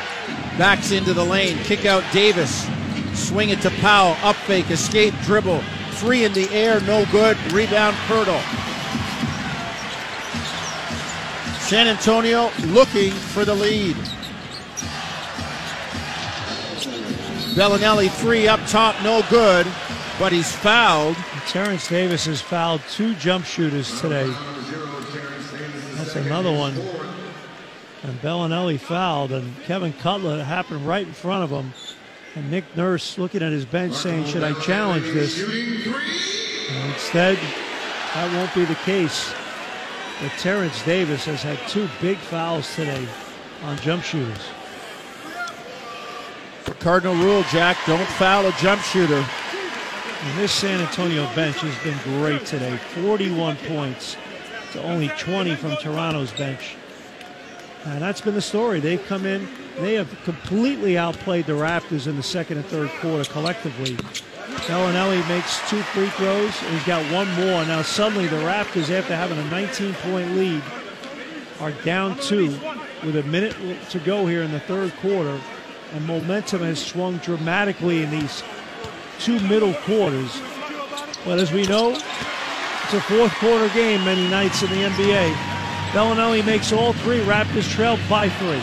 Backs into the lane. Kick out Davis. Swing it to Powell. Up fake. Escape dribble. Three in the air. No good. Rebound Poeltl. San Antonio looking for the lead. Belinelli three up top. No good. But he's fouled. Terence Davis has fouled two jump shooters today. That's another one. And Belinelli fouled, and Kevin Cutler happened right in front of him. And Nick Nurse looking at his bench saying, Should I challenge this? And instead, that won't be the case. But Terence Davis has had two big fouls today on jump shooters. Cardinal rule, Jack, don't foul a jump shooter. And this San Antonio bench has been great today. 41 points to only 20 from Toronto's bench. And that's been the story. They've come in, they have completely outplayed the Raptors in the second and third quarter collectively. Belinelli makes two free throws. He's got one more. Now, suddenly, the Raptors, after having a 19 point lead, are down two with a minute to go here in the third quarter. And momentum has swung dramatically in these two middle quarters. But as we know, it's a fourth quarter game many nights in the NBA. Belinelli makes all three. Raptors trail by three.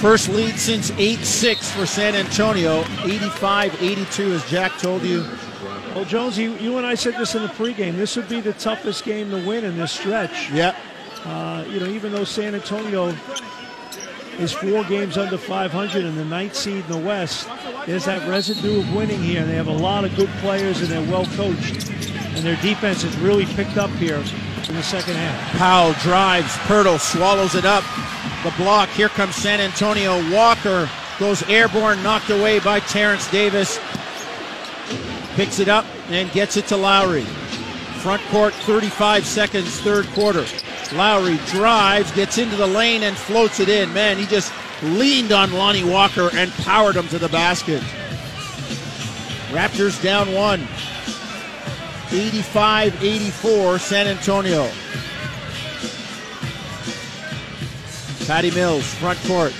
First lead since 8 6 for San Antonio. 85 82, as Jack told you. Well, Jones, you, you and I said this in the pregame. This would be the toughest game to win in this stretch. Yep. Uh, you know, even though San Antonio is four games under 500 and the ninth seed in the West, there's that residue of winning here. They have a lot of good players and they're well coached. And their defense has really picked up here in the second half. Powell drives. Poeltl swallows it up. The block. Here comes San Antonio. Walker goes airborne, knocked away by Terence Davis. Picks it up and gets it to Lowry. Front court, 35 seconds, third quarter. Lowry drives, gets into the lane, and floats it in. Man, he just leaned on Lonnie Walker and powered him to the basket. Raptors down one. 85 84, San Antonio. Patty Mills, front court.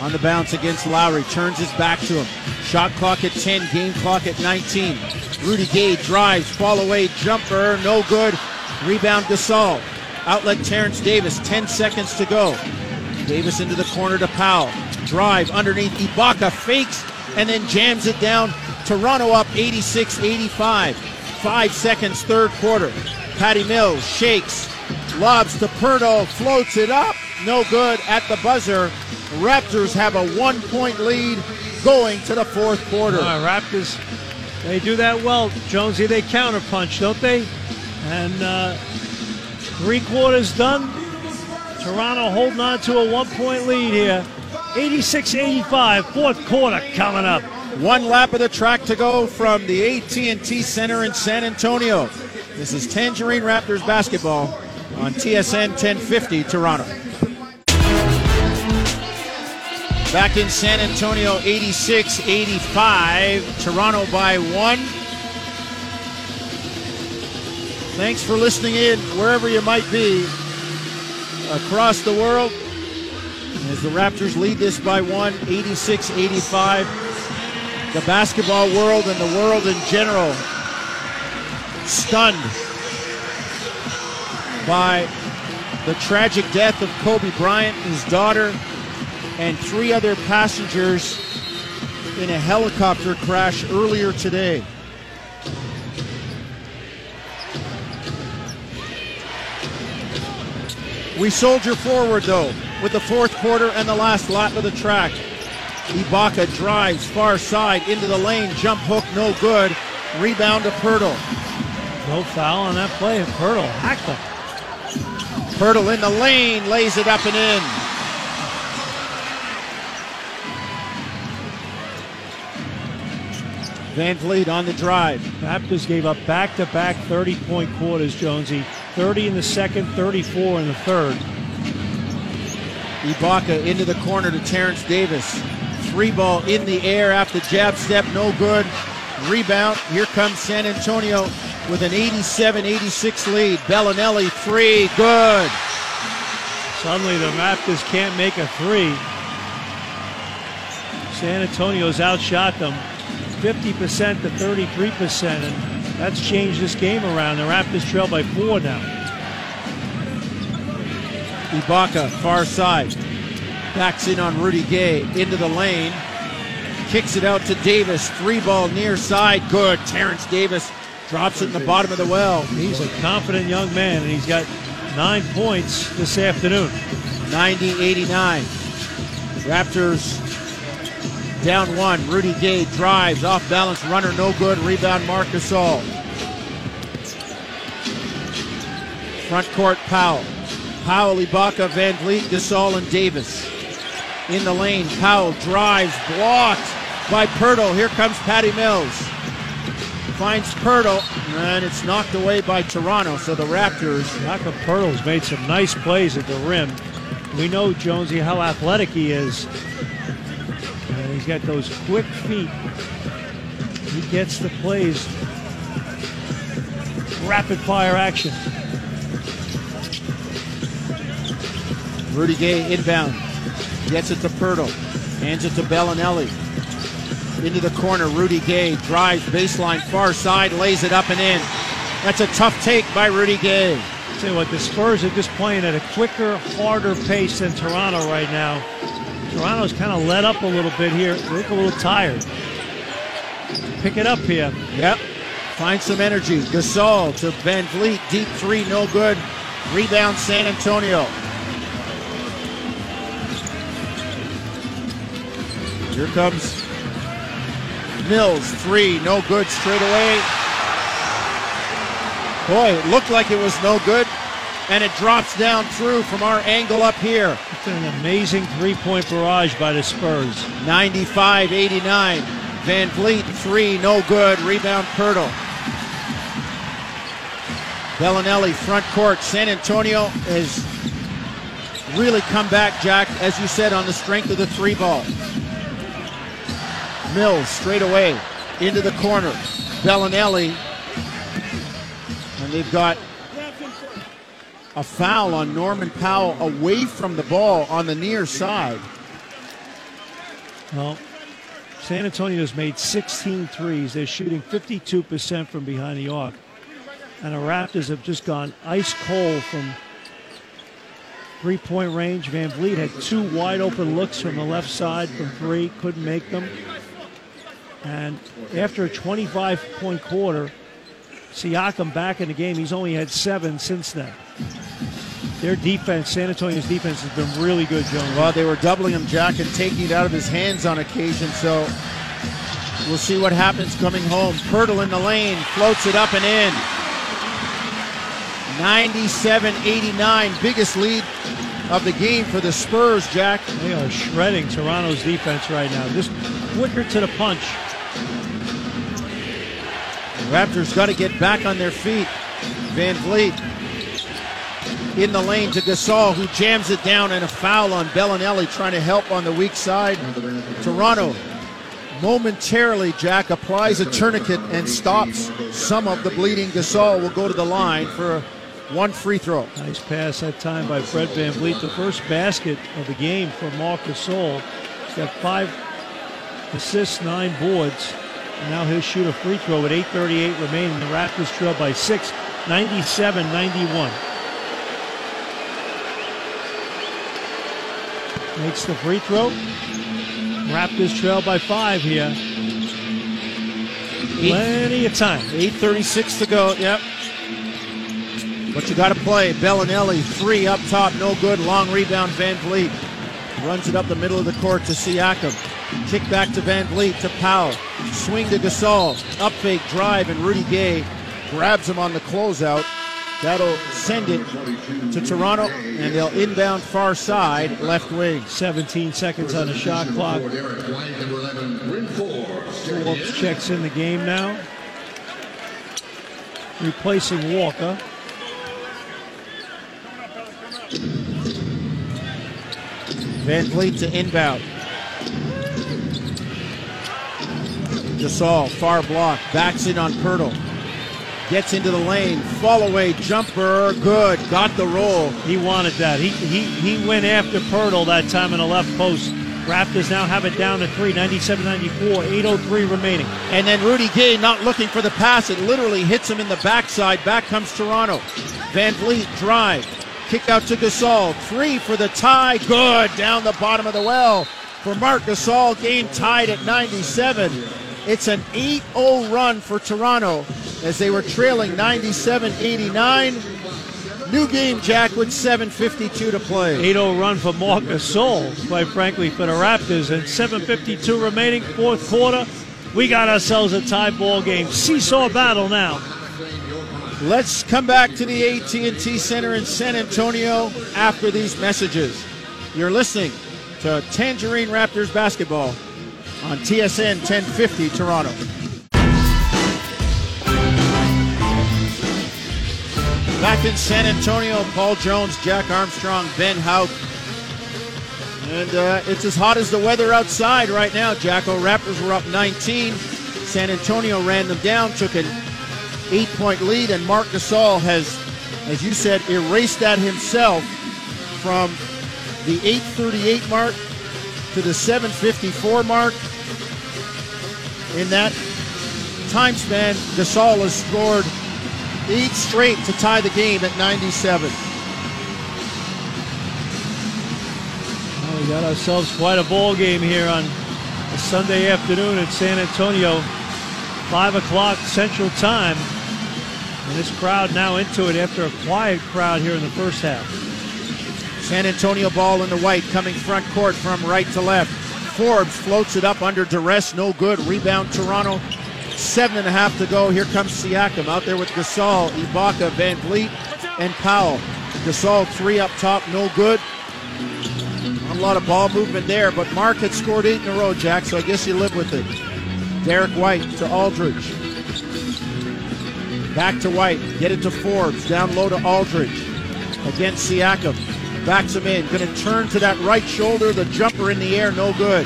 On the bounce against Lowry, turns his back to him. Shot clock at 10, game clock at 19. Rudy Gay drives, fall away, jumper, no good. Rebound Gasol. Outlet Terence Davis, 10 seconds to go. Davis into the corner to Powell. Drive underneath Ibaka, fakes, and then jams it down. Toronto up 86 85. Five seconds, third quarter. Patty Mills shakes, lobs to Poeltl, floats it up. No good at the buzzer. Raptors have a one point lead going to the fourth quarter. Uh, Raptors, they do that well. Jonesy, they counterpunch, don't they? And uh, three quarters done. Toronto holding on to a one point lead here. 86 85, fourth quarter coming up. One lap of the track to go from the AT&T Center in San Antonio. This is Tangerine Raptors basketball on TSN 1050 Toronto. Back in San Antonio, 86 85. Toronto by one. Thanks for listening in wherever you might be across the world. As the Raptors lead this by one, 86 85 the basketball world and the world in general stunned by the tragic death of Kobe Bryant, his daughter, and three other passengers in a helicopter crash earlier today. We soldier forward though with the fourth quarter and the last lap of the track. Ibaka drives far side into the lane. Jump hook, no good. Rebound to Poeltl. No foul on that play. Poeltl hacked him. Poeltl in the lane, lays it up and in. VanVleet on the drive. Raptors gave up back-to-back 30-point quarters, Jonesy. 30 in the second, 34 in the third. Ibaka into the corner to Terence Davis. Three ball in the air after jab step, no good. Rebound. Here comes San Antonio with an 87 86 lead. Belinelli, three, good. Suddenly the Raptors can't make a three. San Antonio's outshot them 50% to 33%, and that's changed this game around. The Raptors trail by four now. Ibaka, far side. Backs in on Rudy Gay into the lane. Kicks it out to Davis. Three ball near side. Good. Terence Davis drops it in the bottom of the well. He's a confident young man, and he's got nine points this afternoon. 90 89. Raptors down one. Rudy Gay drives off balance, runner no good. Rebound, Marc Gasol. Front court, Powell. Powell, Ibaka, VanVleet, Gasol, and Davis. In the lane, Powell drives, blocked by Poeltl. Here comes Patty Mills. Finds Poeltl, and it's knocked away by Toronto. So the Raptors. Jakob Poeltl's made some nice plays at the rim. We know Jonesy how athletic he is. He's got those quick feet. He gets the plays. Rapid fire action. Rudy Gay inbound. Gets it to Poeltl. Hands it to Belinelli. Into the corner. Rudy Gay drives baseline far side, lays it up and in. That's a tough take by Rudy Gay. Tell you what, the Spurs are just playing at a quicker, harder pace than Toronto right now. Toronto's kind of let up a little bit here. Look a little tired. Pick it up here. Yep. Find some energy. Gasol to VanVleet. Deep three, no good. Rebound, San Antonio. Here comes Mills. Three, no good straight away. Boy, it looked like it was no good. And it drops down through from our angle up here. It's an amazing three-point barrage by the Spurs. 95 89. VanVleet, three, no good. Rebound, Poeltl. Belinelli, front court. San Antonio has really come back, Jack, as you said, on the strength of the three ball. Mills straight away into the corner. Belinelli. And they've got a foul on Norman Powell away from the ball on the near side. Well, San Antonio's made 16 threes. They're shooting 52% from behind the arc. And the Raptors have just gone ice cold from three point range. VanVleet had two wide open looks from the left side from three, couldn't make them. And after a 25 point quarter, Siakam back in the game. He's only had seven since then. Their defense, San Antonio's defense, has been really good, Jones. Well, they were doubling him, Jack, and taking it out of his hands on occasion. So we'll see what happens coming home. Poeltl in the lane, floats it up and in. 97 89, biggest lead of the game for the Spurs, Jack. They are shredding Toronto's defense right now. Just quicker to the punch. Raptors got to get back on their feet. VanVleet in the lane to Gasol, who jams it down, and a foul on Belinelli trying to help on the weak side. Toronto momentarily, Jack applies a tourniquet and stops some of the bleeding. Gasol will go to the line for one free throw. Nice pass that time by Fred VanVleet. The first basket of the game for Marc Gasol. He's got five assists, nine boards. And now he'll shoot a free throw with 8.38 remaining. The Raptors trail by six, 97-91. Makes the free throw. Raptors trail by five here. Plenty of time. 8.36 to go. Yep. But you got to play. Belinelli, three up top, no good. Long rebound, VanVleet. Runs it up the middle of the court to Siakam. Kick back to VanVleet to Powell. Swing to Gasol. Up fake drive, and Rudy Gay grabs him on the closeout. That'll send it to Toronto, and they'll inbound far side, left wing. 17 seconds on the shot clock. Phillips checks in the game now. Replacing Walker. VanVleet to inbound. Gasol, far block, backs in on Poeltl. Gets into the lane, fall away jumper, good, got the roll. He wanted that. He he he went after Poeltl that time in the left post. Raptors now have it down to three, 97-94, 8.03 remaining. And then Rudy Gay not looking for the pass. It literally hits him in the backside. Back comes Toronto. VanVleet drive. Kick out to Gasol. Three for the tie. Good. Down the bottom of the well for Marc Gasol. Game tied at 97. It's an 8 0 run for Toronto as they were trailing 97 89. New game, Jack, with 7.52 to play. 8-0 run for Marc Gasol, quite frankly, for the Raptors. And 7.52 remaining, fourth quarter. We got ourselves a tie ball game. Seesaw battle now. Let's come back to the AT&T Center in San Antonio after these messages. You're listening to Tangerine Raptors basketball on TSN 1050 Toronto. Back in San Antonio, Paul Jones, Jack Armstrong, Ben Houck. And uh, it's as hot as the weather outside right now, Jacko. Raptors were up 19. San Antonio ran them down, took an eight point lead, and Marc Gasol has, as you said, erased that himself from the 838 mark to the 754 mark. In that time span, Gasol has scored eight straight to tie the game at 97. Well, we got ourselves quite a ball game here on a Sunday afternoon in San Antonio. 5 o'clock Central Time. And this crowd now into it after a quiet crowd here in the first half. San Antonio ball in the white coming front court from right to left. Forbes floats it up under duress, no good. Rebound Toronto. Seven and a half to go. Here comes Siakam out there with Gasol, Ibaka, VanVleet, and Powell. Gasol three up top, no good. Not a lot of ball movement there, but Marc had scored eight in a row, Jack, so I guess you live with it. Derek White to Aldridge. Back to White. Get it to Forbes. Down low to Aldridge. Against Siakam. Backs him in. Going to turn to that right shoulder. The jumper in the air. No good.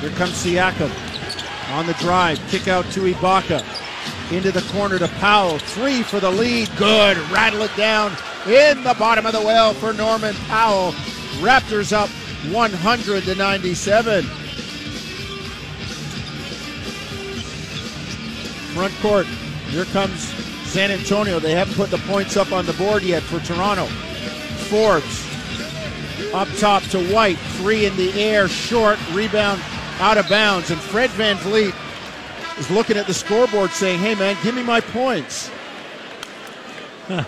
Here comes Siakam. On the drive. Kick out to Ibaka. Into the corner to Powell. Three for the lead. Good. Rattle it down in the bottom of the well for Norman Powell. Raptors up 100 to 97. Front court. Here comes San Antonio. They haven't put the points up on the board yet for Toronto. Forbes up top to White. Three in the air, short. Rebound out of bounds. And Fred VanVleet is looking at the scoreboard saying, hey, man, give me my points.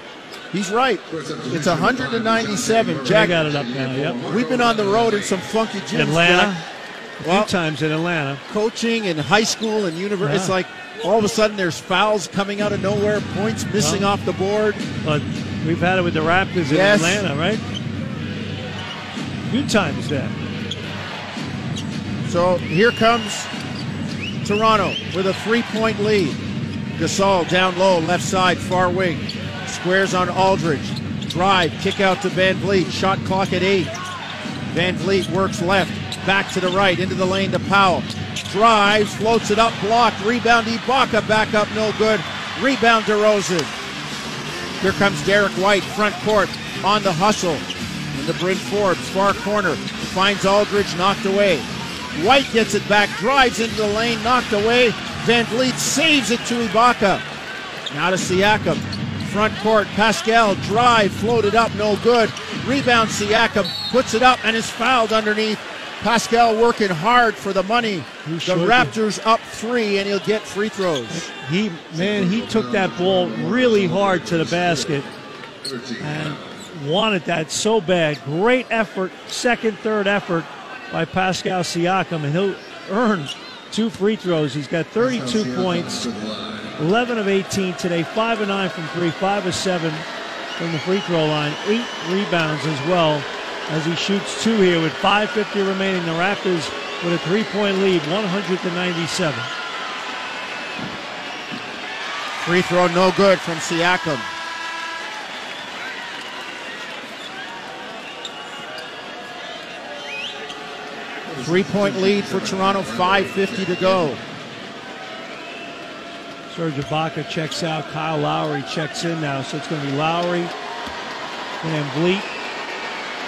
He's right. It's 197. Jack got it up now, yep. we've been on the road in some funky gyms. Atlanta. Jack. A Well- few times in Atlanta. coaching in high school and university. It's like all of a sudden there's fouls coming out of nowhere, points missing Well. off the board. But we've had it with the Raptors in Yes. Atlanta, right? Few times there. So here comes Toronto with a three point lead. Gasol down low, left side, far wing. Squares on Aldridge. Drive, kick out to VanVleet. Shot clock at eight. VanVleet works left, back to the right, into the lane to Powell. Drives, floats it up, blocked. Rebound Ibaka, back up, no good. Rebound DeRozan. Here comes Derek White, front court, on the hustle. Into Bryn Forbes, far corner. Finds Aldridge, knocked away. White gets it back, drives into the lane, knocked away. VanVleet saves it to Ibaka. Now to Siakam. Front court, Pascal, drive, floated up, no good. Rebound, Siakam, puts it up and is fouled underneath. Pascal working hard for the money. The should be. Raptors up three, and he'll get free throws. He man, he took that ball really hard to the basket and wanted that so bad. Great effort, second, third effort by Pascal Siakam, and he'll earn two free throws. He's got 32 points, 11 of 18 today, 5 of 9 from 3, 5 of 7 from the free throw line, 8 rebounds as well as he shoots two here with 5.50 remaining. The Raptors with a three point lead, 100 to 97. Free throw no good from Siakam. Three point lead for Toronto, 5.50 to go. Serge Ibaka checks out. Kyle Lowry checks in now. So it's going to be Lowry, VanVleet,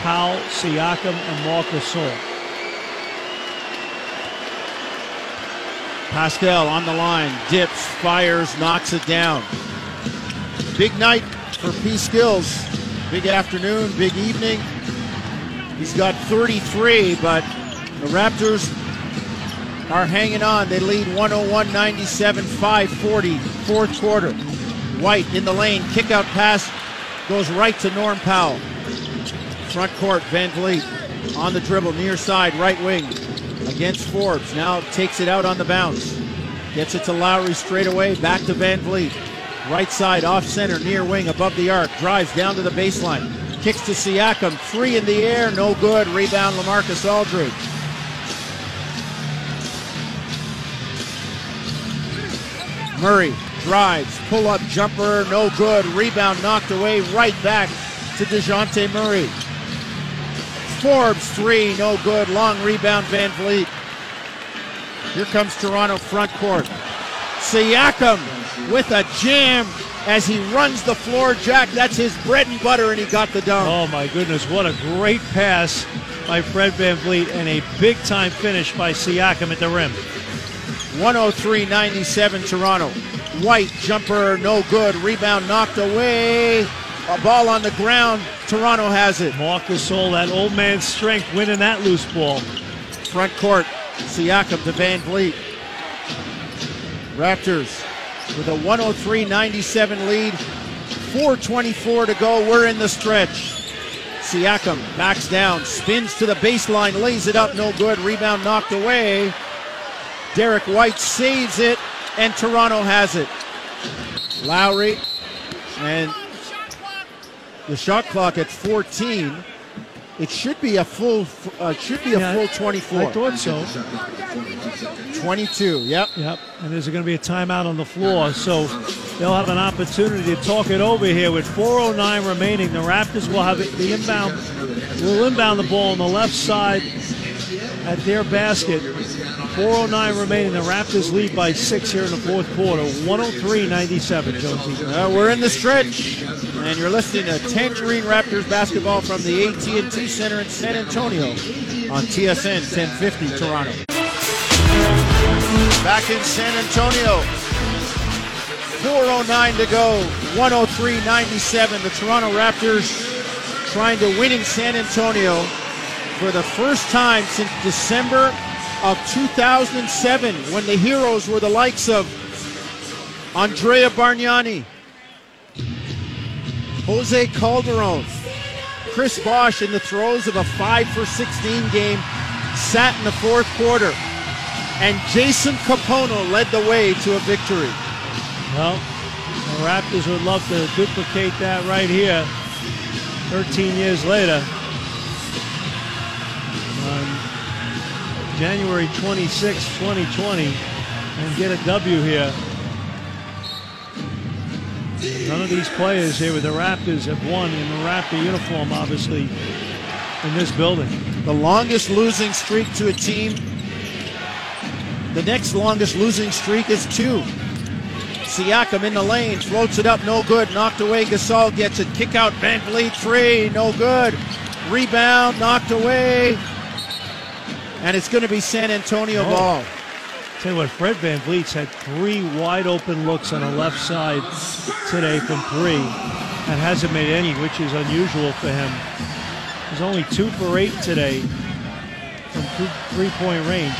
Powell, Siakam, and Marc Gasol. Pascal on the line, dips, fires, knocks it down. Big night for P. Skills. Big afternoon, big evening. He's got 33, but the Raptors are hanging on. They lead 101 97, 540, fourth quarter. White in the lane, kick out pass goes right to Norm Powell. Front court, VanVleet on the dribble, near side, right wing against Forbes. Now takes it out on the bounce. Gets it to Lowry straight away, back to VanVleet. Right side, off center, near wing, above the arc. Drives down to the baseline. Kicks to Siakam. Three in the air, no good. Rebound, LaMarcus Aldridge. Murray drives, pull up jumper, no good. Rebound knocked away, right back to Dejounte Murray. Forbes three, no good. Long rebound, VanVleet. Here comes Toronto front court. Siakam with a jam as he runs the floor. Jack, that's his bread and butter, and he got the dunk. Oh my goodness, what a great pass by Fred VanVleet and a big time finish by Siakam at the rim. 103 97 Toronto. White jumper, no good. Rebound knocked away. A ball on the ground. Toronto has it. Marc Gasol that old man's strength, winning that loose ball. Front court. Siakam to VanVleet. Raptors with a 103 97 lead. 4.24 to go. We're in the stretch. Siakam backs down, spins to the baseline, lays it up, no good. Rebound knocked away. Derek White saves it, and Toronto has it. Lowry, and the shot clock at 14. It should be a full. Uh, should be a Yeah, full 24. I thought so. 22. Yep. Yep. And there's going to be a timeout on the floor, so they'll have an opportunity to talk it over here with 4:09 remaining. The Raptors will have the inbound. Will inbound the ball on the left side at their basket. 4:09 remaining. The Raptors lead by six here in the fourth quarter. 103-97. Jonesy. Uh, we're in the stretch, and you're listening to Tangerine Raptors basketball from the AT&T Center in San Antonio on TSN 1050 Toronto. Back in San Antonio, 4:09 to go, 103-97. The Toronto Raptors trying to win in San Antonio for the first time since December of 2007, when the heroes were the likes of Andrea Bargnani, Jose Calderon, Chris Bosh in the throes of a 5 for 16 game sat in the fourth quarter. And Jason Kapono led the way to a victory. Well, the Raptors would love to duplicate that right here 13 years later. On January 26, 2020, and get a W here. None of these players here with the Raptors have won in the Raptor uniform, obviously, in this building. The longest losing streak to a team. The next longest losing streak is two. Siakam in the lane, floats it up, no good. Knocked away. Gasol gets it. Kick out. VanVleet three, no good. Rebound, knocked away. And it's going to be San Antonio Oh. ball. Tell you what, Fred VanVleet's had three wide open looks on the left side today from three and hasn't made any, which is unusual for him. He's only two for eight today from two, three point range.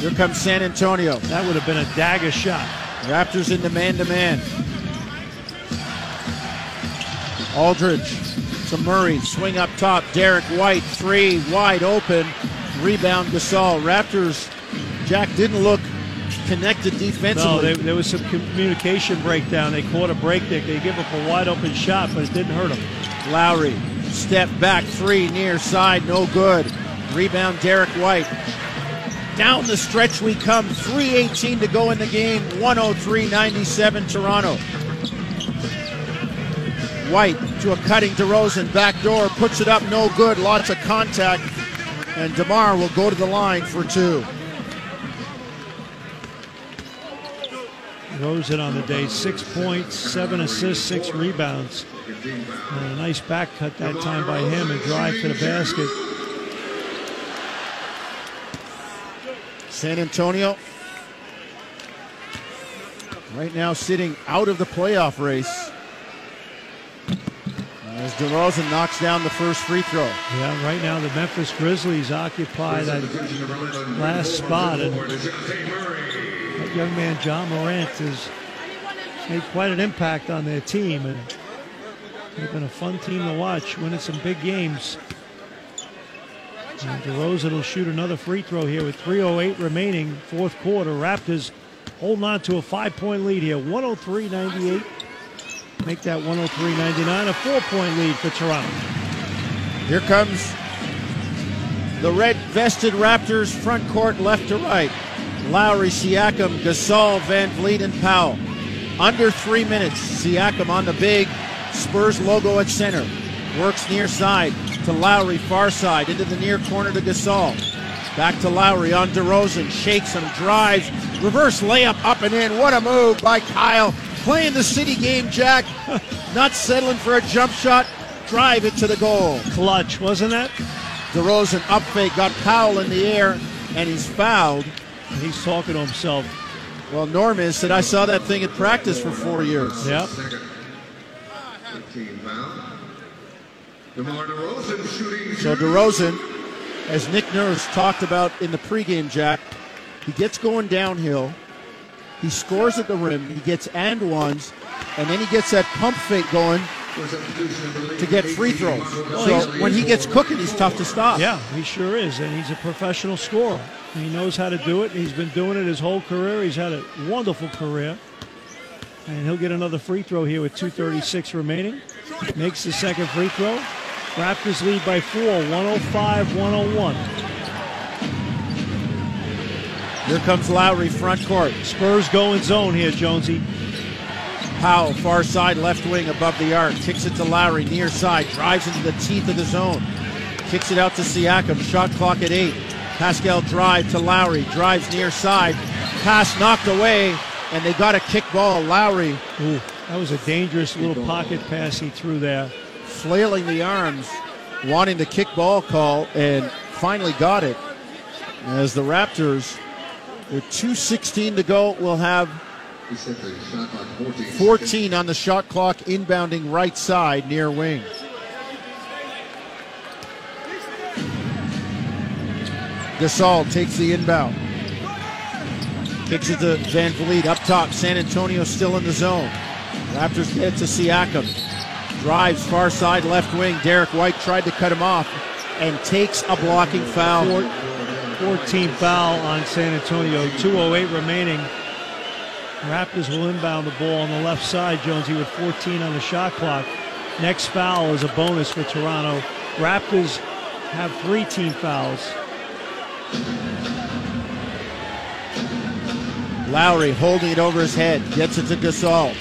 Here comes San Antonio. That would have been a dagger shot. Raptors into man to man. Aldridge to Murray. Swing up top. Derek White. Three wide open. Rebound Gasol. Raptors, Jack didn't look connected No, defensively. they, there was some communication breakdown. They caught a break there. They give up a wide open shot, but it didn't hurt them. Lowry. Step back. Three near side. No good. Rebound Derek White. Down the stretch we come. 3.18 to go in the game. 103 97 Toronto. White to a cutting DeRozan. Back door. Puts it up. No good. Lots of contact. And DeMar will go to the line for two. Rosen on the day, six points, seven assists, six rebounds. And a nice back cut that time by him and drive to the basket. San Antonio right now sitting out of the playoff race. As DeRozan knocks down the first free throw. Yeah, right now the Memphis Grizzlies occupy that last spot, and that young man Ja Morant has made quite an impact on their team, and they've been a fun team to watch, winning some big games. And DeRozan will shoot another free throw here with 3.08 remaining, fourth quarter. Raptors holding on to a five point lead here, 103 98. Make that 103 99, a four point lead for Toronto. Here comes the red vested Raptors front court left to right. Lowry, Siakam, Gasol, VanVleet, and Powell. Under three minutes. Siakam on the big Spurs logo at center. Works near side to Lowry, far side, into the near corner to Gasol. Back to Lowry on DeRozan. Shakes him, drives, reverse layup up and in. What a move by Kyle. Playing the city game, Jack. Not settling for a jump shot. Drive it to the goal. Clutch, wasn't it? DeRozan up fake, got Powell in the air, and he's fouled. He's talking to himself. Well, Norman said, I saw that thing at practice for four years. Yep. Second. 15 foul. DeMar DeRozan shooting. So DeRozan, as Nick Nurse talked about in the pregame, Jack, he gets going downhill. He scores at the rim. He gets and ones, and then he gets that pump fake going to get free throws. So when he gets cooking, he's tough to stop. Yeah, he sure is, and he's a professional scorer. He knows how to do it. He's been doing it his whole career. He's had a wonderful career. And he'll get another free throw here with 2.36 remaining. Makes the second free throw. Raptors lead by four, 105 101. Here comes Lowry, front court. Spurs go in zone here, Jonesy. Powell, far side, left wing above the arc. Kicks it to Lowry, near side. Drives into the teeth of the zone. Kicks it out to Siakam. Shot clock at eight. Pascal drive to Lowry. Drives near side. Pass knocked away, and they got a kick ball. Lowry Ooh, that was a dangerous little pocket pass he threw there. flailing the arms, wanting the kick ball call, and finally got it. As the Raptors, with 2.16 to go, we'll have He set the shot clock 14. 14 on the shot clock, inbounding right side near wing. Gasol takes the inbound. Kicks it to VanVleet up top. San Antonio still in the zone. Raptors get to Siakam. Drives far side left wing. Derek White tried to cut him off and takes a blocking foul. Four- 14 foul on San Antonio. 2.08 remaining. Raptors will inbound the ball on the left side, Jonesy, with 14 on the shot clock. Next foul is a bonus for Toronto. Raptors have three team fouls. Lowry holding it over his head, gets it to Gasol.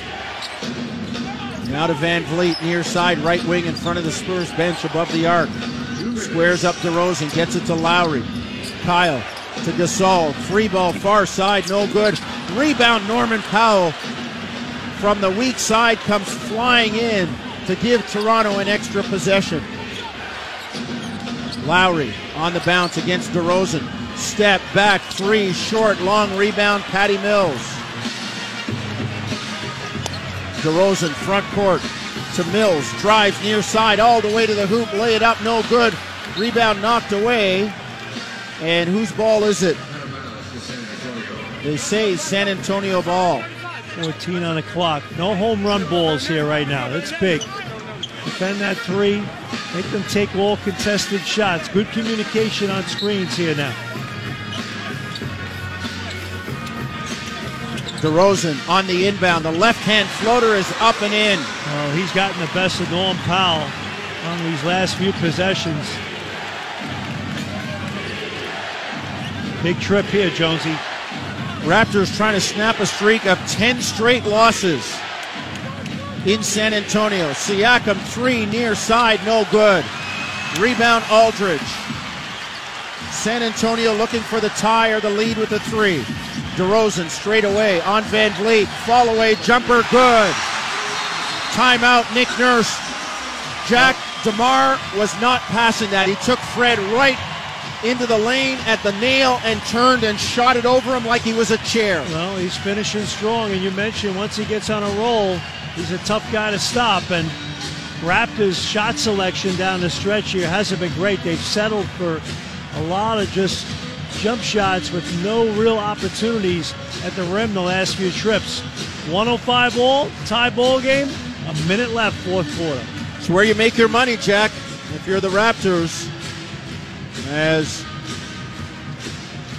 Now to VanVleet, near side, right wing in front of the Spurs bench above the arc. Squares up Rosen, gets it to Lowry. Kyle to Gasol, free ball far side, no good. Rebound Norman Powell from the weak side comes flying in to give Toronto an extra possession. Lowry on the bounce against DeRozan. Step back, three, short, long rebound, Patty Mills. DeRozan front court to Mills. Drives near side all the way to the hoop. Lay it up, no good. Rebound knocked away. And whose ball is it? They say San Antonio ball. 14 on the clock. No home run balls here right now. That's big. Defend that three. Make them take all contested shots. Good communication on screens here now. DeRozan on the inbound. The left hand floater is up and in. Oh, he's gotten the best of Norm Powell on these last few possessions. Big trip here, Jonesy. Raptors trying to snap a streak of 10 straight losses in San Antonio. Siakam three near side, no good. Rebound Aldridge. San Antonio looking for the tie or the lead with the three. DeRozan straight away on Van Vliet. Fall away jumper, good. Timeout, Nick Nurse. Jack DeMar was not passing that. He took Fred right into the lane at the nail and turned and shot it over him like he was a chair. Well, he's finishing strong, and you mentioned once he gets on a roll, he's a tough guy to stop. And Raptors' shot selection down the stretch here hasn't been great. They've settled for a lot of just jump shots with no real opportunities at the rim the last few trips. 105 all, tie ball game, a minute left, fourth quarter. It's where you make your money, Jack. If you're the Raptors, as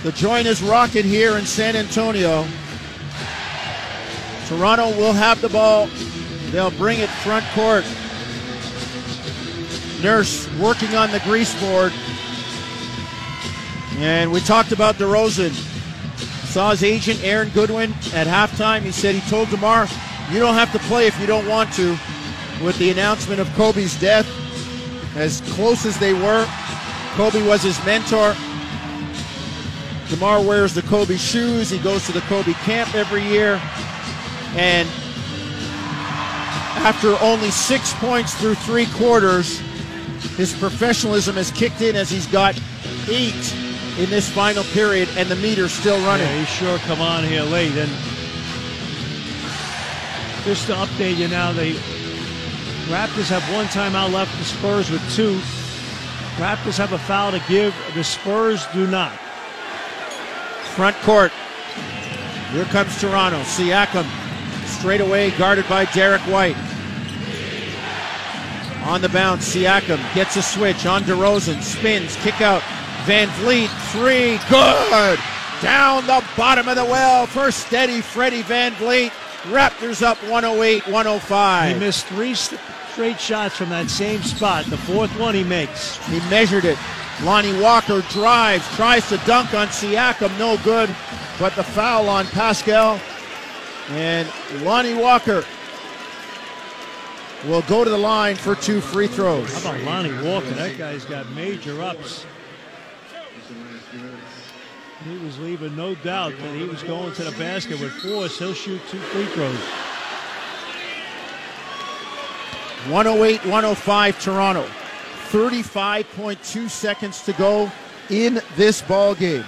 the joint is rocking here in San Antonio. Toronto will have the ball. They'll bring it front court. Nurse working on the grease board. And we talked about DeRozan. Saw his agent Aaron Goodwin at halftime. He said he told DeMar, "You don't have to play if you don't want to." With the announcement of Kobe's death, as close as they were, Kobe was his mentor. DeMar wears the Kobe shoes. He goes to the Kobe camp every year. And after only six points through three quarters, his professionalism has kicked in as he's got eight in this final period, and the meter's still running. Yeah, he sure come on here late. And just to update you now, the Raptors have one timeout left. The Spurs with two. Raptors have a foul to give. The Spurs do not. Front court. Here comes Toronto. Siakam straight away, guarded by Derek White. On the bounce, Siakam gets a switch on DeRozan, spins, kick out. Van Vliet, three, good! Down the bottom of the well for steady Freddie VanVleet. Raptors up 108 105. He missed three straight shots from that same spot. The fourth one he makes. He measured it. Lonnie Walker drives, tries to dunk on Siakam, no good. But the foul on Pascal. And Lonnie Walker will go to the line for two free throws. How about Lonnie Walker? That guy's got major ups. He was leaving no doubt that he was going to the basket with force. He'll shoot two free throws. 108 105 Toronto. 35.2 seconds to go in this ball game.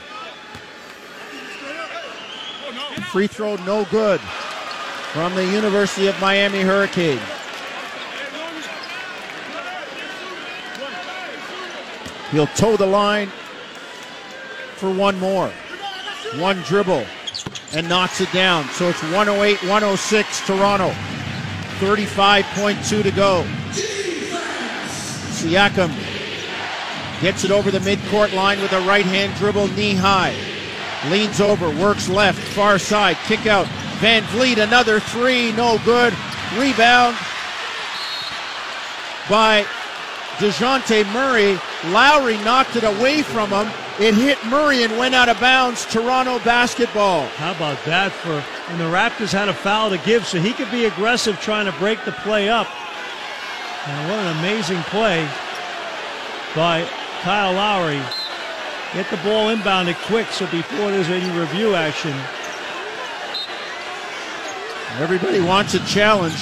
Free throw no good from the University of Miami Hurricane. He'll toe the line for one more. One dribble and knocks it down. So it's 108 106 Toronto. 35.2 to go. Siakam gets it over the midcourt line with a right hand dribble knee high. Leans over, works left, far side, kick out. VanVleet, another three, no good. Rebound by Dejounte Murray. Lowry knocked it away from him. It hit Murray and went out of bounds. Toronto basketball. How about that for and the Raptors had a foul to give, so he could be aggressive trying to break the play up. And what an amazing play by Kyle Lowry. Get the ball inbounded quick so before there's any review action. Everybody wants a challenge.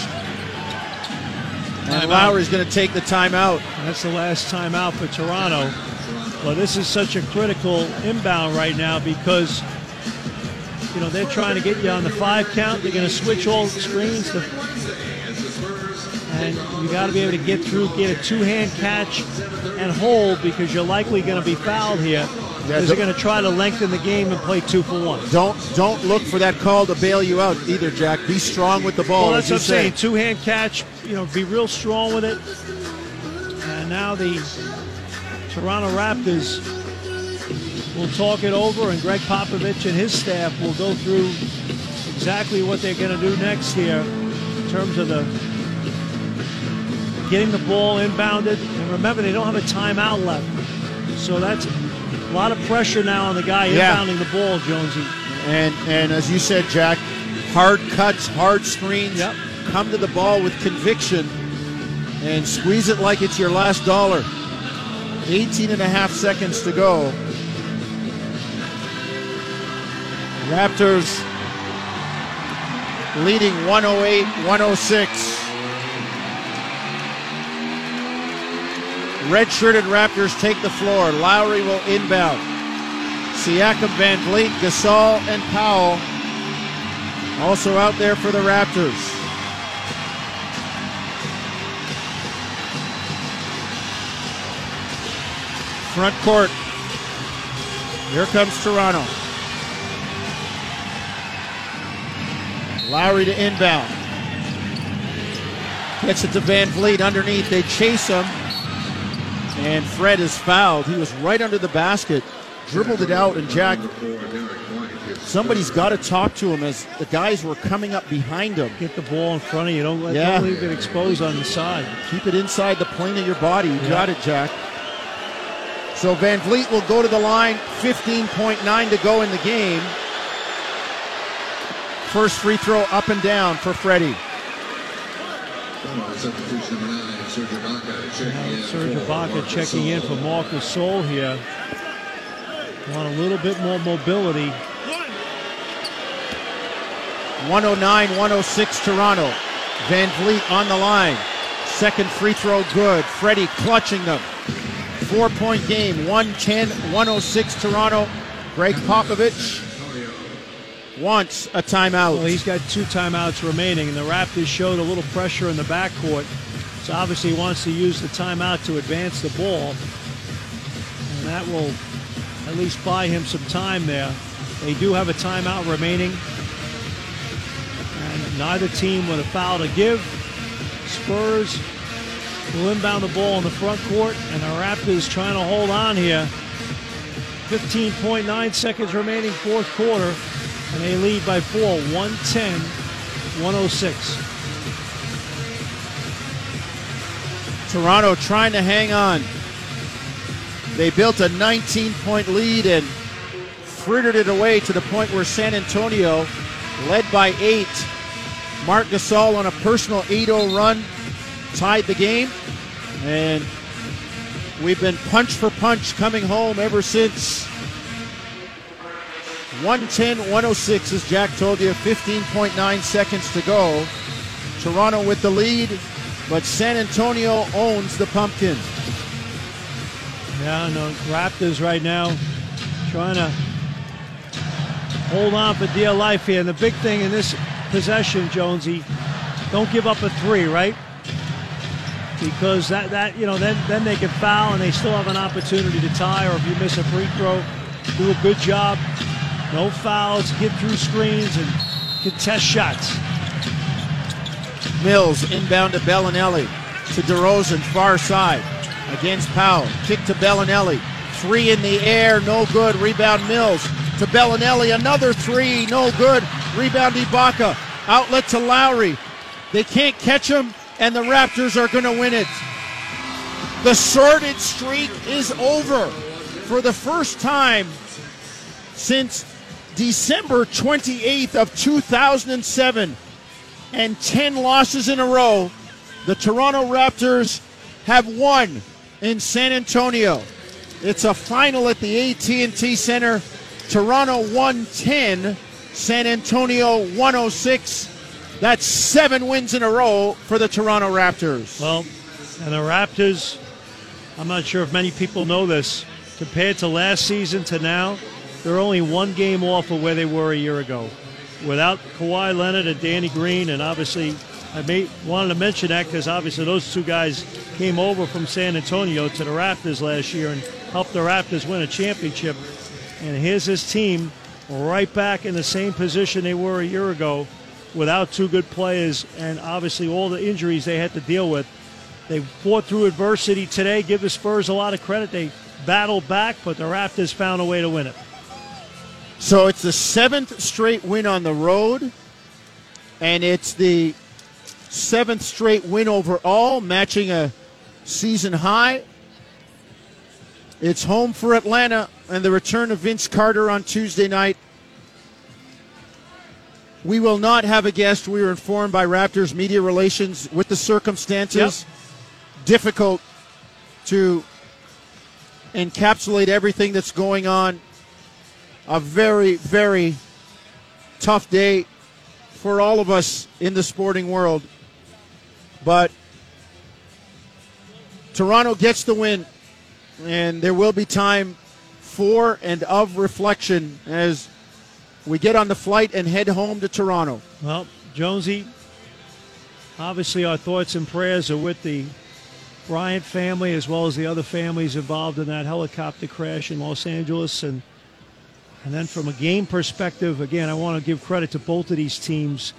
And Lowry's going to take the timeout. That's the last timeout for Toronto. Well, this is such a critical inbound right now because you know they're trying to get you on the five count. They're going to switch all screens, to, and you got to be able to get through, get a two-hand catch, and hold because you're likely going to be fouled here. Because they're going to try to lengthen the game and play two for one. Don't don't look for that call to bail you out either, Jack. Be strong with the ball. Well, that's what you I'm say. saying. Two-hand catch. You know, be real strong with it. And now the Toronto Raptors will talk it over, and Gregg Popovich and his staff will go through exactly what they're going to do next here in terms of the getting the ball inbounded. And remember, they don't have a timeout left, so that's a lot of pressure now on the guy Yeah. inbounding the ball, Jonesy. And and as you said, Jack, hard cuts, hard screens. Yep. Come to the ball with conviction and squeeze it like it's your last dollar. 18 and a half seconds to go. Raptors leading 108 106. Red shirted Raptors take the floor. Lowry will inbound. Siakam, VanVleet, Gasol, and Powell also out there for the Raptors. Front court. Here comes Toronto. Lowry to inbound. Gets it to VanVleet underneath. They chase him. And Fred is fouled. He was right under the basket, dribbled it out, and Jack, somebody's got to talk to him as the guys were coming up behind him. Get the ball in front of you. Don't let Yeah. don't leave it exposed on the side. Keep it inside the plane of your body. You got it, Jack. So VanVleet will go to the line. 15.9 to go in the game. First free throw up and down for Freddie. Serge Ibaka checking in. Serge for Ibaka Marcus checking in for Marc Gasol here. Want a little bit more mobility. 109 106 Toronto. Van Vliet on the line. Second free throw good. Freddie clutching them. Four point game. 110 106 Toronto. Gregg Popovich wants a timeout. Well, he's got two timeouts remaining, and the Raptors showed a little pressure in the backcourt. So obviously, he wants to use the timeout to advance the ball, and that will at least buy him some time there. They do have a timeout remaining, and neither team with a foul to give. Spurs will inbound the ball in the front court, and the Raptors trying to hold on here. 15.9 seconds remaining, fourth quarter, and they lead by four, 110 106. Toronto trying to hang on. They built a 19 point lead and frittered it away to the point where San Antonio, led by eight, Marc Gasol on a personal 8 0 run, tied the game. And we've been punch for punch coming home ever since. 110 106, as Jack told you, 15.9 seconds to go. Toronto with the lead, but San Antonio owns the pumpkin. Yeah, no, Raptors right now trying to hold on for dear life here. And the big thing in this possession, Jonesy, don't give up a three, right? Because that, that you know, then then they can foul and they still have an opportunity to tie, or if you miss a free throw, do a good job. No fouls, get through screens and contest shots. Mills inbound to Belinelli. To DeRozan, far side. Against Powell. Kick to Belinelli. Three in the air, no good. Rebound Mills. To Belinelli, another three, no good. Rebound Ibaka. Outlet to Lowry. They can't catch him, and the Raptors are going to win it. The sordid streak is over for the first time since December 28th of 2007 and 10 losses in a row. The Toronto Raptors have won in San Antonio. It's a final at the AT&T Center. Toronto 110, San Antonio 106. That's seven wins in a row for the Toronto Raptors. Well, and the Raptors, I'm not sure if many people know this, compared to last season to now, they're only one game off of where they were a year ago. Without Kawhi Leonard and Danny Green, and obviously, I may, wanted to mention that because obviously those two guys came over from San Antonio to the Raptors last year and helped the Raptors win a championship. And here's this team right back in the same position they were a year ago without two good players and obviously all the injuries they had to deal with. They fought through adversity today. Give the Spurs a lot of credit. They battled back, but the Raptors found a way to win it. So it's the seventh straight win on the road, and it's the seventh straight win overall, matching a season high. It's home for Atlanta, and the return of Vince Carter on Tuesday night. We will not have a guest. We were informed by Raptors media relations with the circumstances. Difficult to encapsulate everything that's going on a very, very tough day for all of us in the sporting world. But Toronto gets the win, and there will be time for and of reflection as we get on the flight and head home to Toronto. Well, Jonesy, obviously our thoughts and prayers are with the Bryant family as well as the other families involved in that helicopter crash in Los Angeles. And and then from a game perspective, again, I want to give credit to both of these teams.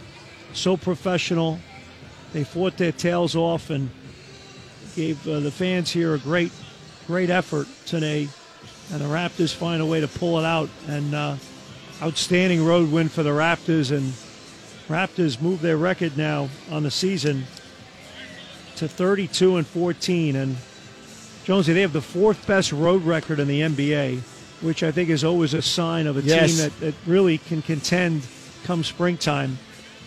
so professional. They fought their tails off and gave uh, the fans here a great, great effort today. And the Raptors find a way to pull it out. And uh, outstanding road win for the Raptors. And Raptors move their record now on the season to 32 and 14. And Jonesy, they have the fourth best road record in the NBA, which I think is always a sign of a Yes. team that, that really can contend come springtime.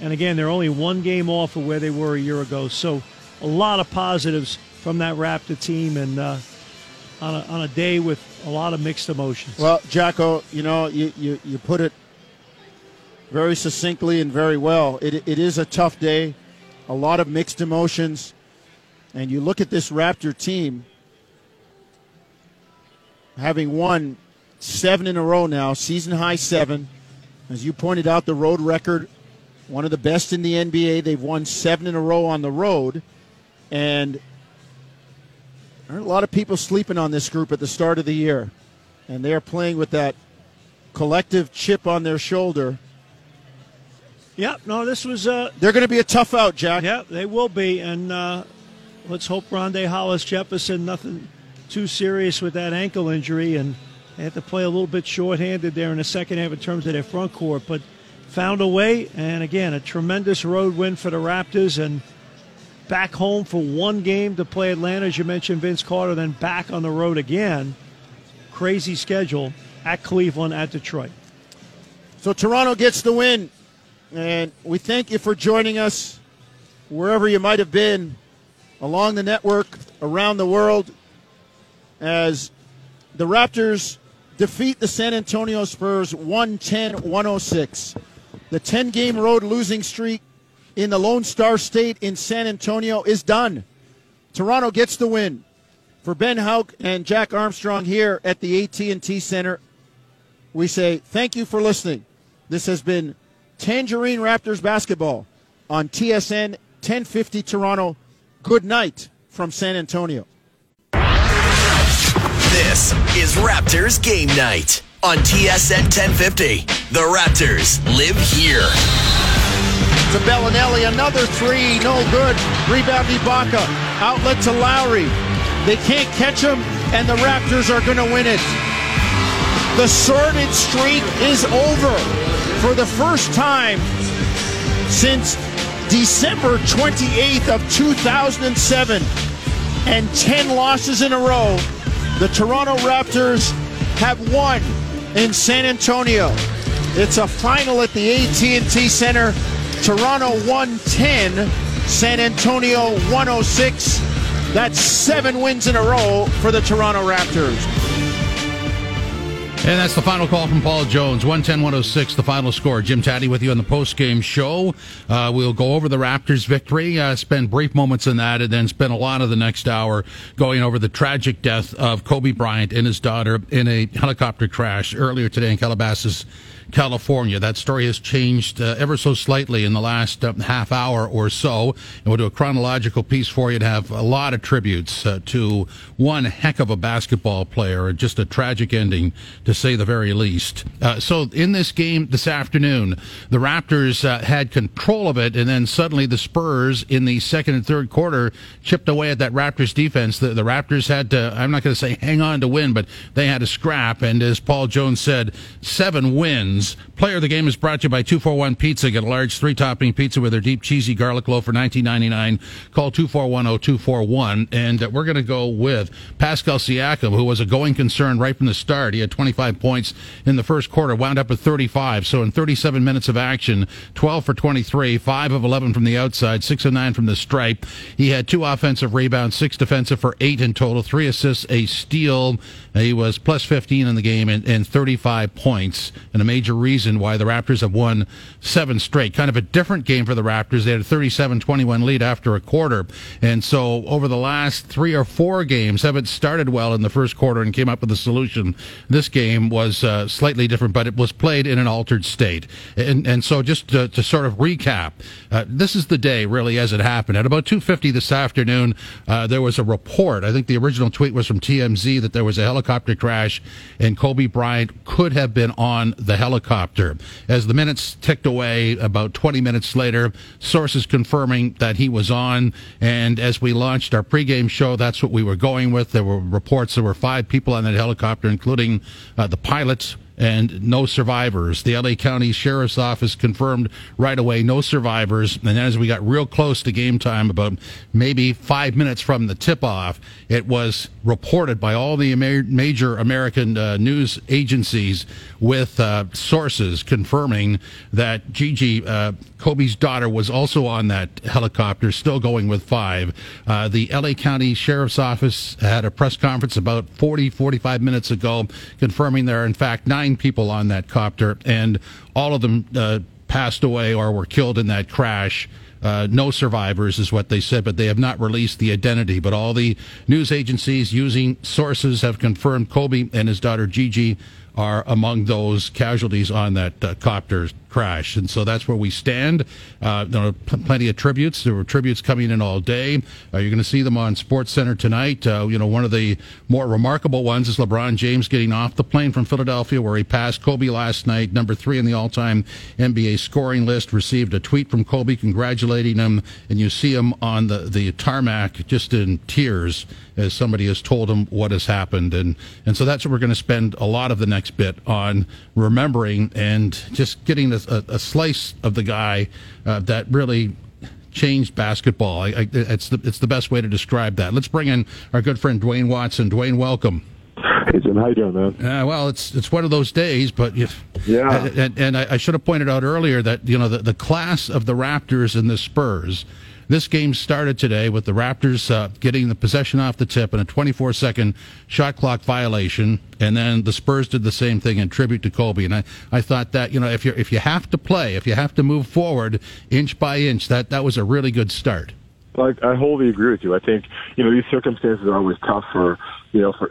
And again, they're only one game off of where they were a year ago. So a lot of positives from that Raptor team and uh, on, a, on a day with a lot of mixed emotions. Well, Jacko, you know, you, you, you put it very succinctly and very well. It, it is a tough day, a lot of mixed emotions. And you look at this Raptor team having won seven in a row now, season high seven. As you pointed out, the road record, one of the best in the NBA. They've won seven in a row on the road. And there are a lot of people sleeping on this group at the start of the year. And they're playing with that collective chip on their shoulder. yeah, no, this was uh, They're going to be a tough out, Jack. Yeah, they will be, and uh, let's hope Rondae Hollis Jefferson nothing too serious with that ankle injury, and they had to play a little bit shorthanded there in the second half in terms of their front court, but found a way, and again, a tremendous road win for the Raptors, and back home for one game to play Atlanta, as you mentioned, Vince Carter, then back on the road again. Crazy schedule at Cleveland, at Detroit. So Toronto gets the win. And we thank you for joining us wherever you might have been along the network, around the world, as the Raptors defeat the San Antonio Spurs 110 106. The 10 game road losing streak in the Lone Star State in San Antonio is done. Toronto gets the win. For Ben Hauk and Jack Armstrong here at the AT&T Center, we say thank you for listening. This has been Tangerine Raptors basketball on TSN 1050 Toronto. Good night from San Antonio. This is Raptors Game Night on TSN 1050. The Raptors live here. To Belinelli, another three, no good. Rebound Ibaka, outlet to Lowry. They can't catch him, and the Raptors are going to win it. The sordid streak is over for the first time since December 28th of 2007 and 10 losses in a row. The Toronto Raptors have won in San Antonio. It's a final at the AT&T Center. Toronto 110, San Antonio 106. That's seven wins in a row for the Toronto Raptors. And that's the final call from Paul Jones. 110 106, the final score. Jim Tatti with you on the post game show. Uh, we'll go over the Raptors' victory, uh, spend brief moments in that, and then spend a lot of the next hour going over the tragic death of Kobe Bryant and his daughter in a helicopter crash earlier today in Calabasas. California. That story has changed uh, ever so slightly in the last uh, half hour or so. And we'll do a chronological piece for you to have a lot of tributes uh, to one heck of a basketball player, just a tragic ending to say the very least. Uh, so in this game this afternoon, the Raptors uh, had control of it, and then suddenly the Spurs in the second and third quarter chipped away at that Raptors defense. The, the Raptors had to, I'm not going to say hang on to win, but they had to scrap. And as Paul Jones said, seven wins. Player of the game is brought to you by 241 Pizza. Get a large three topping pizza with their deep cheesy garlic loaf for 19.99. Call 2410241. And uh, we're going to go with Pascal Siakam, who was a going concern right from the start. He had 25 points in the first quarter, wound up at 35. So in 37 minutes of action, 12 for 23, 5 of 11 from the outside, 6 of 9 from the stripe. He had two offensive rebounds, 6 defensive for 8 in total, 3 assists, a steal. He was plus 15 in the game and, and 35 points, and a major reason why the Raptors have won seven straight. Kind of a different game for the Raptors. They had a 37 21 lead after a quarter. And so over the last three or four games, haven't started well in the first quarter and came up with a solution. This game was uh, slightly different, but it was played in an altered state. And, and so just to, to sort of recap, uh, this is the day really as it happened. At about 2.50 this afternoon, uh, there was a report. I think the original tweet was from TMZ that there was a helicopter crash and Kobe Bryant could have been on the helicopter helicopter. As the minutes ticked away, about 20 minutes later, sources confirming that he was on. And as we launched our pregame show, that's what we were going with. There were reports there were five people on that helicopter, including uh, the pilot and no survivors. The LA County Sheriff's Office confirmed right away no survivors. And as we got real close to game time, about maybe five minutes from the tip off, it was reported by all the major American uh, news agencies with uh, sources confirming that Gigi, uh, Kobe's daughter, was also on that helicopter, still going with five. Uh, the LA County Sheriff's Office had a press conference about 40, 45 minutes ago confirming there are, in fact, nine nine people on that copter, and all of them uh, passed away or were killed in that crash. Uh, no survivors is what they said, but they have not released the identity. But all the news agencies using sources have confirmed Kobe and his daughter Gigi are among those casualties on that uh, copter crash. And so that's where we stand. Uh, there are pl- plenty of tributes. There were tributes coming in all day. Uh, you're going to see them on Sports Center tonight. Uh, you know, one of the more remarkable ones is LeBron James getting off the plane from Philadelphia, where he passed Kobe last night, number three in the all-time NBA scoring list. Received a tweet from Kobe congratulating him, and you see him on the the tarmac just in tears as somebody has told him what has happened. And, and so that's what we're going to spend a lot of the next bit on remembering and just getting a, a, a slice of the guy uh, that really changed basketball. I, I, it's, the, it's the best way to describe that. Let's bring in our good friend Dwayne Watson. Dwayne, welcome. Hey Jim, how you doing, man? Uh, well, it's it's one of those days, but you, yeah. And, and I, I, should have pointed out earlier that you know the, the class of the Raptors and the Spurs this game started today with the Raptors uh, getting the possession off the tip and a 24 second shot clock violation. And then the Spurs did the same thing in tribute to Kobe. And I, I thought that, you know, if, you if you have to play, if you have to move forward inch by inch, that, that was a really good start. I, I wholly agree with you. I think, you know, these circumstances are always tough for, you know, for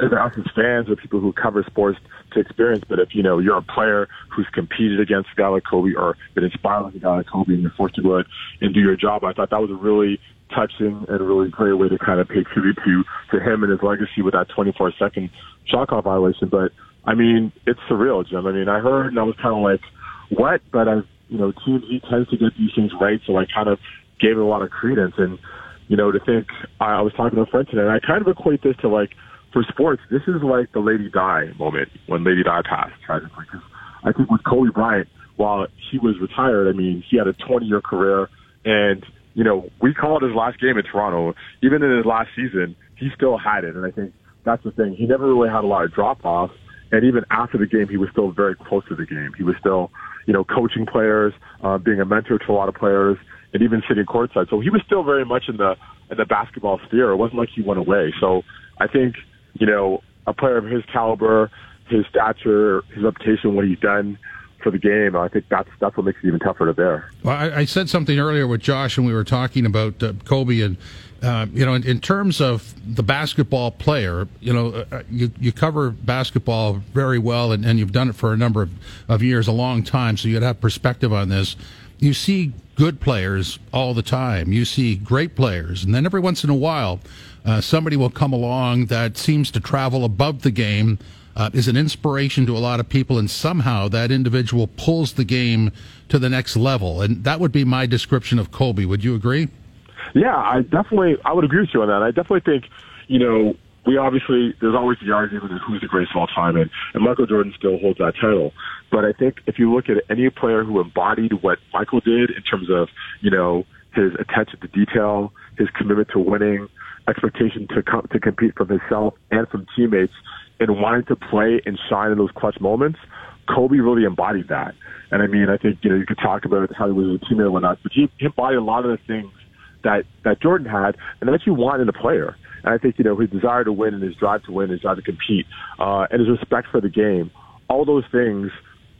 fans or people who cover sports to experience. But if, you know, you're a player who's competed against a guy like Kobe or been inspired like a guy like Kobe and you're forced to go out and do your job, I thought that was a really touching and a really great way to kind of pay tribute to, to him and his legacy with that 24 second shot clock violation. But, I mean, it's surreal, Jim. I mean, I heard and I was kind of like, what? But as, you know, TMZ tends to get these things right. So I kind of gave it a lot of credence. And, you know, to think, I, I was talking to a friend today, and I kind of equate this to like, for sports, this is like the Lady Di moment when Lady Di passed, tragically. Because I think with Kobe Bryant, while he was retired, I mean, he had a 20 year career, and, you know, we called his last game in Toronto. Even in his last season, he still had it. And I think that's the thing. He never really had a lot of drop offs. And even after the game, he was still very close to the game. He was still, you know, coaching players, uh, being a mentor to a lot of players and even sitting courtside. So he was still very much in the in the basketball sphere. It wasn't like he went away. So I think you know a player of his caliber, his stature, his reputation, what he's done for the game. I think that's that's what makes it even tougher to bear. Well, I, I said something earlier with Josh, and we were talking about uh, Kobe and. Uh, you know, in, in, terms of the basketball player, you know, uh, uh, you, you cover basketball very well, and, and you've done it for a number of, of years, a long time, so you'd have perspective on this. You see good players all the time. You see great players, and then every once in a while, uh, somebody will come along that seems to travel above the game, uh, is an inspiration to a lot of people, and somehow that individual pulls the game to the next level. And that would be my description of Kobe. Would you agree? Yeah, I definitely, I would agree with you on that. I definitely think, you know, we obviously there's always the argument of who's the greatest of all time, and, and Michael Jordan still holds that title. But I think if you look at any player who embodied what Michael did in terms of you know his attention to detail, his commitment to winning, expectation to com- to compete from himself and from teammates, and wanting to play and shine in those clutch moments, Kobe really embodied that. And I mean, I think you know you could talk about how he was a teammate and whatnot, but he, he embodied a lot of the things that that Jordan had, and that you want in a player. And I think, you know, his desire to win and his drive to win, his drive to compete, uh, and his respect for the game, all those things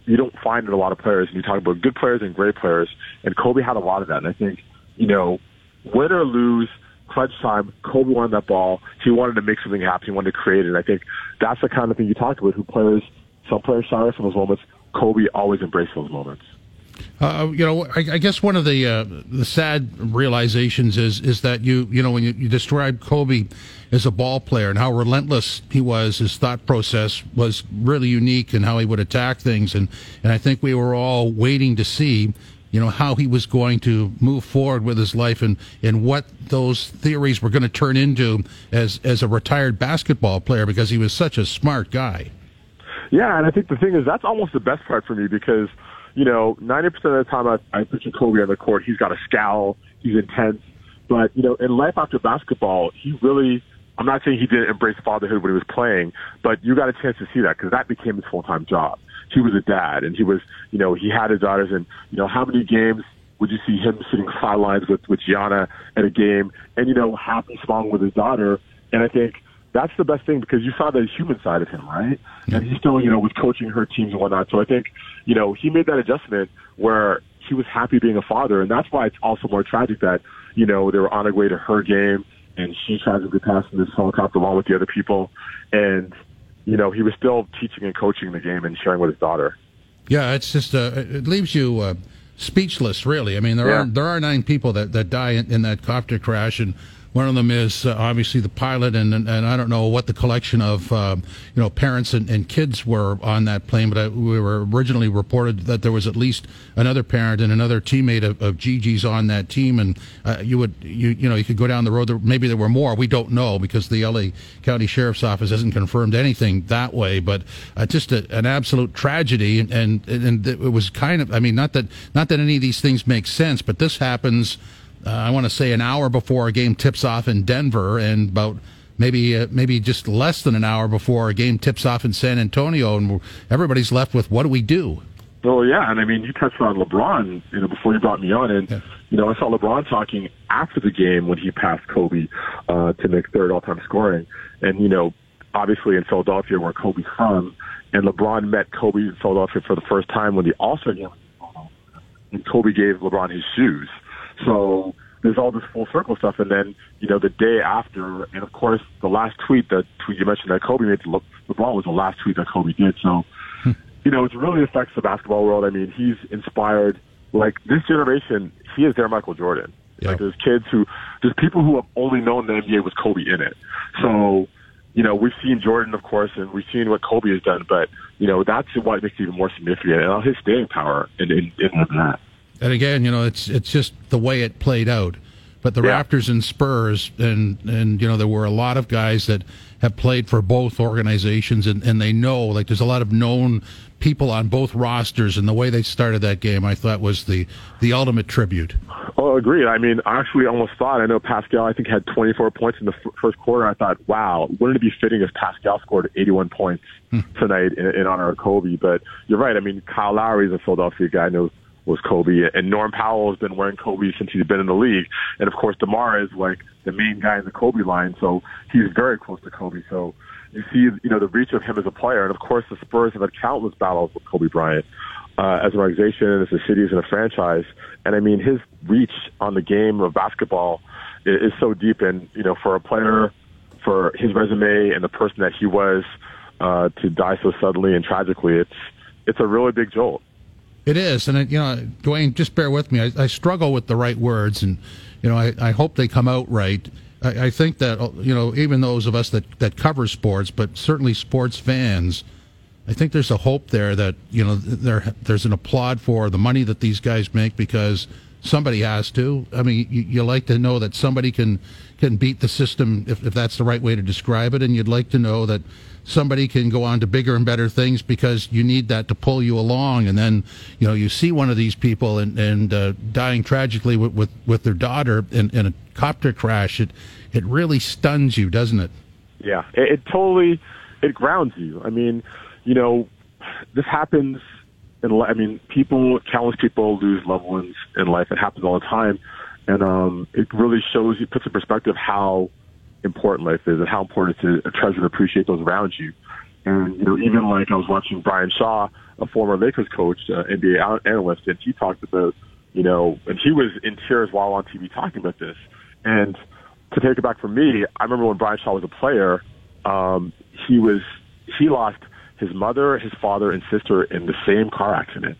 you don't find in a lot of players. And you talk about good players and great players, and Kobe had a lot of that. And I think, you know, win or lose, clutch time, Kobe wanted that ball. He wanted to make something happen. He wanted to create it. And I think that's the kind of thing you talked about. Who players, some players shy from those moments. Kobe always embraced those moments. Uh, you know, I, I, guess one of the uh, the sad realizations is is that you you know when you, you describe Kobe as a ball player and how relentless he was, his thought process was really unique and how he would attack things, and and I think we were all waiting to see. You know how he was going to move forward with his life and, and what those theories were going to turn into as as a retired basketball player because he was such a smart guy. Yeah, and I think the thing is that's almost the best part for me because you know, 90% of the time I, I picture Kobe on the court, he's got a scowl, he's intense. But, you know, in life after basketball, he really, I'm not saying he didn't embrace fatherhood when he was playing, but you got a chance to see that because that became his full-time job. He was a dad and he was, you know, he had his daughters and, you know, how many games would you see him sitting sidelines with, with Gianna at a game and, you know, happy, smiling with his daughter. And I think, that's the best thing because you saw the human side of him, right? And he still, you know, was coaching her teams and whatnot. So I think, you know, he made that adjustment where he was happy being a father, and that's why it's also more tragic that, you know, they were on their way to her game and she tragically passed in this helicopter along with the other people, and you know, he was still teaching and coaching the game and sharing with his daughter. Yeah, it's just uh, it leaves you. Uh speechless, really. I mean, there yeah. are there are nine people that, that die in, in that copter crash, and one of them is uh, obviously the pilot, and, and, and I don't know what the collection of uh, you know parents and, and kids were on that plane, but I, we were originally reported that there was at least another parent and another teammate of, of Gigi's on that team, and uh, you would you you know you could go down the road. There, maybe there were more. We don't know because the LA County Sheriff's Office hasn't confirmed anything that way. But uh, just a, an absolute tragedy, and, and and it was kind of I mean not that not that any of these things make sense, but this happens uh, I want to say an hour before a game tips off in Denver, and about maybe uh, maybe just less than an hour before a game tips off in San Antonio, and everybody's left with what do we do? Well, yeah, and I mean, you touched on LeBron, you know, before you brought me on, and yeah. you know, I saw LeBron talking after the game when he passed Kobe uh, to make third all-time scoring, and you know, obviously in Philadelphia, where Kobe's from, and LeBron met Kobe in Philadelphia for the first time when the All-Star game, and Kobe gave LeBron his shoes. So there's all this full circle stuff. And then, you know, the day after, and of course, the last tweet, that tweet you mentioned that Kobe made, Le- LeBron was the last tweet that Kobe did. So, hmm. you know, it really affects the basketball world. I mean, he's inspired, like, this generation, he is their Michael Jordan. Yep. Like, there's kids who, there's people who have only known the NBA with Kobe in it. So, you know, we've seen Jordan, of course, and we've seen what Kobe has done, but, you know, that's what makes it even more significant, and all his staying power in, in, in that. And again, you know, it's it's just the way it played out. But the yeah. Raptors and Spurs, and and you know, there were a lot of guys that have played for both organizations, and, and they know like there's a lot of known people on both rosters, and the way they started that game, I thought was the the ultimate tribute. Oh, agreed. I mean, I actually almost thought I know Pascal. I think had 24 points in the f- first quarter. I thought, wow, wouldn't it be fitting if Pascal scored 81 points hmm. tonight in, in honor of Kobe? But you're right. I mean, Kyle Lowry is a Philadelphia guy. Knows was Kobe, and Norm Powell has been wearing Kobe since he's been in the league, and of course Demar is like the main guy in the Kobe line, so he's very close to Kobe. So you see, you know, the reach of him as a player, and of course the Spurs have had countless battles with Kobe Bryant uh, as an organization, as a city, as a franchise, and I mean his reach on the game of basketball is, so deep, and you know, for a player, for his resume and the person that he was, uh, to die so suddenly and tragically, it's it's a really big jolt. It is, and it, you know, Dwayne, just bear with me. I, I, struggle with the right words, and you know, I, I hope they come out right. I, I, think that you know, even those of us that that cover sports, but certainly sports fans, I think there's a hope there that you know there there's an applaud for the money that these guys make because somebody has to. I mean, you, you like to know that somebody can can beat the system if, if that's the right way to describe it, and you'd like to know that somebody can go on to bigger and better things because you need that to pull you along. And then, you know, you see one of these people and, and uh, dying tragically with, with, with their daughter in, in, a copter crash. It, it really stuns you, doesn't it? Yeah, it, it totally, it grounds you. I mean, you know, this happens in, I mean, people, countless people lose loved ones in life. It happens all the time. And um, it really shows you, puts in perspective how important life is and how important it is to treasure and appreciate those around you. And, you know, even like I was watching Brian Shaw, a former Lakers coach, uh, NBA analyst, and he talked about, you know, and he was in tears while on TV talking about this. And to take it back from me, I remember when Brian Shaw was a player, um, he was, he lost his mother, his father, and sister in the same car accident.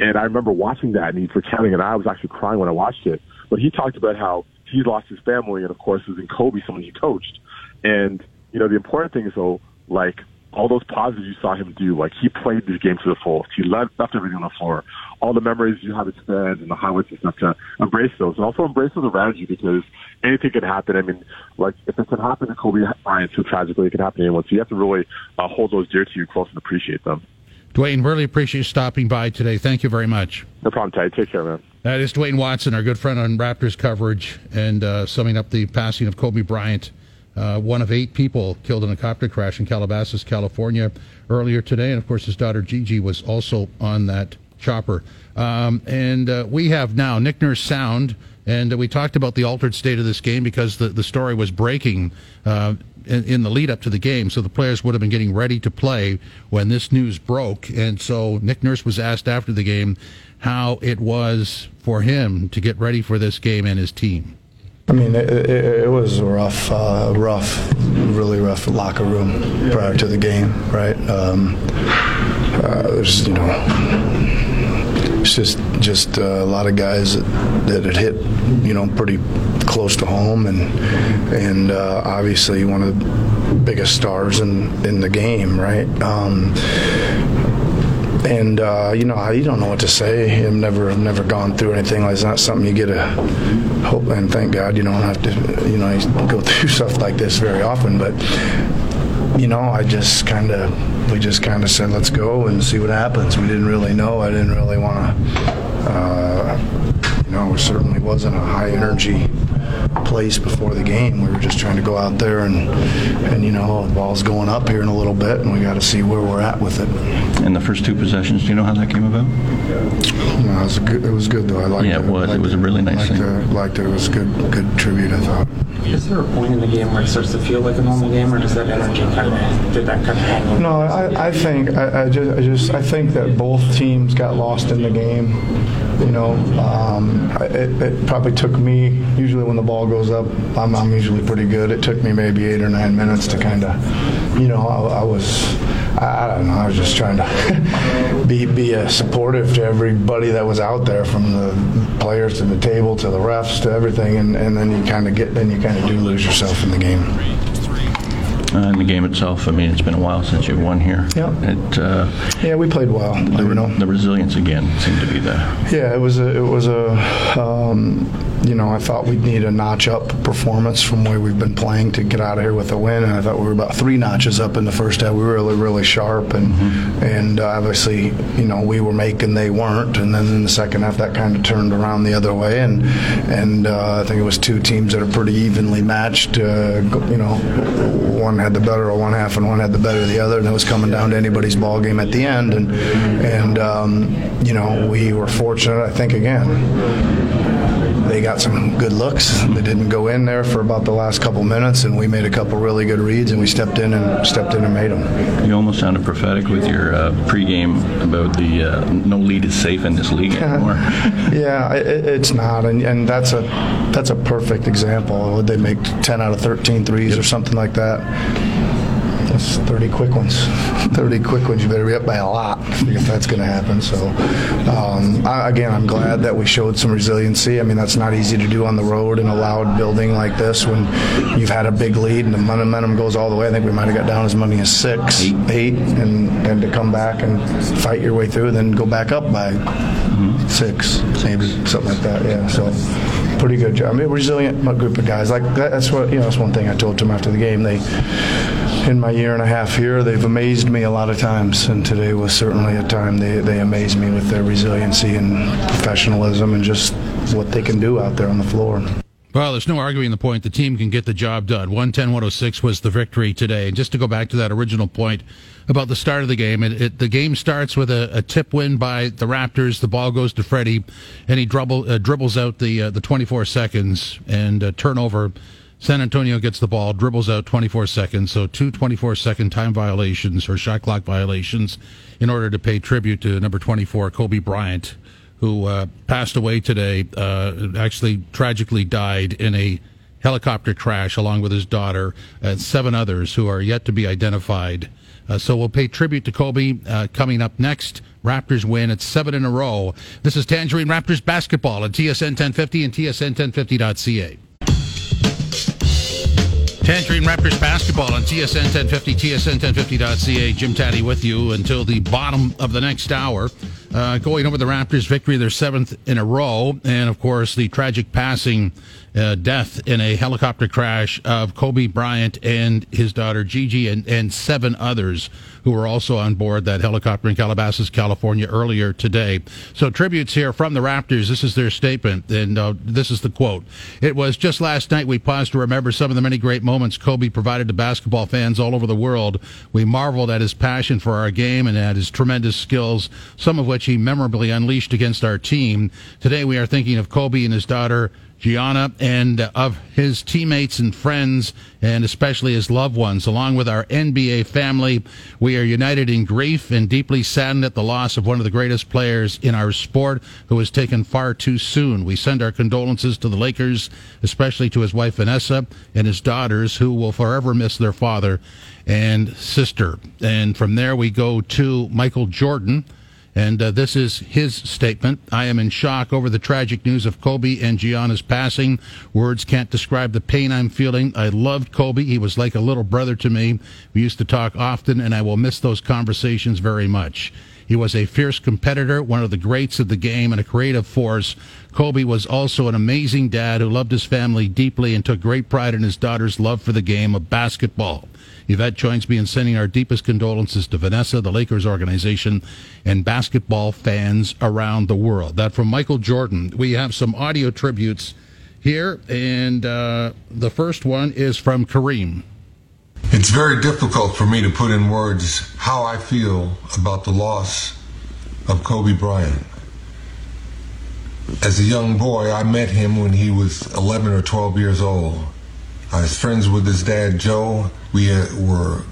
And I remember watching that, and he's recounting, and I was actually crying when I watched it. But he talked about how he lost his family, and of course, was in Kobe, someone he coached. And you know, the important thing is though, like all those positives you saw him do, like he played this game to the fullest. He left, left everything on the floor. All the memories you have as fans and the highlights and stuff to embrace those, and also embrace those around you because anything can happen. I mean, like if it can happen to Kobe Bryant so tragically, it can happen to anyone. So you have to really uh, hold those dear to you close and appreciate them. Dwayne, really appreciate you stopping by today. Thank you very much. No problem, Ty. Take care, man. That is Dwayne Watson, our good friend on Raptors coverage, and uh, summing up the passing of Kobe Bryant, uh, one of eight people killed in a copter crash in Calabasas, California, earlier today. And of course, his daughter Gigi was also on that chopper. Um, and uh, we have now Nick Nurse Sound, and we talked about the altered state of this game because the, the story was breaking uh, in, in, the lead up to the game. So the players would have been getting ready to play when this news broke. And so Nick Nurse was asked after the game how it was for him to get ready for this game and his team. I mean, it, it, it was a rough, uh, rough, really rough locker room prior to the game, right? Um, uh, there's, you know, it's just just uh, a lot of guys that, that hit, you know, pretty close to home, and and uh, obviously one of the biggest stars in in the game, right? Um, and uh, you know you don't know what to say. I've never I've never gone through anything like. It's not something you get a hope and thank God you don't have to you know go through stuff like this very often. But you know I just kind of we just kind of said let's go and see what happens. We didn't really know. I didn't really want to. Uh, you know, it certainly wasn't a high energy place before the game. We were just trying to go out there and, and you know, the ball's going up here in a little bit, and we got to see where we're at with it. In the first two possessions, do you know how that came about? No, it was good. It was good though. I liked yeah, it. Yeah, it was. It was a really nice liked thing. It, liked it. It was good. Good tribute. I thought. Is there a point in the game where it starts to feel like a normal game, or does that energy kind of did that kind of hang? No, I, I think I, I, just I just I think that both teams got lost in the game. You know, um, it, it, probably took me. Usually, when the ball goes up, I'm, I'm usually pretty good. It took me maybe eight or nine minutes to kind of, you know, I, I was. I, don't know. I was just trying to be be a supportive to everybody that was out there, from the players to the table to the refs to everything, and, and then you kind of get then you kind of do lose yourself in the game. Uh, in the game itself, I mean, it's been a while since you've won here. Yeah. It, uh, yeah, we played well. The, you know? the resilience again seemed to be there. Yeah, it was a, it was a, um, you know, I thought we'd need a notch up performance from where we've been playing to get out of here with a win, and I thought we were about three notches up in the first half. We were really, really sharp, and mm-hmm. and uh, obviously, you know, we were making, they weren't, and then in the second half, that kind of turned around the other way, and and uh, I think it was two teams that are pretty evenly matched. Uh, you know, one had the better of one half and one had the better of the other, and it was coming down to anybody's ball game at the end. And and um, you know we were fortunate, I think, again they got some good looks. They didn't go in there for about the last couple minutes, and we made a couple really good reads, and we stepped in and stepped in and made them. You almost sounded prophetic with your uh, pregame about the uh, no lead is safe in this league anymore. yeah, it, it's not, and, and that's a that's a perfect example. Would they make 10 out of 13 threes yep. or something like that? That's 30 quick ones. 30 quick ones. You better be up by a lot if that's going to happen. So, um, I, again, I'm glad that we showed some resiliency. I mean, that's not easy to do on the road in a loud building like this when you've had a big lead and the momentum goes all the way. I think we might have got down as many as six, eight, eight and, and to come back and fight your way through, then go back up by mm-hmm. six, maybe something like that. Yeah. So pretty good job. I mean, resilient group of guys. Like that's what you know. That's one thing I told them after the game. They in my year and a half here, they've amazed me a lot of times, and today was certainly a time they, they amazed me with their resiliency and professionalism and just what they can do out there on the floor. Well, there's no arguing the point. The team can get the job done. 110 106 was the victory today. And just to go back to that original point about the start of the game, it, it, the game starts with a, a, tip win by the Raptors. The ball goes to Freddie, and he dribble, uh, dribbles out the uh, the 24 seconds and uh, turnover San Antonio gets the ball, dribbles out 24 seconds, so two 24 second time violations or shot clock violations in order to pay tribute to number 24, Kobe Bryant, who uh, passed away today, uh, actually tragically died in a helicopter crash along with his daughter and seven others who are yet to be identified. Uh, so we'll pay tribute to Kobe uh, coming up next. Raptors win. It's seven in a row. This is Tangerine Raptors basketball at TSN 1050 and TSN1050.ca. Tangerine Raptors basketball on TSN 1050, TSN1050.ca. Jim Tatti with you until the bottom of the next hour. Uh, going over the Raptors' victory, their seventh in a row, and of course the tragic passing uh, death in a helicopter crash of Kobe Bryant and his daughter Gigi and, and seven others who were also on board that helicopter in Calabasas, California earlier today. So tributes here from the Raptors. This is their statement, and uh, this is the quote. It was just last night we paused to remember some of the many great moments Kobe provided to basketball fans all over the world. We marveled at his passion for our game and at his tremendous skills, some of which he memorably unleashed against our team. Today we are thinking of Kobe and his daughter Gianna and uh, of his teammates and friends, and especially his loved ones, along with our NBA family. We are united in grief and deeply saddened at the loss of one of the greatest players in our sport who was taken far too soon. We send our condolences to the Lakers, especially to his wife Vanessa and his daughters, who will forever miss their father and sister. And from there, we go to Michael Jordan and uh, this is his statement. I am in shock over the tragic news of Kobe and Gianna's passing. Words can't describe the pain I'm feeling. I loved Kobe. He was like a little brother to me. We used to talk often, and I will miss those conversations very much. He was a fierce competitor, one of the greats of the game, and a creative force. Kobe was also an amazing dad who loved his family deeply and took great pride in his daughter's love for the game of basketball. Yvette joins me in sending our deepest condolences to Vanessa, the Lakers organization, and basketball fans around the world. That from Michael Jordan. We have some audio tributes here, and uh, the first one is from Kareem. It's very difficult for me to put in words how I feel about the loss of Kobe Bryant. As a young boy, I met him when he was 11 or 12 years old. I was friends with his dad, Joe. We uh, were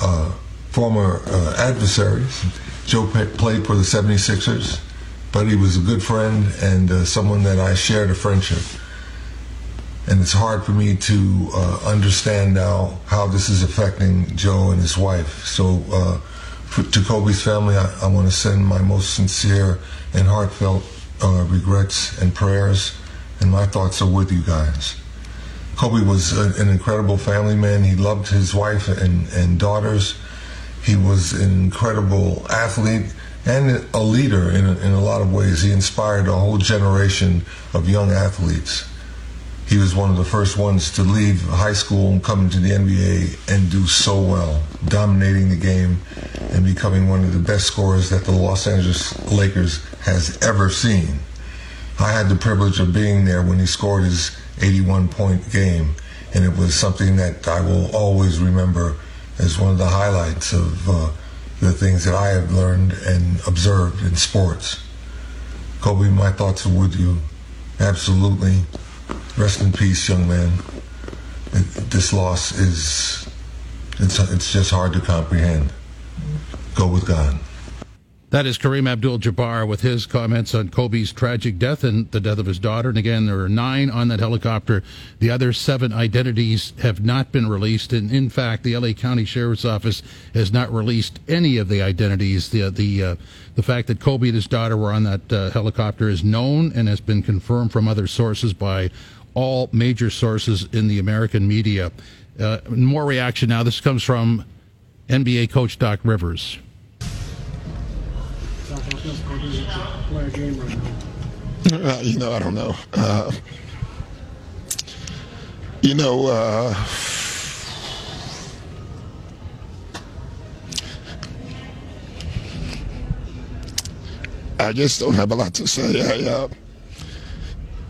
uh, former uh, adversaries. Joe played for the 76ers, but he was a good friend and uh, someone that I shared a friendship. And it's hard for me to uh, understand now how this is affecting Joe and his wife. So, uh, for, to Kobe's family, I, I want to send my most sincere and heartfelt regrets and prayers, and my thoughts are with you guys. Kobe was a, an incredible family man. He loved his wife and, and daughters. He was an incredible athlete and a leader in in a lot of ways. He inspired a whole generation of young athletes. He was one of the first ones to leave high school and come into the NBA and do so well, dominating the game and becoming one of the best scorers that the Los Angeles Lakers has ever seen. I had the privilege of being there when he scored his 81 point game. And it was something that I will always remember as one of the highlights of uh, the things that I have learned and observed in sports. Kobe, my thoughts are with you. Absolutely. Rest in peace, young man. This loss is, it's, it's just hard to comprehend. Go with God. That is Kareem Abdul Jabbar with his comments on Kobe's tragic death and the death of his daughter. And again, there are nine on that helicopter. The other seven identities have not been released. And in fact, the LA County Sheriff's Office has not released any of the identities. The, the, uh, the fact that Kobe and his daughter were on that uh, helicopter is known and has been confirmed from other sources by all major sources in the American media. Uh, more reaction now. This comes from NBA coach Doc Rivers Uh, you know, I don't know. Uh, you know, uh, I just don't have a lot to say. I, uh,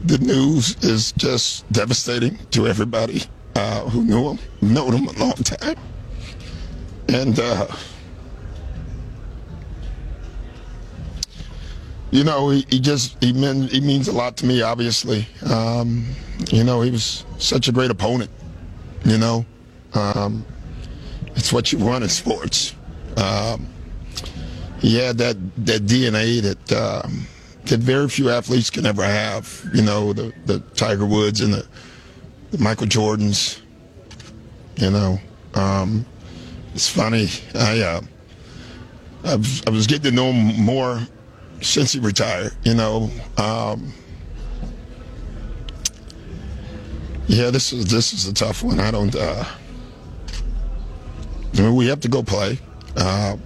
the news is just devastating to everybody uh, who knew him, known him a long time, and you know, he, he just he he means a lot to me. Obviously, um, you know, he was such a great opponent. You know, um, it's what you want in sports. Um, he had that that DNA that um, that very few athletes can ever have. You know, the the Tiger Woods and the the Michael Jordans. You know, um, it's funny. I, uh, I was getting to know him more since he retired. You know, um, yeah, this is this is a tough one. I don't. Uh, I mean, we have to go play. Uh,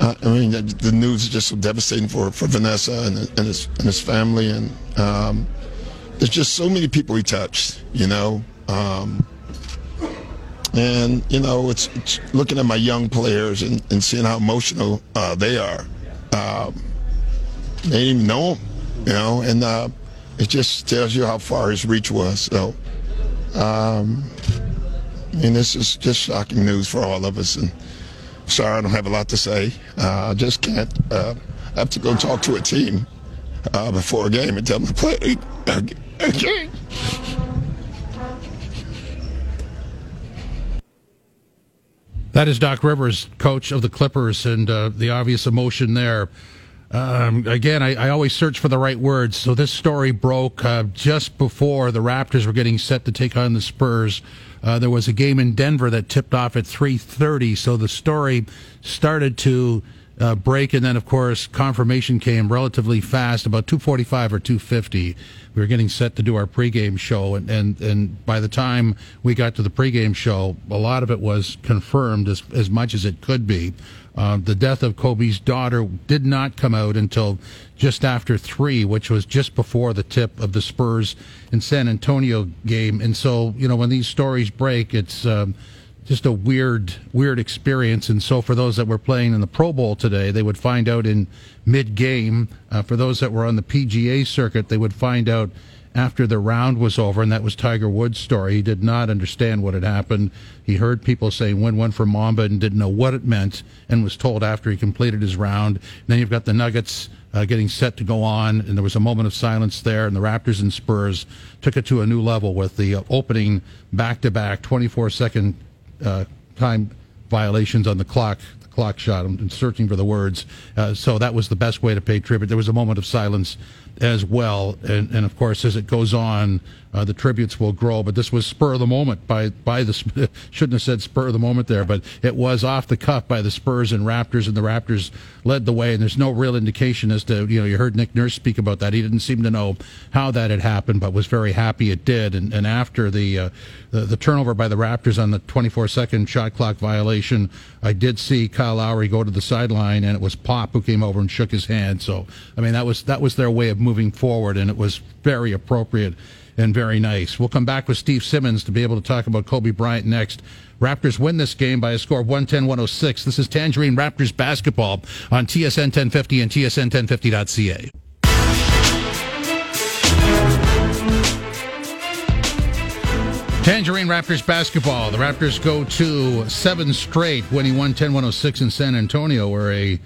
uh, I mean, the news is just so devastating for, for Vanessa and, and his and his family, and um, there's just so many people he touched, you know. Um, and you know, it's, it's, looking at my young players and, and seeing how emotional uh, they are. Um, they didn't even know him, you know, and uh, it just tells you how far his reach was. So, um, I mean, this is just shocking news for all of us. And sorry, I don't have a lot to say. Uh, I just can't. Uh, I have to go talk to a team uh, before a game and tell them to play a game. That is Doc Rivers, coach of the Clippers, and uh, the obvious emotion there. Um, again, I, I, always search for the right words. So this story broke uh, just before the Raptors were getting set to take on the Spurs. Uh, there was a game in Denver that tipped off at 3:30. So the story started to uh, break, and then of course confirmation came relatively fast, about 2:45 or 2:50. We were getting set to do our pregame show, and, and and by the time we got to the pregame show, a lot of it was confirmed as as much as it could be. Uh, the death of Kobe's daughter did not come out until just after three, which was just before the tip of the Spurs in San Antonio game. And so, you know, when these stories break, it's um, just a weird, weird experience. And so, for those that were playing in the Pro Bowl today, they would find out in mid game. Uh, for those that were on the PGA circuit, they would find out after the round was over, and that was Tiger Woods' story. He did not understand what had happened. He heard people saying win one for Mamba and didn't know what it meant, and was told after he completed his round. And then you've got the Nuggets uh, getting set to go on, and there was a moment of silence there, and the Raptors and Spurs took it to a new level with the opening back to back 24 second uh, time violations on the clock The clock shot. I'm searching for the words. Uh, so that was the best way to pay tribute. There was a moment of silence as well. And, and of course, as it goes on, uh, the tributes will grow. But this was spur of the moment by by the shouldn't have said spur of the moment there, but it was off the cuff by the Spurs and Raptors, and the Raptors led the way. And there's no real indication as to you know you heard Nick Nurse speak about that. He didn't seem to know how that had happened, but was very happy it did. And, and after the, uh, the the turnover by the Raptors on the 24 second shot clock violation, I did see Kyle Lowry go to the sideline, and it was Pop who came over and shook his hand. So I mean that was that was their way of moving forward, and it was very appropriate and very nice. We'll come back with Steve Simmons to be able to talk about Kobe Bryant next. Raptors win this game by a score of 110 106. This is Tangerine Raptors basketball on TSN 1050 and TSN1050.ca. Tangerine Raptors basketball. The Raptors go to seven straight, winning 110 106 in San Antonio, where a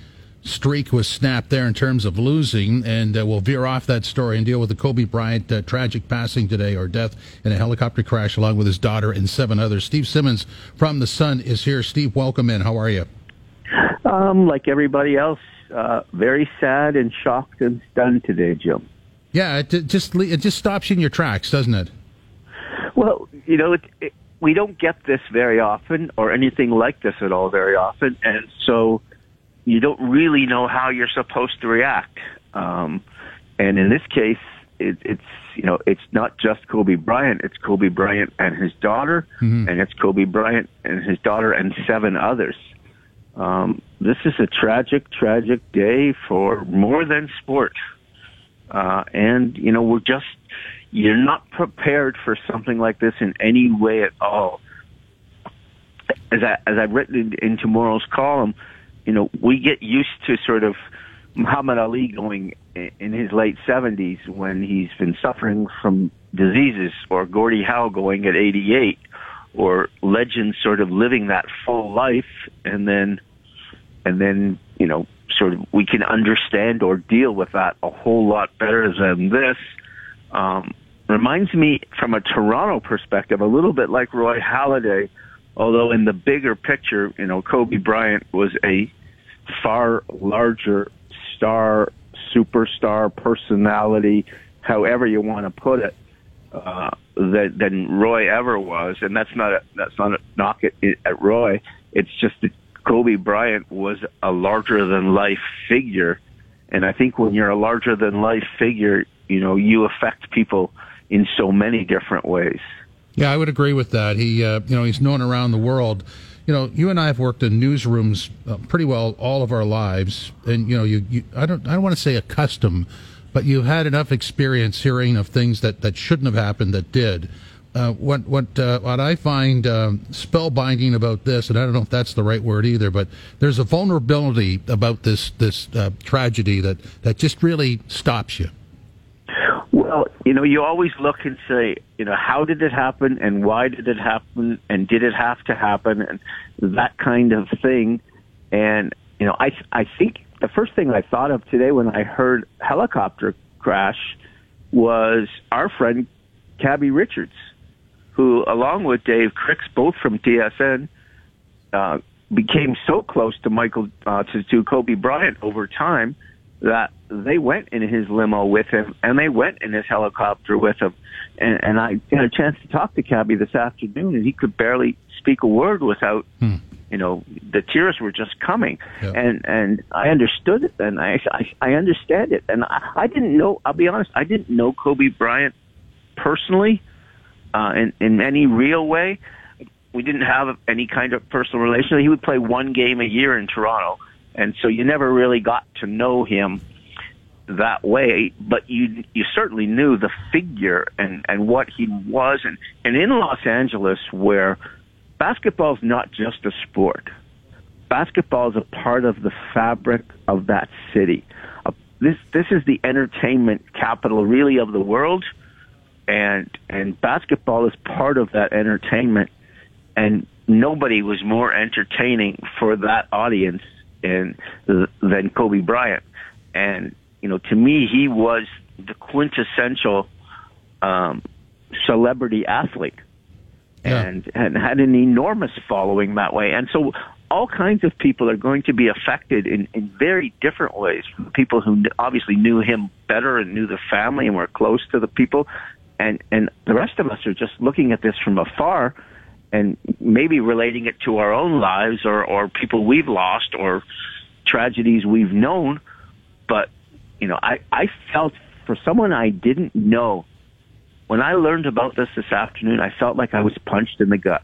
streak was snapped there in terms of losing, and uh, we'll veer off that story and deal with the Kobe Bryant uh, tragic passing today or death in a helicopter crash along with his daughter and seven others. Steve Simmons from The Sun is here. Steve, welcome in. How are you? Um, like everybody else, uh, very sad and shocked and stunned today, Jim. Yeah, it just it just stops you in your tracks, doesn't it? Well, you know, it, it, we don't get this very often, or anything like this at all very often, and so you don't really know how you're supposed to react. Um, and in this case, it, it's you know it's not just Kobe Bryant; it's Kobe Bryant and his daughter, mm-hmm. and it's Kobe Bryant and his daughter and seven others. Um, this is a tragic, tragic day for more than sport, uh, and you know we're just you're not prepared for something like this in any way at all. As I as I've written in, in tomorrow's column, you know, we get used to sort of Muhammad Ali going in his late 70s when he's been suffering from diseases, or Gordie Howe going at 88, or legends sort of living that full life, and then, and then, you know, sort of we can understand or deal with that a whole lot better than this. Um, reminds me from a Toronto perspective a little bit like Roy Halladay Although in the bigger picture, you know, Kobe Bryant was a far larger star, superstar personality, however you want to put it. uh, than, than Roy ever was, and that's not a, that's not a knock at, at Roy. It's just that Kobe Bryant was a larger than life figure, and I think when you're a larger than life figure, you know you affect people in so many different ways. Yeah, I would agree with that. He, uh, you know, he's known around the world. You know, you and I have worked in newsrooms uh, pretty well all of our lives, and you know, you, you I don't, I don't want to say accustomed, but you've had enough experience hearing of things that that shouldn't have happened that did. Uh, what what uh, what I find um, spellbinding about this, and I don't know if that's the right word either, but there's a vulnerability about this this uh, tragedy that that just really stops you. Well, you know, you always look and say, you know, how did it happen and why did it happen and did it have to happen and that kind of thing. And, you know, I, I think the first thing I thought of today when I heard helicopter crash was our friend Cabbie Richards, who, along with Dave Cricks, both from TSN, uh, became so close to Michael, uh, to, to Kobe Bryant over time that they went in his limo with him and they went in his helicopter with him. And, and I had a chance to talk to Cabbie this afternoon and he could barely speak a word without, hmm. you know, the tears were just coming. And, and I understood it and I, I, I understand it. And I, I didn't know, I'll be honest, I didn't know Kobe Bryant personally, uh, in, in any real way. We didn't have any kind of personal relationship. He would play one game a year in Toronto and so you never really got to know him that way, but you you certainly knew the figure and and what he was, and and in Los Angeles, where basketball is not just a sport, basketball is a part of the fabric of that city. Uh, this this is the entertainment capital, really, of the world, and and basketball is part of that entertainment, and nobody was more entertaining for that audience and than Kobe Bryant. And you know, to me, he was the quintessential um, celebrity athlete, and and had an enormous following that way. And so, all kinds of people are going to be affected in in very different ways. People who obviously knew him better and knew the family and were close to the people, and and the rest of us are just looking at this from afar and maybe relating it to our own lives or, or people we've lost or tragedies we've known. But, you know, I, I felt for someone I didn't know, when I learned about this this afternoon, I felt like I was punched in the gut.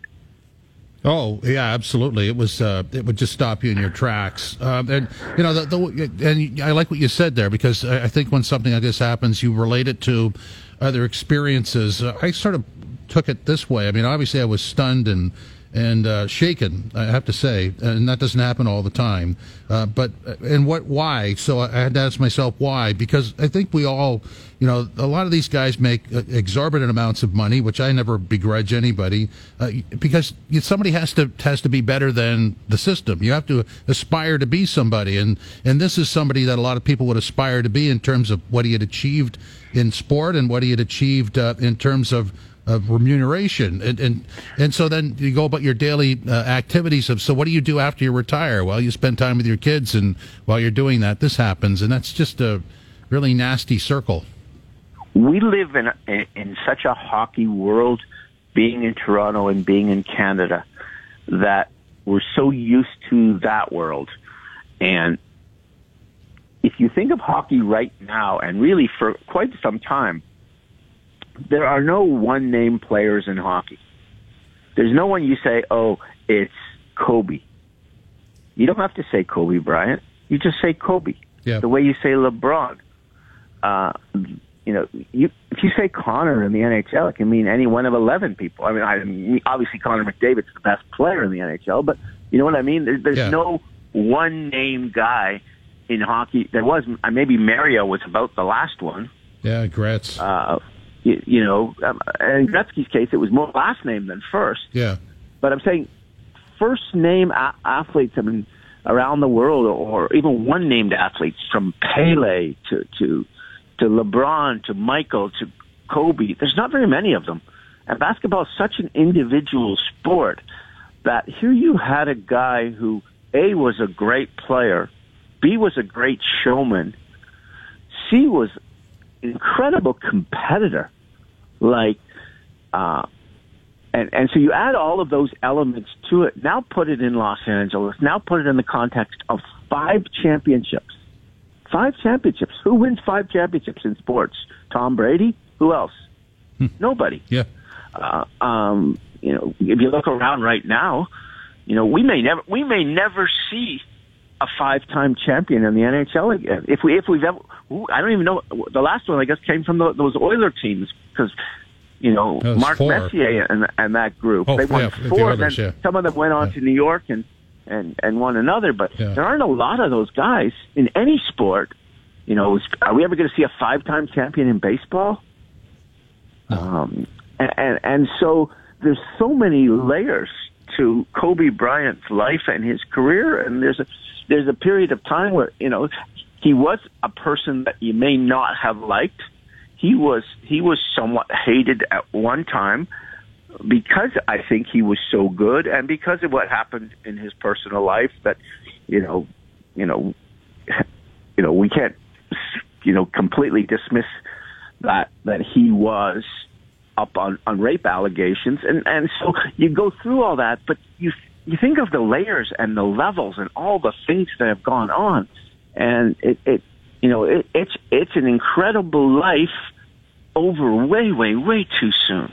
Oh yeah, absolutely. It was. Uh, it would just stop you in your tracks. Um, and you know, the, the, and I like what you said there because I think when something like this happens, you relate it to other experiences. Uh, I sort of took it this way. I mean, obviously, I was stunned and and uh, shaken. I have to say, and that doesn't happen all the time. Uh, but and what? Why? So I had to ask myself why, because I think we all, you know, a lot of these guys make exorbitant amounts of money, which I never begrudge anybody, uh, because somebody has to has to be better than the system. You have to aspire to be somebody, and and this is somebody that a lot of people would aspire to be in terms of what he had achieved in sport and what he had achieved uh, in terms of of remuneration, and and and so then you go about your daily uh, activities of. So what do you do after you retire? Well, you spend time with your kids, and while you're doing that, this happens, and that's just a really nasty circle. We live in a, in such a hockey world, being in Toronto and being in Canada, that we're so used to that world, and if you think of hockey right now, and really for quite some time, there are no one name players in hockey. There's no one you say, oh, it's Kobe. You don't have to say Kobe Bryant. You just say Kobe. Yeah. The way you say LeBron. Uh, you know, you, if you say Connor in the NHL, it can mean any one of 11 people. I mean, I mean obviously Connor McDavid's the best player in the NHL, but you know what I mean? There, there's Yeah. no one name guy in hockey. There was, uh, maybe Mario was about the last one. Yeah, Gretz. Uh, you, you know, um, in Gretzky's case, it was more last name than first. Yeah. But I'm saying first name a- athletes, I mean, around the world, or even one named athletes from Pele to to to LeBron to Michael to Kobe. There's not very many of them, and basketball is such an individual sport that here you had a guy who a was a great player, b was a great showman, c was incredible competitor like, uh, and and so you add all of those elements to it. Now put it in Los Angeles. Now put it in the context of five championships. Five championships. Who wins five championships in sports? Tom Brady. Who else? Nobody. Yeah. Uh, um, you know, if you look around right now, you know, we may never we may never see a five-time champion in the NHL again. If we if we've ever, ooh, I don't even know. The last one I guess came from the, those Oiler teams because you know Mark four. Messier and and that group. Oh, they won yeah, the four. Oilers, then yeah. some of them went on to New York and and and won another. But there aren't a lot of those guys in any sport. You know, are we ever going to see a five-time champion in baseball? Um, and, and and so there's so many layers to Kobe Bryant's life and his career, and there's a there's a period of time where you know he was a person that you may not have liked. He was he was somewhat hated at one time because I think he was so good, and because of what happened in his personal life. That you know, you know, you know, we can't you know completely dismiss that that he was up on on rape allegations and and so you go through all that but you you think of the layers and the levels and all the things that have gone on and it it you know it, it's it's an incredible life over way way way too soon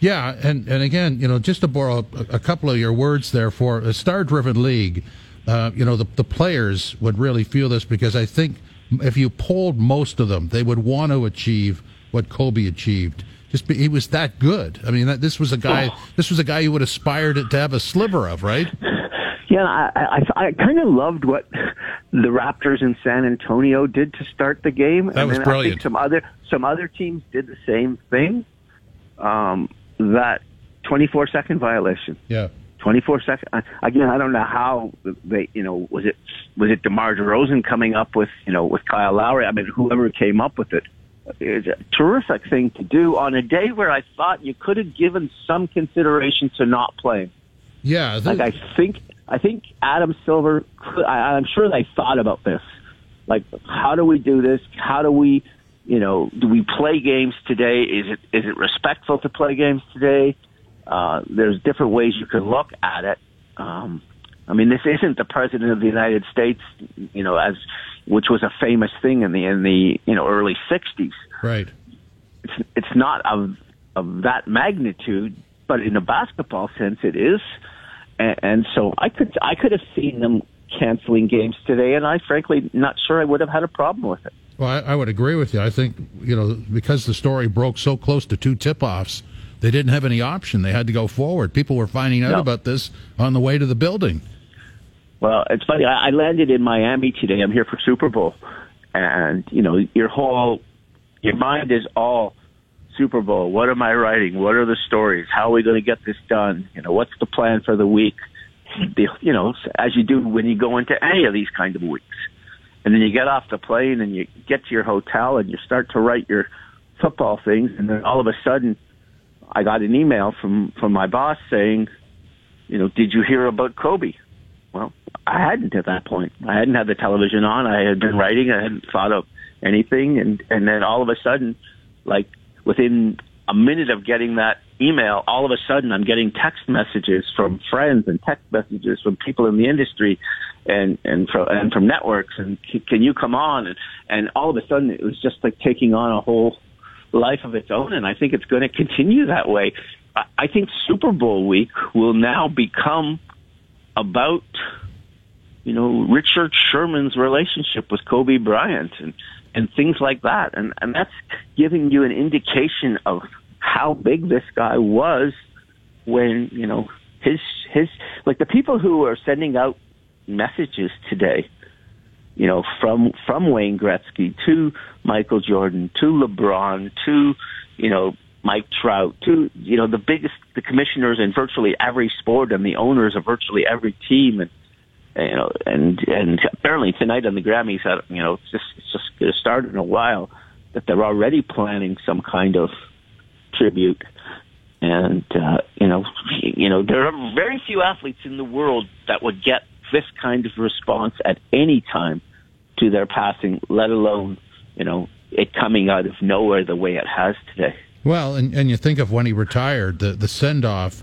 Yeah, and, and again, you know, just to borrow a, a couple of your words there for a star-driven league, uh, you know, the, the players would really feel this because I think if you polled most of them, they would want to achieve what Kobe achieved. Just be, he was that good. I mean, that, this was a guy. This was a guy you would aspire to, to have a sliver of, right? Yeah, I I, I kind of loved what the Raptors in San Antonio did to start the game. That and was then I brilliant. think some other some other teams did the same thing. Um, that 24 second violation. Yeah. 24 second. I- Again, I don't know how they, you know, was it was it DeMar DeRozan coming up with, you know, with Kyle Lowry? I mean, whoever came up with it. It's a terrific thing to do on a day where I thought you could have given some consideration to not playing. Yeah, Like I think I think Adam Silver. could- I, I'm sure they thought about this. Like, how do we do this? How do we, you know, do we play games today? Is it is it respectful to play games today? Uh, there's different ways you can look at it. Um, I mean, this isn't the president of the United States, you know, as which was a famous thing in the in the you know early '60s Right. it's it's not of of that magnitude, but in a basketball sense, it is. And, and so I could I could have seen them canceling games today, and I frankly not sure I would have had a problem with it. Well, I, I would agree with you. I think you know because the story broke so close to two tip-offs, they didn't have any option. They had to go forward. People were finding out No. about this on the way to the building. Well, it's funny. I, I landed in Miami today. I'm here for Super Bowl, and you know your whole your mind is all Super Bowl. What am I writing? What are the stories? How are we going to get this done? You know, what's the plan for the week? The, you know, as you do when you go into any of these kind of weeks, and then you get off the plane and you get to your hotel and you start to write your football things, and then all of a sudden, I got an email from from my boss saying, you know, did you hear about Kobe? Well, I hadn't at that point. I hadn't had the television on. I had been writing. I hadn't thought of anything, and and then all of a sudden, like within a minute of getting that email, all of a sudden I'm getting text messages from friends and text messages from people in the industry, and and from and from networks. And can you come on? And and all of a sudden it was just like taking on a whole life of its own, and I think it's going to continue that way. I, I think Super Bowl week will now become about you know Richard Sherman's relationship with Kobe Bryant and and things like that. And and that's giving you an indication of how big this guy was when you know his his like the people who are sending out messages today you know from from Wayne Gretzky to Michael Jordan to LeBron to you know Mike Trout to you know the biggest the commissioners in virtually every sport and the owners of virtually every team and you know and and apparently tonight on the Grammys you know it's just it's just going to start in a while that they're already planning some kind of tribute and uh, you know you know there are very few athletes in the world that would get this kind of response at any time to their passing let alone you know it coming out of nowhere the way it has today Well, and, and you think of when he retired, the, the send off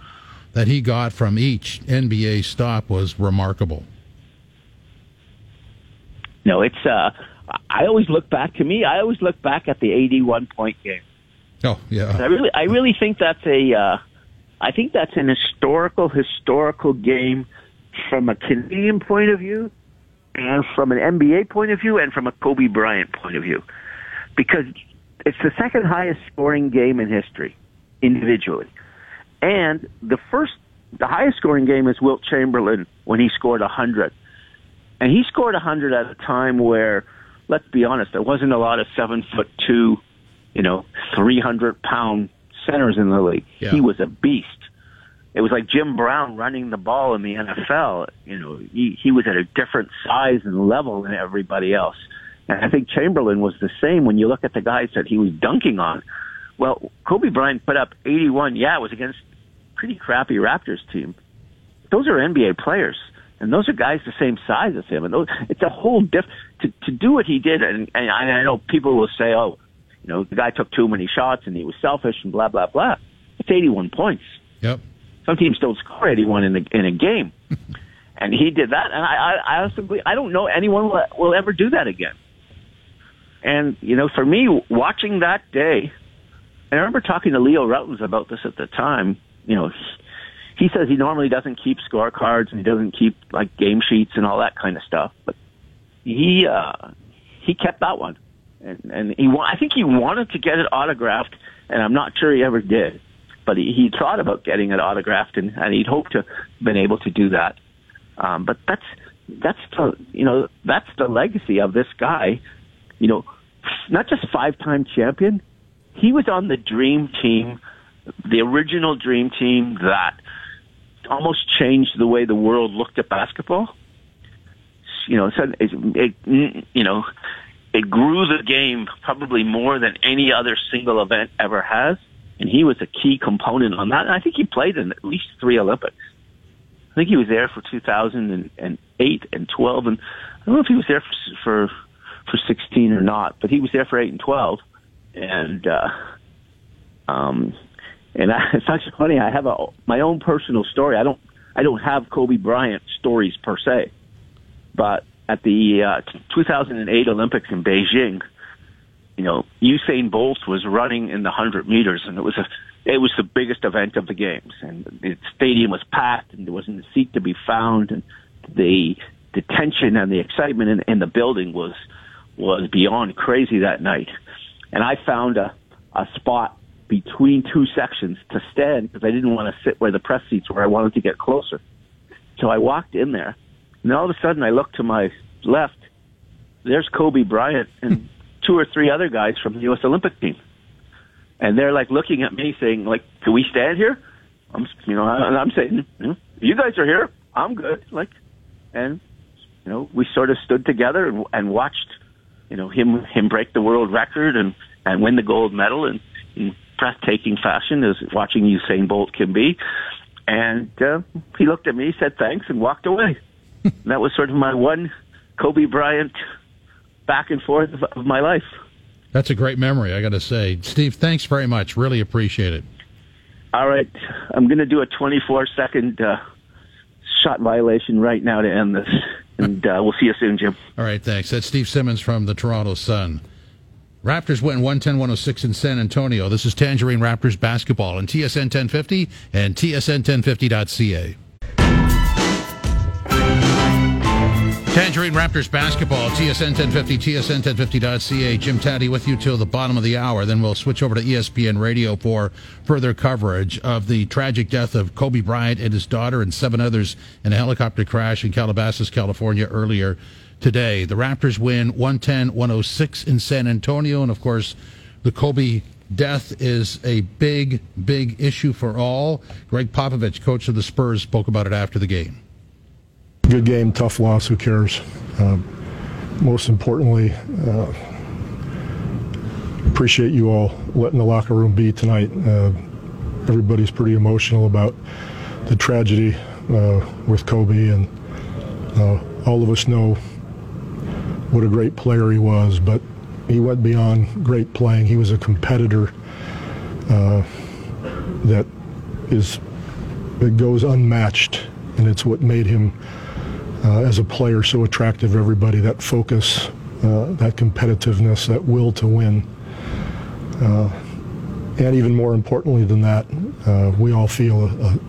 that he got from each NBA stop was remarkable. No, it's. uh I always look back. To me, I always look back at the eighty-one point game. Oh yeah. I really, I really think that's a. Uh, I think that's an historical, historical game from a Canadian point of view, and from an NBA point of view, and from a Kobe Bryant point of view, because it's the second highest scoring game in history, individually, and the first, the highest scoring game is Wilt Chamberlain when he scored a hundred, and he scored a hundred at a time where, let's be honest, there wasn't a lot of seven foot two, you know, three hundred pound centers in the league. Yeah. He was a beast. It was like Jim Brown running the ball in the NFL. You know, he, he was at a different size and level than everybody else. And I think Chamberlain was the same when you look at the guys that he was dunking on. Well, Kobe Bryant put up 81. Yeah, it was against pretty crappy Raptors team. Those are NBA players. And those are guys the same size as him. And those, it's a whole diff, to, to do what he did. And, and I I know people will say, oh, you know, the guy took too many shots and he was selfish and blah, blah, blah. It's 81 points. Yep. Some teams don't score 81 in, the, in a game. and he did that. And I, I, I honestly, I don't know anyone will, will ever do that again. And, you know, for me, watching that day, and I remember talking to Leo Rautins about this at the time, you know, he says he normally doesn't keep scorecards and he doesn't keep like game sheets and all that kind of stuff, but he, uh, he kept that one. And, and he, wa- I think he wanted to get it autographed and I'm not sure he ever did, but he, he thought about getting it autographed and, and he'd hoped to been able to do that. Um, but that's, that's the, you know, that's the legacy of this guy, you know, not just five-time champion. He was on the dream team, the original dream team that almost changed the way the world looked at basketball. You know, it, it you know, it grew the game probably more than any other single event ever has, and he was a key component on that. And I think he played in at least three Olympics. I think he was there for 2008 and 12, and I don't know if he was there for for, for 16 or not, but he was there for 8 and 12, and uh, um, and I, it's actually funny. I have a my own personal story. I don't I don't have Kobe Bryant stories per se, but at the uh, 2008 Olympics in Beijing, you know, Usain Bolt was running in the 100 meters, and it was a it was the biggest event of the games, and the stadium was packed, and there wasn't a seat to be found, and the the tension and the excitement in, in the building was was beyond crazy that night. And I found a a spot between two sections to stand because I didn't want to sit where the press seats were. I wanted to get closer. So I walked in there, and all of a sudden I looked to my left. There's Kobe Bryant and two or three other guys from the U.S. Olympic team, and they're like looking at me, saying, "Like, can we stand here?" I'm, you know, and I'm saying, "Hmm, "You guys are here. I'm good." Like, and you know, we sort of stood together and, and watched, you know, him him break the world record and and win the gold medal and, in breathtaking fashion, as watching Usain Bolt can be. And uh, he looked at me, said thanks, and walked away. and that was sort of my one Kobe Bryant back and forth of, of my life. That's a great memory, I got to say. Steve, thanks very much. Really appreciate it. All right, I'm going to do a 24 second uh, shot violation right now to end this, and uh, we'll see you soon, Jim. All right, thanks. That's Steve Simmons from the Toronto Sun. Raptors win 110 106 in San Antonio. This is Tangerine Raptors basketball on TSN 1050 and TSN1050.ca. Tangerine Raptors basketball, TSN 1050, TSN1050.ca. Jim Tatti with you till the bottom of the hour. Then we'll switch over to ESPN Radio for further coverage of the tragic death of Kobe Bryant and his daughter and seven others in a helicopter crash in Calabasas, California earlier today. The Raptors win 110 106 in San Antonio. And of course, the Kobe death is a big, big issue for all. Gregg Popovich, coach of the Spurs, spoke about it after the game. Good game, tough loss. Who cares? Uh, most importantly, uh, appreciate you all letting the locker room be tonight. Uh, everybody's pretty emotional about the tragedy uh, with Kobe, and uh, all of us know what a great player he was. But he went beyond great playing. He was a competitor uh, that is that goes unmatched, and it's what made him uh, as a player so attractive to everybody. That focus, uh, that competitiveness, that will to win. Uh, and even more importantly than that, uh, we all feel a, a,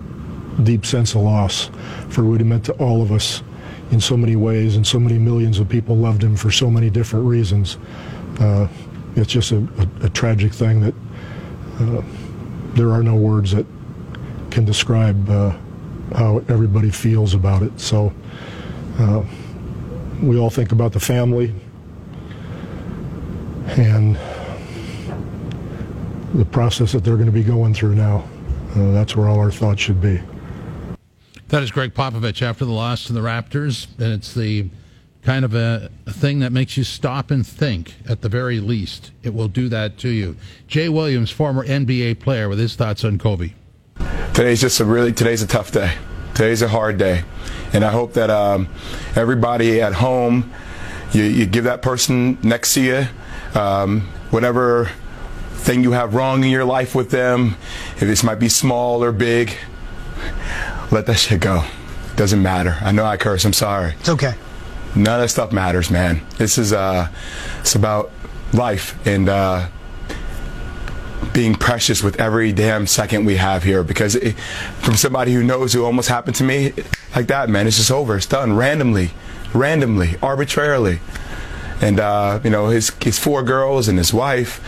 deep sense of loss for what he meant to all of us in so many ways, and so many millions of people loved him for so many different reasons. Uh, it's just a, a, a, tragic thing that uh, there are no words that can describe uh, how everybody feels about it. So uh, we all think about the family and the process that they're going to be going through now. Uh, that's where all our thoughts should be. That is Gregg Popovich after the loss to the Raptors, and it's the kind of a, a, thing that makes you stop and think at the very least. It will do that to you. Jay Williams, former NBA player, with his thoughts on Kobe. Today's just a really, today's a tough day. Today's a hard day. And I hope that um, everybody at home, you, you, give that person next to you um, whatever thing you have wrong in your life with them, if this might be small or big, let that shit go. Doesn't matter. I know I curse. I'm sorry. It's okay. None of that stuff matters, man. This is uh, it's about life and uh, being precious with every damn second we have here. Because it, from somebody who knows who almost happened to me like that, man, it's just over. It's done randomly, randomly, arbitrarily. And uh, you know, his his four girls and his wife.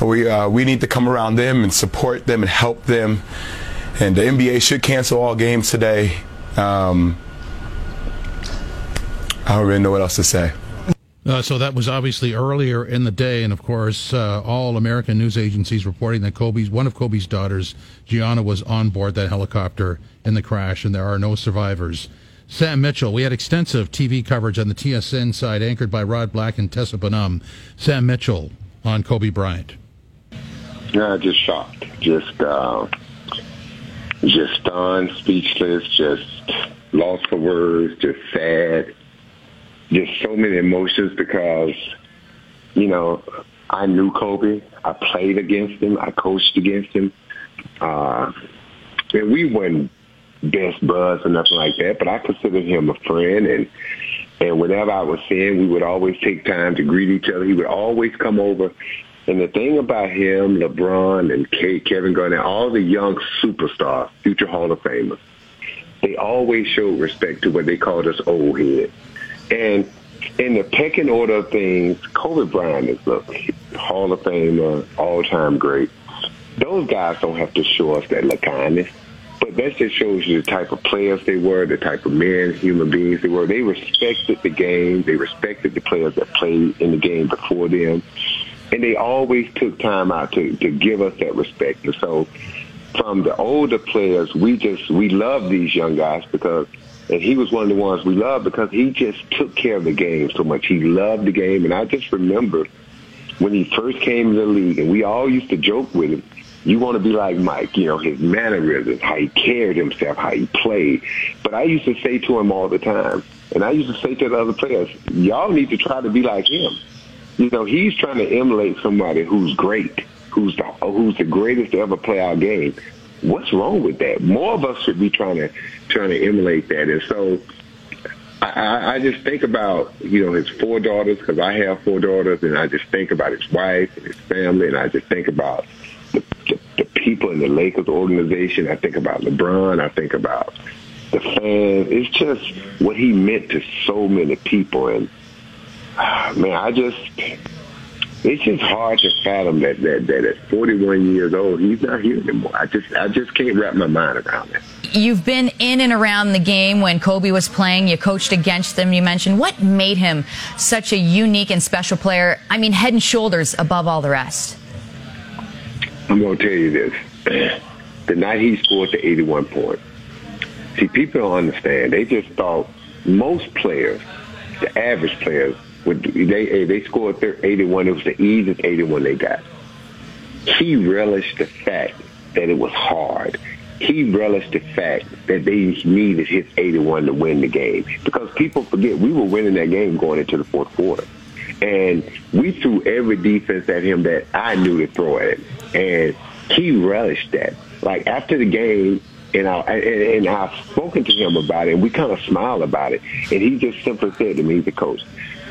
We uh, we need to come around them and support them and help them and the NBA should cancel all games today. Um, I don't really know what else to say. Uh, so that was obviously earlier in the day, and of course, uh, all American news agencies reporting that Kobe's one of Kobe's daughters, Gianna, was on board that helicopter in the crash, and there are no survivors. Sam Mitchell, we had extensive TV coverage on the TSN side, anchored by Rod Black and Tessa Bonhomme. Sam Mitchell on Kobe Bryant. Yeah, just shocked. Just uh, just stunned, speechless, just lost for words, just sad, just so many emotions because, you know, I knew Kobe. I played against him. I coached against him. Uh, and we weren't best buds or nothing like that, but I considered him a friend and and whenever I was seeing, we would always take time to greet each other. He would always come over and the thing about him, LeBron and Kevin Garnett, all the young superstars, future Hall of Famers, they always showed respect to what they called us old head. And in the pecking order of things, Kobe Bryant is a Hall of Famer, all-time great. Those guys don't have to show us that kindness, but that just shows you the type of players they were, the type of men, human beings they were. They respected the game. They respected the players that played in the game before them and they always took time out to, to give us that respect. And so from the older players, we just, we love these young guys because, and he was one of the ones we loved because he just took care of the game so much. He loved the game. And I just remember when he first came to the league and we all used to joke with him, you want to be like Mike, you know, his mannerisms, how he carried himself, how he played. But I used to say to him all the time, and I used to say to the other players, y'all need to try to be like him you know, he's trying to emulate somebody who's great, who's the who's the greatest to ever play our game. What's wrong with that? More of us should be trying to trying to emulate that. And so, I, I just think about you know his four daughters because I have four daughters, and I just think about his wife and his family, and I just think about the, the, the people in the Lakers organization. I think about LeBron. I think about the fans. It's just what he meant to so many people, and man, I just it's just hard to fathom that that that at 41 years old he's not here anymore. I just I just can't wrap my mind around that. You've been in and around the game when Kobe was playing. You coached against them. You mentioned what made him such a unique and special player. I mean, head and shoulders above all the rest. I'm going to tell you this: the night he scored the 81 point. See, people don't understand. They just thought most players, the average players, they they scored 81. It was the easiest 81 they got. He relished the fact that it was hard. He relished the fact that they needed his 81 to win the game because people forget we were winning that game going into the fourth quarter. And we threw every defense at him that I knew to throw at him. And he relished that. Like after the game, and I and, and I've spoken to him about it, and we kind of smiled about it, and he just simply said to me, the coach,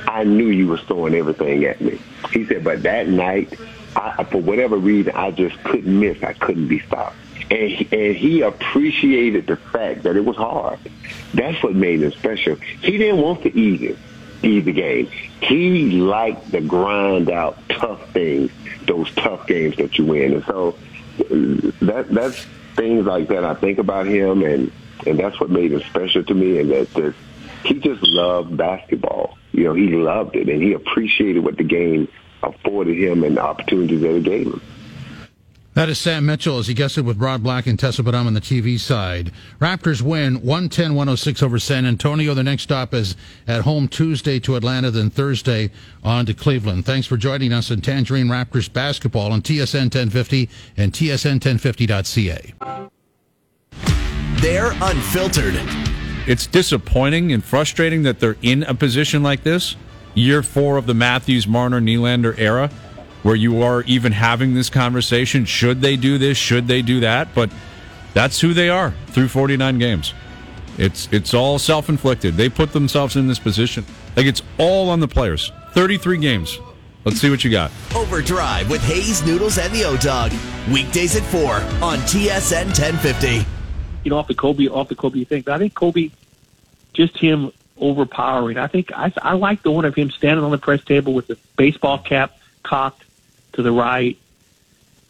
I knew you was throwing everything at me. He said, but that night, I, for whatever reason, I just couldn't miss. I couldn't be stopped. And he, and he appreciated the fact that it was hard. That's what made him special. He didn't want to ease ease the game. He liked the grind out tough things, those tough games that you win. And so that that's things like that I think about him, and and that's what made him special to me. And that, that he just loved basketball. You know, he loved it, and he appreciated what the game afforded him and the opportunities that it gave him. That is Sam Mitchell as he guested with Rod Black and Tessa Bonhomme on the TV side. Raptors win 110-106 over San Antonio. The next stop is at home Tuesday to Atlanta, then Thursday on to Cleveland. Thanks for joining us in Tangerine Raptors basketball on TSN 1050 and TSN1050.ca. They're unfiltered. It's disappointing and frustrating that they're in a position like this. Year four of the Matthews, Marner, Nylander era where you are even having this conversation. Should they do this? Should they do that? But that's who they are through 49 games. It's it's all self inflicted. They put themselves in this position. Like it's all on the players. 33 games. Let's see what you got. Overdrive with Hayes, Noodles, and the O Dog. Weekdays at 4 on TSN 1050. Off the Kobe, off the Kobe thing. But I think Kobe, just him overpowering. I think I, I like the one of him standing on the press table with the baseball cap cocked to the right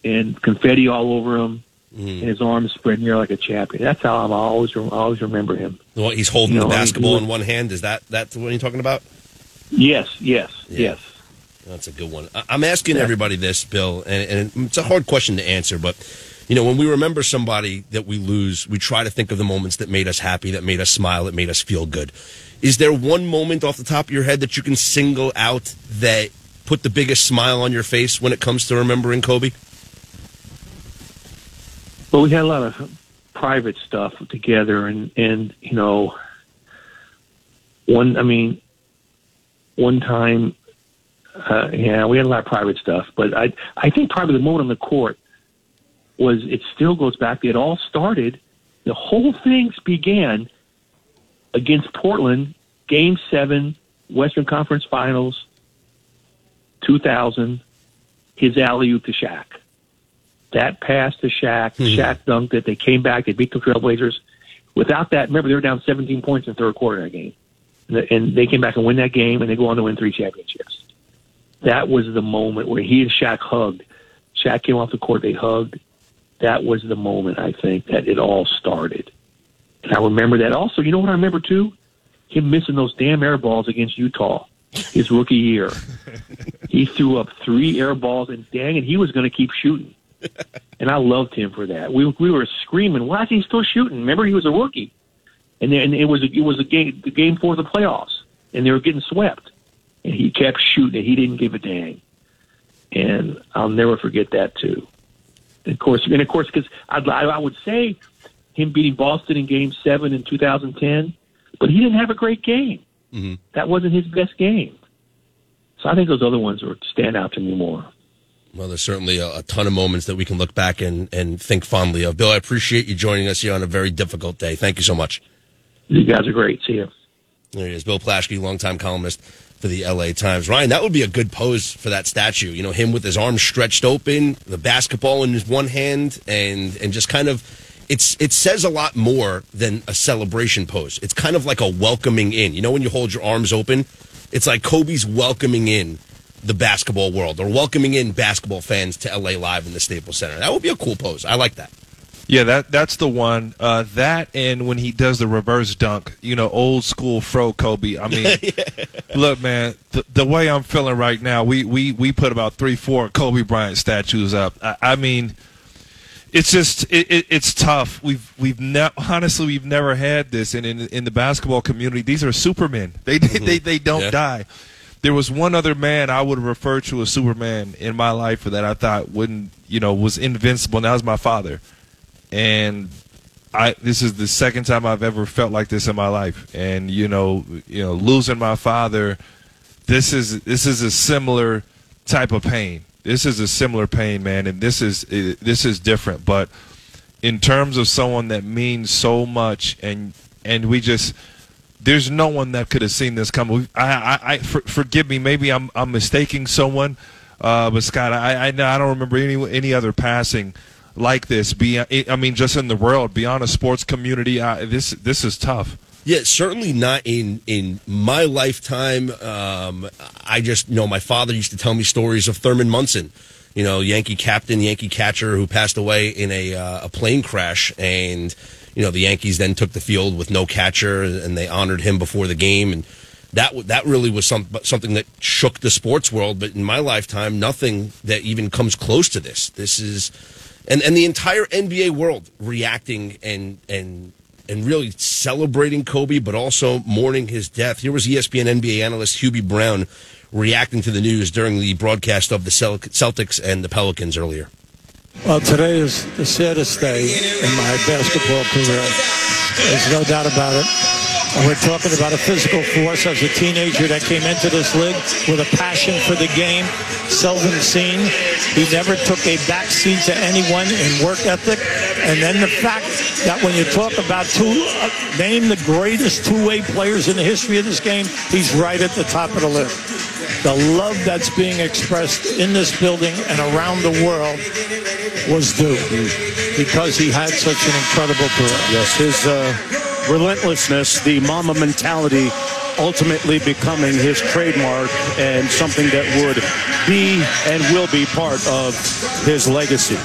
and confetti all over him. Mm. And his arms spread near like a champion. That's how I'm always I always remember him. Well, he's holding you know, the basketball was, in one hand. Is that that's what you're talking about? Yes, yes, yeah. yes. That's a good one. I'm asking yeah. everybody this, Bill, and, and it's a hard question to answer, but you know, when we remember somebody that we lose, we try to think of the moments that made us happy, that made us smile, that made us feel good. Is there one moment off the top of your head that you can single out that put the biggest smile on your face when it comes to remembering Kobe? Well, we had a lot of private stuff together, and and you know, one. I mean, one time, uh, yeah, we had a lot of private stuff, but I I think probably the moment on the court was it still goes back. It all started. The whole thing began against Portland, Game Seven, Western Conference Finals 2000, his alley oop to Shaq. That pass to Shaq, mm-hmm. Shaq dunked it. They came back. They beat the Trailblazers. Without that, remember they were down 17 points in the third quarter in that game, and they came back and win that game, and they go on to win three championships. That was the moment where he and Shaq hugged. Shaq came off the court. They hugged. That was the moment I think that it all started. And I remember that. Also, you know what I remember too? Him missing those damn air balls against Utah his rookie year. he threw up three air balls, and dang it, he was going to keep shooting. And I loved him for that. We we were screaming, "Why is he still shooting?" Remember, he was a rookie, and then it was a, it was a game the game for the playoffs, and they were getting swept, and he kept shooting, and he didn't give a dang. And I'll never forget that too. Of course, and of course, because I, I would say him beating Boston in Game Seven in 2010, but he didn't have a great game. Mm-hmm. That wasn't his best game. So I think those other ones would stand out to me more. Well, there's certainly a, a, ton of moments that we can look back and, and think fondly of. Bill, I appreciate you joining us here on a very difficult day. Thank you so much. You guys are great. See you. There he is, Bill Plaschke, longtime columnist for the LA Times. Ryan, that would be a good pose for that statue. You know, him with his arms stretched open, the basketball in his one hand, and and just kind of it's it says a lot more than a celebration pose. It's kind of like a welcoming in. You know when you hold your arms open, it's like Kobe's welcoming in the basketball world or welcoming in basketball fans to LA Live in the Staples Center. That would be a cool pose. I like that. Yeah, that that's the one. Uh, that and when he does the reverse dunk, you know, old school fro Kobe. I mean, yeah. look, man, the, the, way I'm feeling right now, we, we we put about three, four Kobe Bryant statues up. I, I mean, it's just it, it, it's tough. We've we've ne- honestly we've never had this, and in in the basketball community, these are supermen. They mm-hmm. they they don't yeah. die. There was one other man I would refer to as Superman in my life that I thought wouldn't you know was invincible, and that was my father. And I this is the second time I've ever felt like this in my life, and you know you know losing my father, this is this is a similar type of pain. This is a similar pain, man, and this is this is different. But in terms of someone that means so much, and and we just there's no one that could have seen this coming. I, I, I for, forgive me, maybe I'm I'm mistaking someone, uh, but Scott, I, I I don't remember any any other passing like this. Be I mean, just in the world, beyond a sports community, I, this this is tough. Yeah, certainly not in in my lifetime. Um, I just you know my father used to tell me stories of Thurman Munson, you know, Yankee captain, Yankee catcher who passed away in a uh, a plane crash, and you know the Yankees then took the field with no catcher, and they honored him before the game, and that that really was some, something that shook the sports world. But in my lifetime, nothing that even comes close to this. This is, and and the entire NBA world reacting and and and really celebrating Kobe, but also mourning his death. Here was ESPN NBA analyst Hubie Brown reacting to the news during the broadcast of the Celtics and the Pelicans earlier. Well, today is the saddest day in my basketball career. There's no doubt about it. We're talking about a physical force as a teenager that came into this league with a passion for the game, seldom seen. He never took a backseat to anyone in work ethic. And then the fact that when you talk about two, uh, name the greatest two-way players in the history of this game, he's right at the top of the list. The love that's being expressed in this building and around the world was due because he had such an incredible career. Yes, his uh, relentlessness, the Mamba mentality, ultimately becoming his trademark and something that would be and will be part of his legacy.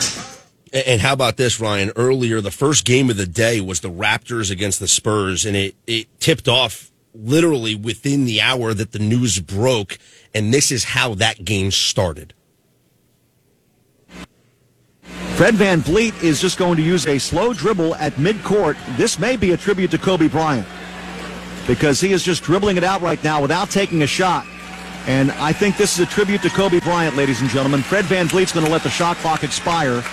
And how about this, Ryan? Earlier, the first game of the day was the Raptors against the Spurs, and it, it tipped off literally within the hour that the news broke. And this is how that game started. Fred Van VanVleet is just going to use a slow dribble at midcourt. This may be a tribute to Kobe Bryant because he is just dribbling it out right now without taking a shot. And I think this is a tribute to Kobe Bryant, ladies and gentlemen. Fred VanVleet's going to let the shot clock expire.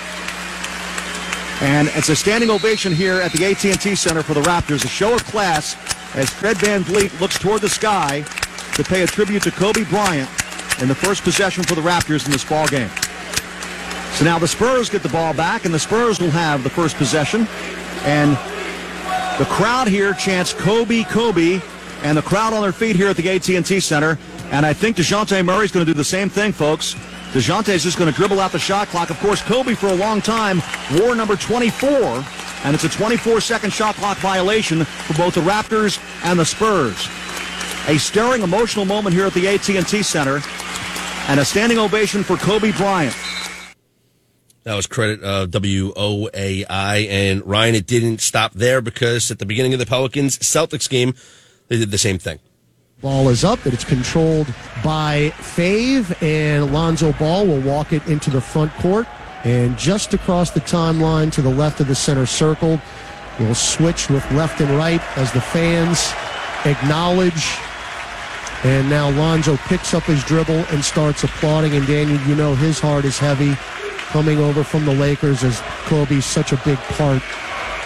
And it's a standing ovation here at the AT&T Center for the Raptors, a show of class as Fred Van VanVleet looks toward the sky to pay a tribute to Kobe Bryant in the first possession for the Raptors in this ball game. So now the Spurs get the ball back, and the Spurs will have the first possession. And the crowd here chants Kobe, Kobe, and the crowd on their feet here at the AT&T Center. And I think Dejounte Murray's going to do the same thing, folks. Dejounte is just going to dribble out the shot clock. Of course, Kobe for a long time wore number 24, and it's a 24-second shot clock violation for both the Raptors and the Spurs. A stirring, emotional moment here at the AT&T Center, and a standing ovation for Kobe Bryant. That was credit uh, WOAI. And Ryan, it didn't stop there because at the beginning of the Pelicans Celtics game, they did the same thing. Ball is up, and it's controlled by Fave, and Lonzo Ball will walk it into the front court. And just across the timeline to the left of the center circle, we'll switch with left and right as the fans acknowledge. And now Lonzo picks up his dribble and starts applauding. And Daniel, you know his heart is heavy coming over from the Lakers as Kobe's such a big part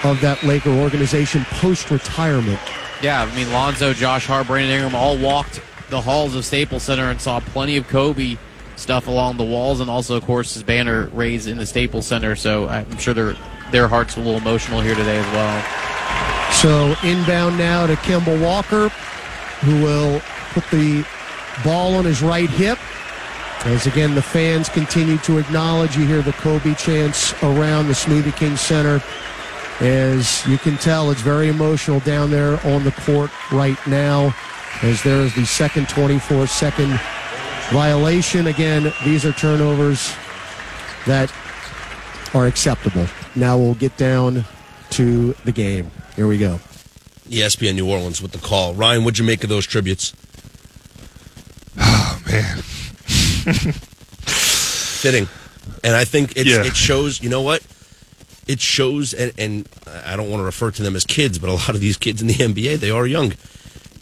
of that Laker organization post retirement. Yeah, I mean, Lonzo, Josh Hart, Brandon Ingram all walked the halls of Staples Center and saw plenty of Kobe stuff along the walls, and also, of course, his banner raised in the Staples Center. So I'm sure their their hearts are a little emotional here today as well. So inbound now to Kemba Walker, who will put the ball on his right hip. As again, the fans continue to acknowledge, you hear the Kobe chants around the Smoothie King Center. As you can tell, it's very emotional down there on the court right now. As there is the second 24 second violation. Again, these are turnovers that are acceptable. Now we'll get down to the game. Here we go. ESPN New Orleans with the call. Ryan, what'd you make of those tributes? Oh, man. Fitting. And I think it's, Yeah. it shows, you know what? It shows, and, and I don't want to refer to them as kids, but a lot of these kids in the NBA, they are young.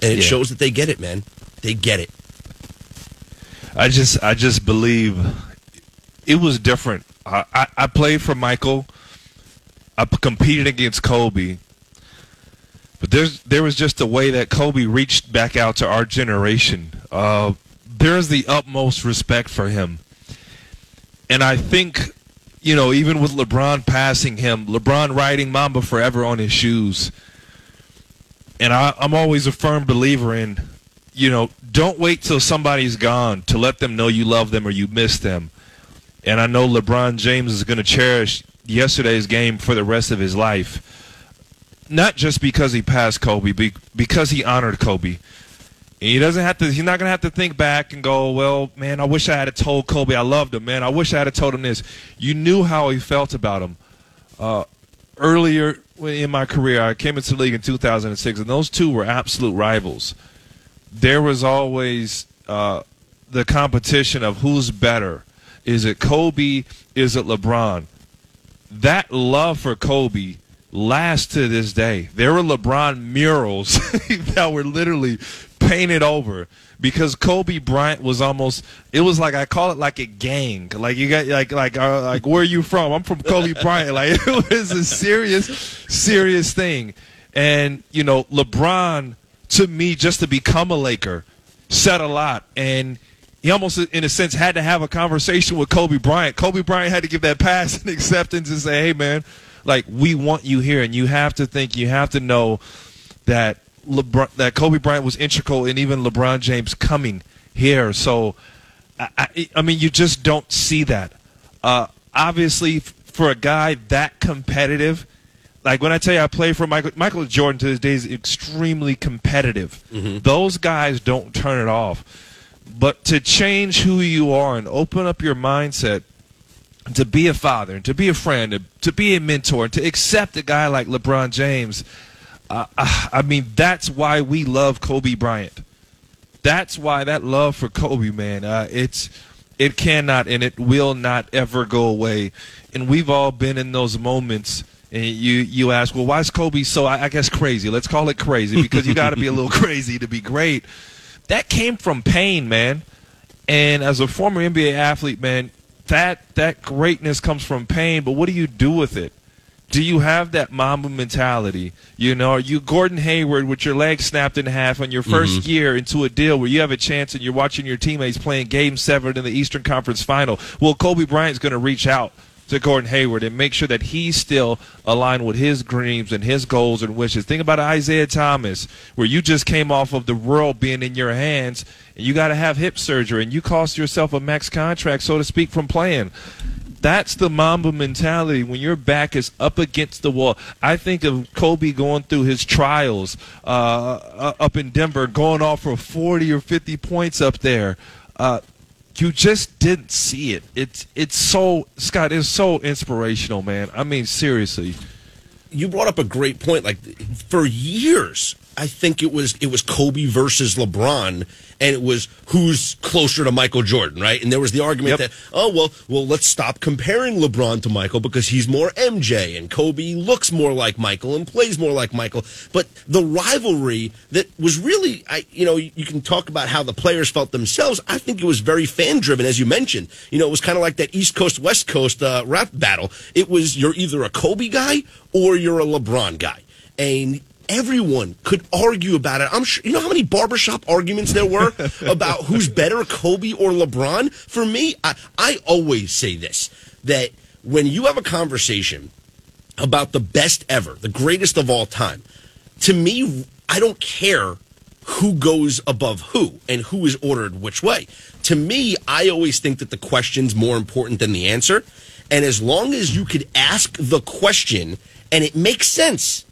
And it Yeah. shows that they get it, man. They get it. I just I just believe it was different. I, I, I played for Michael. I competed against Kobe. But there's there was just a way that Kobe reached back out to our generation. Uh, there's the utmost respect for him. And I think, you know, even with LeBron passing him, LeBron riding Mamba forever on his shoes. And I, I'm always a firm believer in, you know, don't wait till somebody's gone to let them know you love them or you miss them. And I know LeBron James is going to cherish yesterday's game for the rest of his life. Not just because he passed Kobe, be- because he honored Kobe. He doesn't have to. He's not gonna have to think back and go, "Well, man, I wish I had told Kobe I loved him, man. I wish I had told him this." You knew how he felt about him. Uh, earlier in my career, I came into the league in 2006, and those two were absolute rivals. There was always uh, the competition of who's better. Is it Kobe? Is it LeBron? That love for Kobe lasts to this day. There were LeBron murals that were literally painted over because Kobe Bryant was almost it was like I call it like a gang. Like you got like like uh, like where are you from? I'm from Kobe Bryant. Like it was a serious serious thing. And you know LeBron to me just to become a Laker said a lot. And he almost in a sense had to have a conversation with Kobe Bryant. Kobe Bryant had to give that pass and acceptance and say hey man like we want you here and you have to think you have to know that LeBron, that Kobe Bryant was integral in even LeBron James coming here. So, I, I, I mean, you just don't see that. Uh, obviously, for a guy that competitive, like when I tell you I play for Michael Michael Jordan to this day is extremely competitive. Mm-hmm. Those guys don't turn it off. But to change who you are and open up your mindset to be a father, and to be a friend, to, to be a mentor, and to accept a guy like LeBron James – I mean, that's why we love Kobe Bryant. That's why that love for Kobe, man, uh, it's it cannot and it will not ever go away. And we've all been in those moments. And you you ask, well, why is Kobe so? I, I guess crazy. Let's call it crazy because you got to be a little crazy to be great. That came from pain, man. And as a former NBA athlete, man, that that greatness comes from pain. But what do you do with it? Do you have that Mamba mentality? You know, are you Gordon Hayward with your leg snapped in half on your 1st Mm-hmm. year into a deal where you have a chance and you're watching your teammates playing Game Seven in the Eastern Conference Final? Well, Kobe Bryant's going to reach out to Gordon Hayward and make sure that he's still aligned with his dreams and his goals and wishes. Think about Isaiah Thomas, where you just came off of the world being in your hands and you got to have hip surgery and you cost yourself a max contract, so to speak, from playing that's the Mamba mentality when your back is up against the wall. I think of Kobe going through his trials uh, uh, up in Denver, going off for 40 or 50 points up there. Uh, you just didn't see it. It's it's so Scott. It's so inspirational, man. I mean, seriously. you brought up a great point. Like for years, I think it was it was Kobe versus LeBron, and it was who's closer to Michael Jordan, right? And there was the argument that oh well, well let's stop comparing LeBron to Michael because he's more MJ, and Kobe looks more like Michael and plays more like Michael. But the rivalry that was really, I you know, you can talk about how the players felt themselves. I think it was very fan driven, as you mentioned. You know, it was kind of like that East Coast West Coast uh, rap battle. It was you're either a Kobe guy or you're a LeBron guy, and everyone could argue about it. I'm sure you know how many barbershop arguments there were about who's better, Kobe or LeBron. For me, I, I always say this that when you have a conversation about the best ever, the greatest of all time, to me, I don't care who goes above who and who is ordered which way. To me, I always think that the question's more important than the answer. And as long as you could ask the question and it makes sense,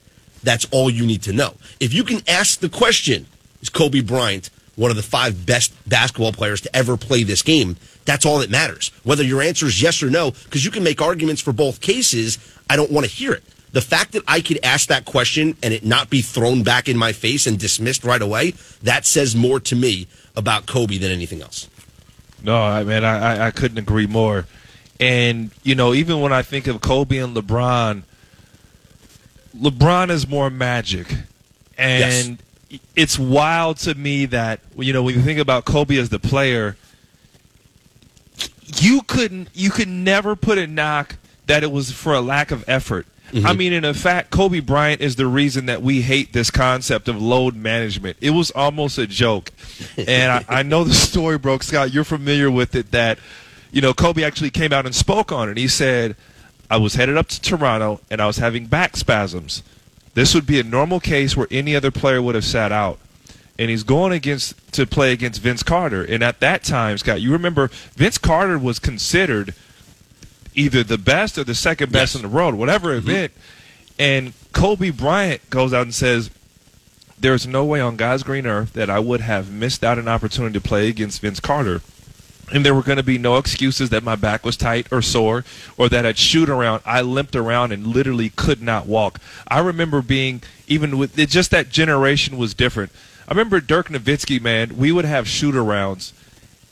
that's all you need to know. If you can ask the question, is Kobe Bryant one of the five best basketball players to ever play this game? That's all that matters. Whether your answer is yes or no, because you can make arguments for both cases, I don't want to hear it. The fact that I could ask that question and it not be thrown back in my face and dismissed right away, that says more to me about Kobe than anything else. No, I man, I, I- I couldn't agree more. And you know, even when I think of Kobe and LeBron, LeBron is more magic, and it's wild to me that you know when you think about Kobe as the player, you couldn't, you could never put a knock that it was for a lack of effort. Mm-hmm. I mean, in fact, Kobe Bryant is the reason that we hate this concept of load management. It was almost a joke. And I, I know the story, broke Scott, you're familiar with it, that you know, Kobe actually came out and spoke on it. He said, I was headed up to Toronto and I was having back spasms. This would be a normal case where any other player would have sat out. And he's going against to play against Vince Carter. And at that time, Scott, you remember Vince Carter was considered either the best or the second best in the world, whatever mm-hmm. event. And Kobe Bryant goes out and says, There's no way on God's green earth that I would have missed out an opportunity to play against Vince Carter and there were going to be no excuses that my back was tight or sore or that I'd shoot around. I limped around and literally could not walk. I remember being even with it, just that generation was different. I remember Dirk Nowitzki, man. We would have shoot arounds,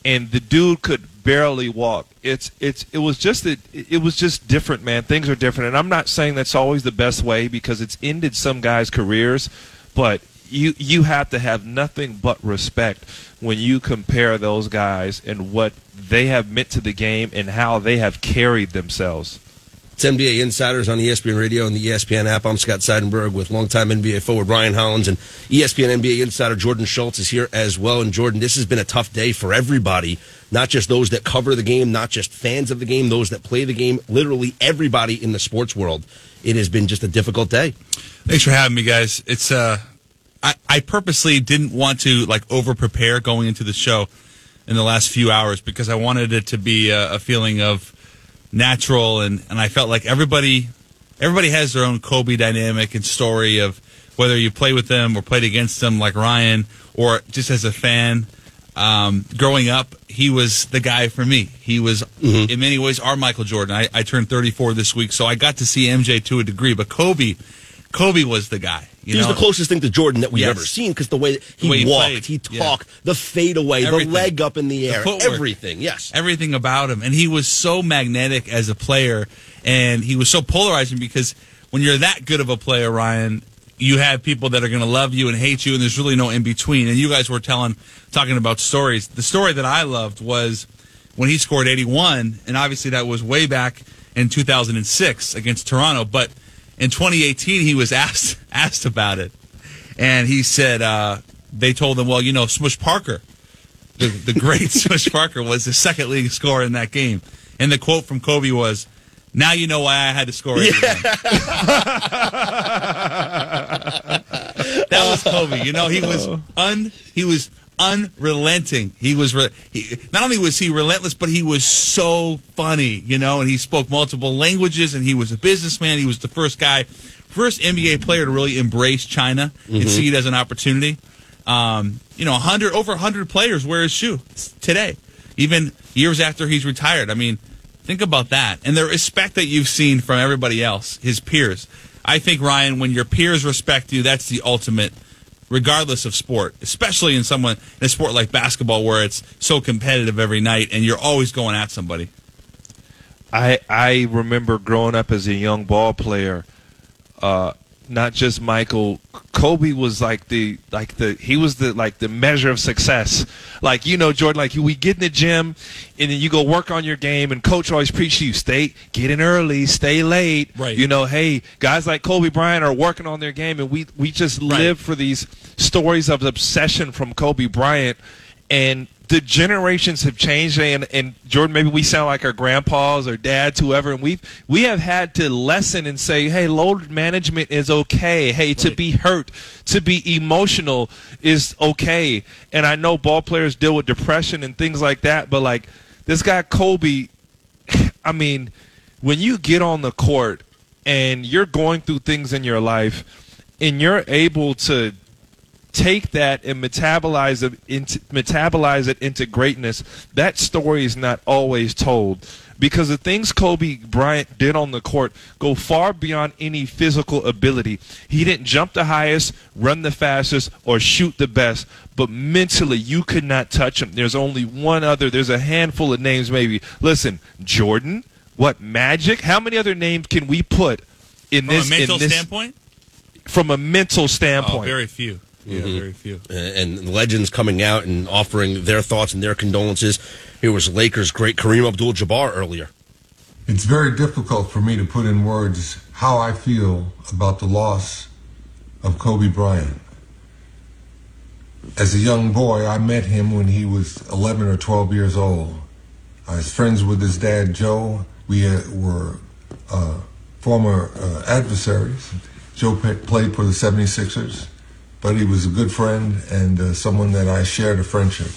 and the dude could barely walk. It's it's it was just it, it was just different, man. Things are different, and I'm not saying that's always the best way because it's ended some guys' careers, but you you have to have nothing but respect when you compare those guys and what they have meant to the game and how they have carried themselves. It's NBA Insiders on ESPN Radio and the ESPN app. I'm Scott Seidenberg with longtime NBA forward Ryan Hollins and ESPN NBA Insider Jordan Schultz is here as well. And Jordan, this has been a tough day for everybody, not just those that cover the game, not just fans of the game, those that play the game, literally everybody in the sports world. It has been just a difficult day. Thanks for having me, guys. It's uh, I, I purposely didn't want to like over prepare going into the show in the last few hours because I wanted it to be a, a feeling of natural and, and I felt like everybody everybody has their own Kobe dynamic and story of whether you play with them or played against them like Ryan or just as a fan. Um, growing up, he was the guy for me. He was in many ways our Michael Jordan. I, I turned 34 this week, so I got to see MJ to a degree, but Kobe, Kobe was the guy. He's know? the closest thing to Jordan that we've Yes. ever seen because the way that he The way he walked, played, he yeah. talked, the fadeaway, the leg up in the The air, footwork. everything. Yes. everything about him. And he was so magnetic as a player, and he was so polarizing because when you're that good of a player, Ryan, you have people that are going to love you and hate you, and there's really no in between. And you guys were telling, talking about stories. The story that I loved was when he scored 81, and obviously that was way back in 2006 against Toronto. But in 2018, he was asked asked about it, and he said uh, they told him, well, you know, Smush Parker the, the great Smush Parker was the second leading scorer in that game. And the quote from Kobe was, "Now you know why I had to score." again." that was Kobe. You know, he was un he was unrelenting. He was re- he, not only was he relentless, but he was so funny. You know, and he spoke multiple languages, and he was a businessman. He was the first guy, first NBA player to really embrace China and Mhm. see it as an opportunity. Um, you know, hundred over hundred players wear his shoe today, even years after he's retired. I mean, think about that, and the respect that you've seen from everybody else, his peers. I think Ryan, when your peers respect you, that's the ultimate, regardless of sport, especially in someone in a sport like basketball where it's so competitive every night and you're always going at somebody. I I remember growing up as a young ball player, uh, not just Michael. Kobe was like the like the he was the like the measure of success. Like you know, Jordan, like we get in the gym and then you go work on your game, and coach always preach to you: stay, get in early, stay late. Right. You know, hey, guys like Kobe Bryant are working on their game, and we we just live for these stories of obsession from Kobe Bryant, and the generations have changed and, and Jordan maybe we sound like our grandpas or dads whoever and we've we have had to lessen and say hey load management is okay. Hey to be hurt to be emotional is okay. And I know ball players deal with depression and things like that but like this guy Kobe I mean when you get on the court and you're going through things in your life and you're able to take that and metabolize it into metabolize it into greatness that story is not always told because the things Kobe Bryant did on the court go far beyond any physical ability. He didn't jump the highest, run the fastest, or shoot the best, but mentally you could not touch him. There's only one other, there's a handful of names maybe. Listen, Jordan, what Magic? How many other names can we put in From this a mental in this, standpoint? From a mental oh, standpoint. Oh, very few. Yeah, Mhm. very few. And and legends coming out and offering their thoughts and their condolences. Here was Lakers great Kareem Abdul-Jabbar earlier. It's very difficult for me to put in words how I feel about the loss of Kobe Bryant. As a young boy, I met him when he was 11 or 12 years old. I was friends with his dad, Joe. We uh, were uh, former uh, adversaries. Joe played for the 76ers, but he was a good friend and uh, someone that I shared a friendship.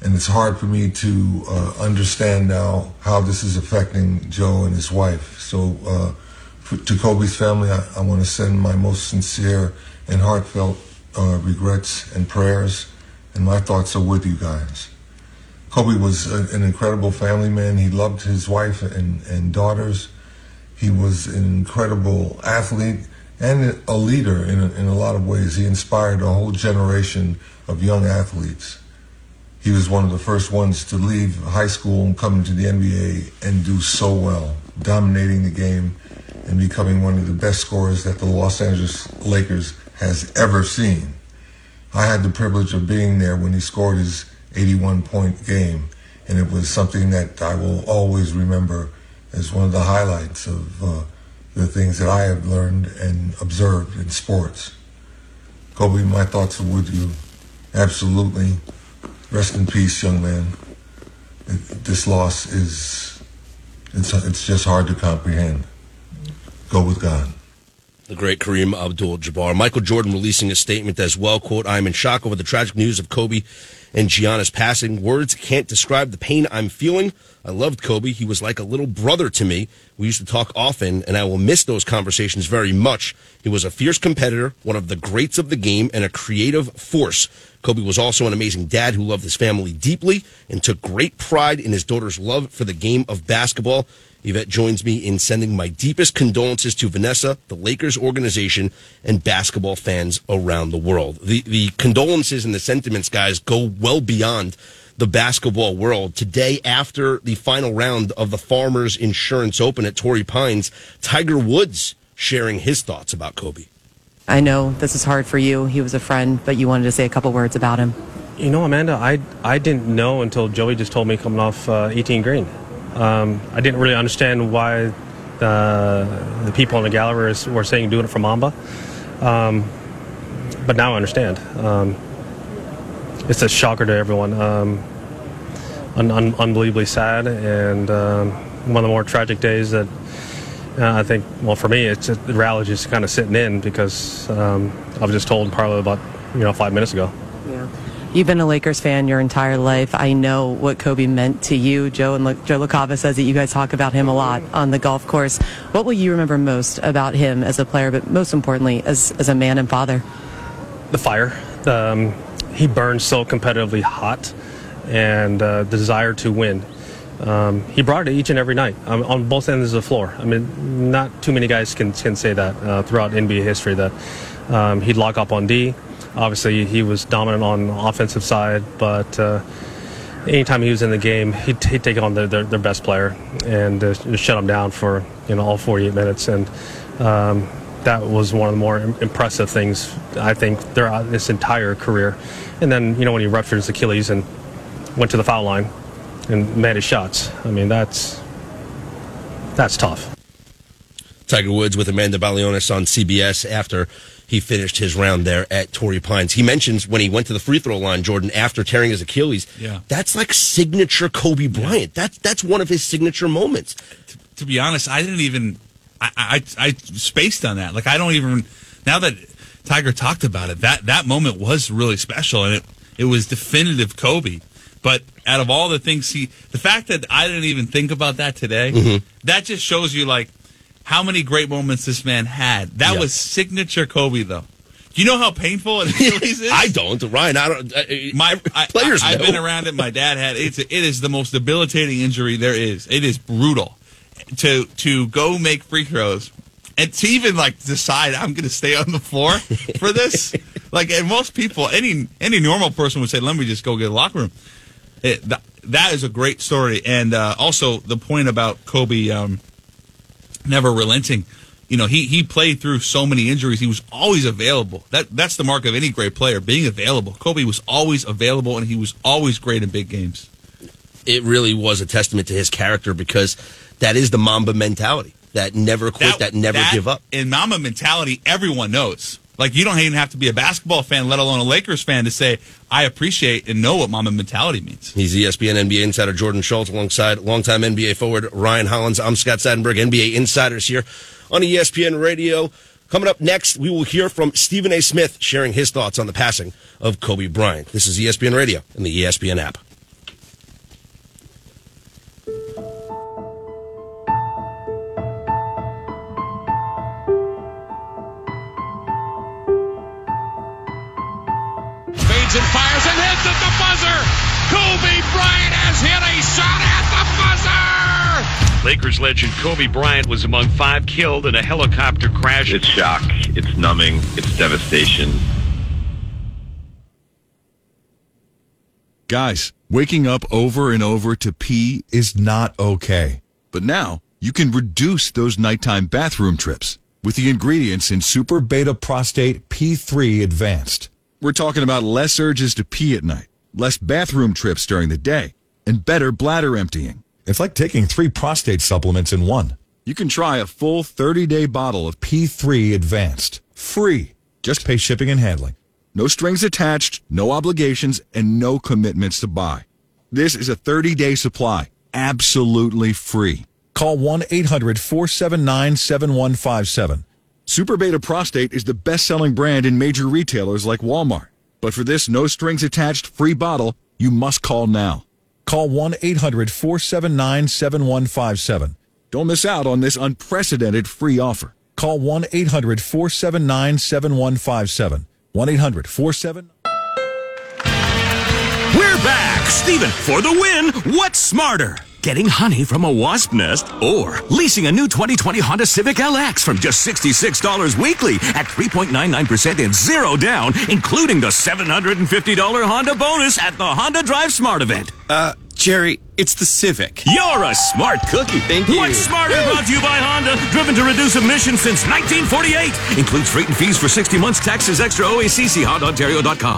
And it's hard for me to uh, understand now how this is affecting Joe and his wife. So, uh, for, to Kobe's family, I, I want to send my most sincere and heartfelt uh, regrets and prayers, and my thoughts are with you guys. Kobe was a, an incredible family man. He loved his wife and, and daughters. He was an incredible athlete and a leader in a, in a lot of ways. He inspired a whole generation of young athletes. He was one of the first ones to leave high school and come into the NBA and do so well, dominating the game and becoming one of the best scorers that the Los Angeles Lakers has ever seen. I had the privilege of being there when he scored his 81 point game, and it was something that I will always remember as one of the highlights of uh, the things that I have learned and observed in sports. Kobe, my thoughts are with you. Absolutely. Rest in peace, young man. This loss is, it's, it's just hard to comprehend. Go with God. The great Kareem Abdul-Jabbar. Michael Jordan releasing a statement as well. Quote, I am in shock over the tragic news of Kobe and Gianna's passing. Words can't describe the pain I'm feeling. I loved Kobe. He was like a little brother to me. We used to talk often, and I will miss those conversations very much. He was a fierce competitor, one of the greats of the game, and a creative force. Kobe was also an amazing dad who loved his family deeply and took great pride in his daughter's love for the game of basketball. Yvette joins me in sending my deepest condolences to Vanessa, the Lakers organization, and basketball fans around the world. The, the condolences and the sentiments, guys, go well beyond the basketball world. Today, after the final round of the Farmers Insurance Open at Torrey Pines, Tiger Woods sharing his thoughts about Kobe. I know this is hard for you. He was a friend, but you wanted to say a couple words about him. You know, Amanda, I, I didn't know until Joey just told me coming off uh, 18 green. Um, I didn't really understand why uh, the people in the gallery were saying doing it for Mamba. Um, but now I understand. Um, it's a shocker to everyone. Um, un- un- unbelievably sad, and um, one of the more tragic days that uh, I think. Well, for me, it's the rally just kind of sitting in because um, I was just told probably about you know five minutes ago. You've been a Lakers fan your entire life. I know what Kobe meant to you. Joe and Joe LaCava says that you guys talk about him a lot on the golf course. What will you remember most about him as a player, but most importantly, as, as a man and father? The fire. Um, he burns so competitively hot, and uh, the desire to win. Um, he brought it each and every night um, on both ends of the floor. I mean, not too many guys can, can say that uh, throughout NBA history that um, he'd lock up on D. Obviously, he was dominant on the offensive side, but uh, anytime he was in the game, he'd, he'd take on their, their, their best player and uh, shut him down for you know all 48 minutes. And um, that was one of the more impressive things I think throughout this entire career. And then you know when he ruptured his Achilles and went to the foul line and made his shots. I mean that's that's tough. Tiger Woods with Amanda Balionis on CBS after he finished his round there at Torrey Pines. He mentions when he went to the free throw line, Jordan, after tearing his Achilles. Yeah. That's like signature Kobe Bryant. That's that's one of his signature moments. To, to be honest, I didn't even I, I I spaced on that. Like I don't even now that Tiger talked about it, that that moment was really special and it it was definitive Kobe. But out of all the things he the fact that I didn't even think about that today, Mhm. that just shows you like how many great moments this man had. That Yeah. was signature Kobe though. Do you know how painful Achilles is? I don't, Ryan. I don't. Uh, my I, players I, have been around it. My dad had it's it is the most debilitating injury there is. It is brutal to to go make free throws and to even like decide I'm going to stay on the floor for this. like and most people, any any normal person would say, "Let me just go get a locker room." It, th- that is a great story, and uh, also the point about Kobe um, never relenting. You know, he he played through so many injuries. He was always available. That that's the mark of any great player, being available. Kobe was always available, and he was always great in big games. It really was a testament to his character because that is the Mamba mentality. That never quit, that, never that- give up. In Mamba mentality, everyone knows. Like you don't even have to be a basketball fan, let alone a Lakers fan, to say I appreciate and know what Mamba mentality means. He's ESPN NBA insider Jordan Schultz alongside longtime NBA forward Ryan Hollins. I'm Scott Seidenberg, NBA insiders here on ESPN Radio. Coming up next, we will hear from Stephen A. Smith sharing his thoughts on the passing of Kobe Bryant. This is ESPN Radio and the ESPN app. Fades and fires and hits at the buzzer. Kobe Bryant has hit a shot at the buzzer. Lakers legend Kobe Bryant was among five killed in a helicopter crash. It's shock. It's numbing. It's devastation. Guys, waking up over and over to pee is not okay. But now you can reduce those nighttime bathroom trips with the ingredients in Super Beta Prostate P3 Advanced. We're talking about less urges to pee at night, less bathroom trips during the day, and better bladder emptying. It's like taking three prostate supplements in one. You can try a full 30 day bottle of P3 Advanced. Free. Just pay shipping and handling. No strings attached, no obligations, and no commitments to buy. This is a 30 day supply. Absolutely free. Call 1 800 479 7157. Super Beta Prostate is the best selling brand in major retailers like Walmart. But for this no strings attached free bottle, you must call now. Call 1 800 479 7157. Don't miss out on this unprecedented free offer. Call 1 800 479 7157. 1 800 479 We're back. Steven, for the win, what's smarter? Getting honey from a wasp nest or leasing a new 2020 Honda Civic LX from just $66 weekly at 3.99% and zero down, including the $750 Honda bonus at the Honda Drive Smart event. Uh, Jerry, it's the Civic. You're a smart cookie. Thank you. What's smarter brought to you by Honda, driven to reduce emissions since 1948. Includes freight and fees for 60 months, taxes extra OACC, HondaOntario.com.